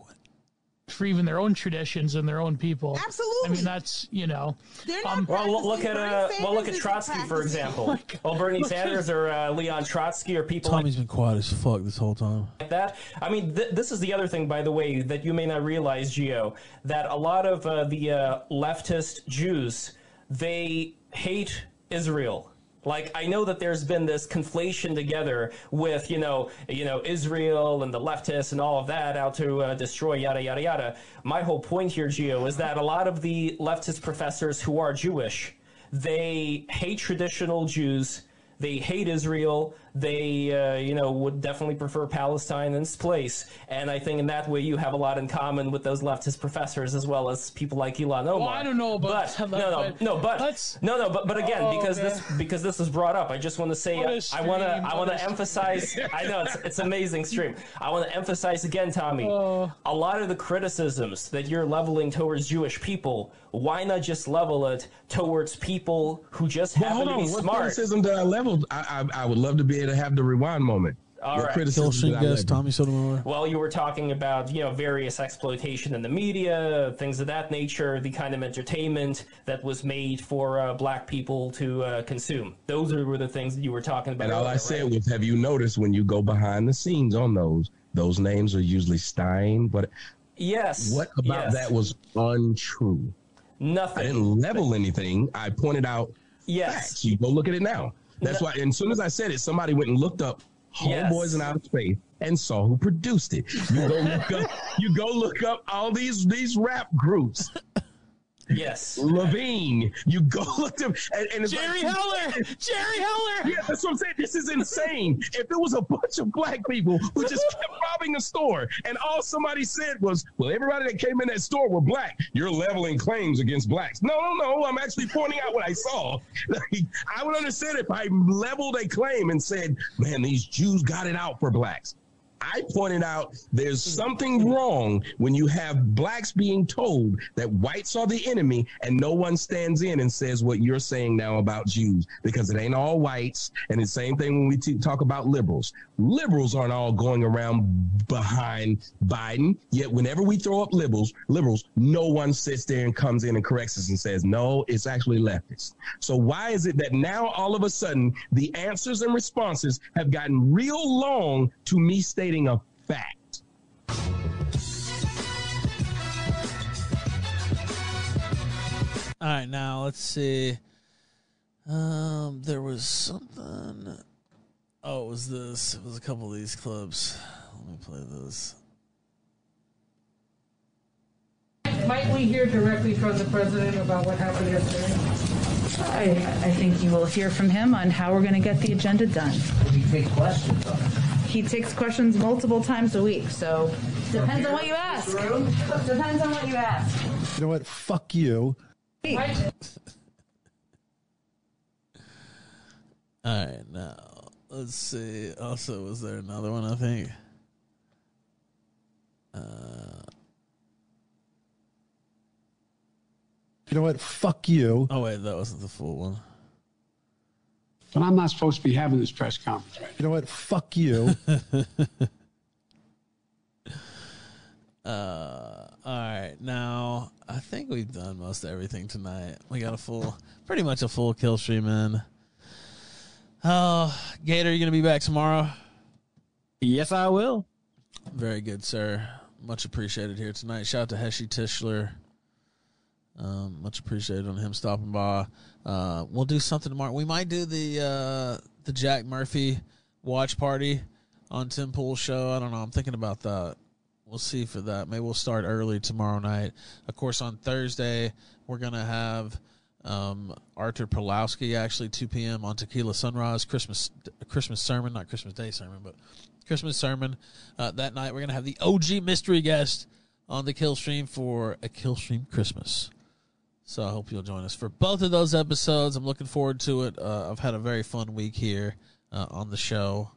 for even their own traditions and their own people. Absolutely. I mean, that's you know. Um, Well, look at uh, well, look at Trotsky for example. [LAUGHS] Well, Bernie Sanders or uh, Leon Trotsky or people like Tommy's been quiet as fuck this whole time. like that. I mean, th- this is the other thing, by the way, that you may not realize, Gio, that a lot of uh, the uh, leftist Jews they hate Israel. Like I know that there's been this conflation together with you know you know Israel and the leftists and all of that out to uh, destroy yada yada yada. My whole point here, Gio, is that a lot of the leftist professors who are Jewish, they hate traditional Jews. They hate Israel. They, uh, you know, would definitely prefer Palestine in its place. And I think in that way you have a lot in common with those leftist professors as well as people like Ilhan Omar. Well, I don't know about but, that, [LAUGHS] no, no, but no, but let's- no, no, but but again, Oh, because man. this because this was brought up, I just want to say What a I want to I want to emphasize. [LAUGHS] I know it's it's amazing stream. I want to emphasize again, Tommy. Oh. A lot of the criticisms that you're leveling towards Jewish people, why not just level it towards people who just Well, happen hold to on. be What smart? criticism did I level? I, I I would love to be able to have the rewind moment. All what right. criticism did guest? Tommy Sotomayor. Well, you were talking about, you know, various exploitation in the media, things of that nature, the kind of entertainment that was made for uh, black people to uh, consume. Those are, were the things that you were talking about. And all I earlier, said was, have you noticed when you go behind the scenes on those, those names are usually Stein. But Yes. what about yes. that was untrue? Nothing. I didn't level anything. I pointed out Yes. facts. You go look at it now. That's why. And as soon as I said it, somebody went and looked up Yes. Homeboys in Outer Space and saw who produced it. You go look up. You go look up all these these rap groups. Yes. Levine. You go [LAUGHS] look them. And, and it's Jerry like, Heller! Jerry Heller! Yeah, that's what I'm saying. This is insane. If it was a bunch of black people who just [LAUGHS] kept robbing a store, and all somebody said was, "Well, everybody that came in that store were black," you're leveling claims against blacks. No, no, no. I'm actually pointing out what I saw. [LAUGHS] Like, I would understand if I leveled a claim and said, "Man, these Jews got it out for blacks." I pointed out there's something wrong when you have blacks being told that whites are the enemy and no one stands in and says what you're saying now about Jews because it ain't all whites. And the same thing when we t- talk about liberals. Liberals aren't all going around behind Biden. Yet whenever we throw up liberals, liberals, no one sits there and comes in and corrects us and says, no, it's actually leftists. So why is it that now all of a sudden the answers and responses have gotten real long to me stating a fact? All right, now let's see. Um, there was something. Oh, it was this. It was a couple of these clips. Let me play this. Might we hear directly from the president about what happened yesterday? I, I think you will hear from him on how we're going to get the agenda done. He takes questions. He takes questions multiple times a week, so depends on what you ask. Depends on what you ask. You know what? Fuck you. [LAUGHS] All right, now let's see. Also, was there another one? I think. Uh, You know what? Fuck you. oh wait, that wasn't the full one. But I'm not supposed to be having this press conference. Right? You know what? Fuck you. [LAUGHS] [LAUGHS] Uh, all right. Now, I think we've done most everything tonight. We got a full, pretty much a full Killstream in. Oh, Gator, you going to be back tomorrow? Yes, I will. Very good, sir. Much appreciated here tonight. Shout out to Heshy Tischler. Um, much appreciated on him stopping by. Uh, we'll do something tomorrow. We might do the uh, the Jack Murphy watch party on Tim Pool's show. I don't know. I'm thinking about that. We'll see for that. Maybe we'll start early tomorrow night. Of course, on Thursday we're gonna have um, Arthur Pulowski actually 2 p.m. on Tequila Sunrise Christmas Christmas sermon, not Christmas Day sermon, but Christmas sermon. Uh, that night we're gonna have the OG mystery guest on the Killstream for a Killstream Christmas. So I hope you'll join us for both of those episodes. I'm looking forward to it. Uh, I've had a very fun week here uh, on the show,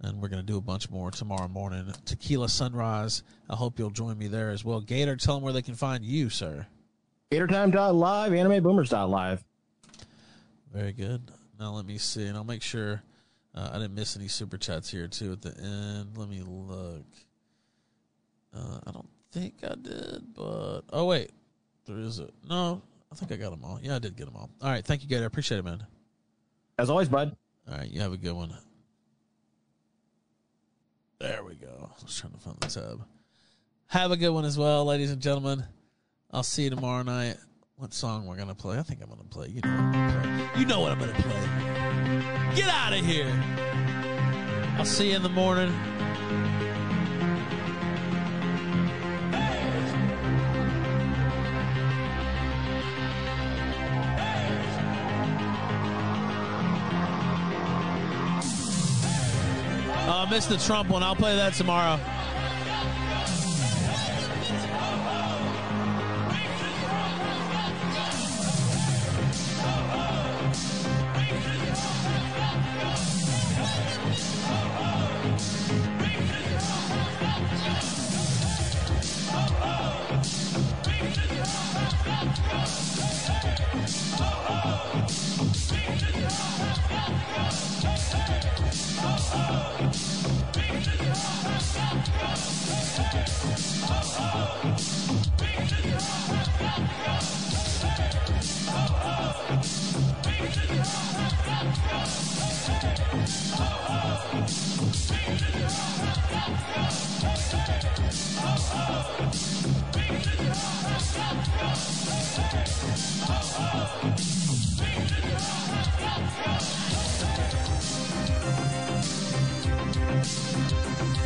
and we're going to do a bunch more tomorrow morning. Tequila Sunrise. I hope you'll join me there as well. Gator, tell them where they can find you, sir. GatorTime.live, AnimeBoomers.live. Very good. Now let me see, and I'll make sure uh, I didn't miss any super chats here too at the end. Let me look. Uh, I don't think I did, but oh wait, there is a no. I think I got them all. Yeah, I did get them all. All right, thank you, Gator. I appreciate it, man. As always, bud. All right, you have a good one. There we go. I was trying to find the tab. Have a good one as well, ladies and gentlemen. I'll see you tomorrow night. What song we're gonna play? I think I'm gonna play. You know what I'm gonna play. You know what I'm gonna play. Get out of here. I'll see you in the morning. missed the Trump one. I'll play that tomorrow. Oh, oh.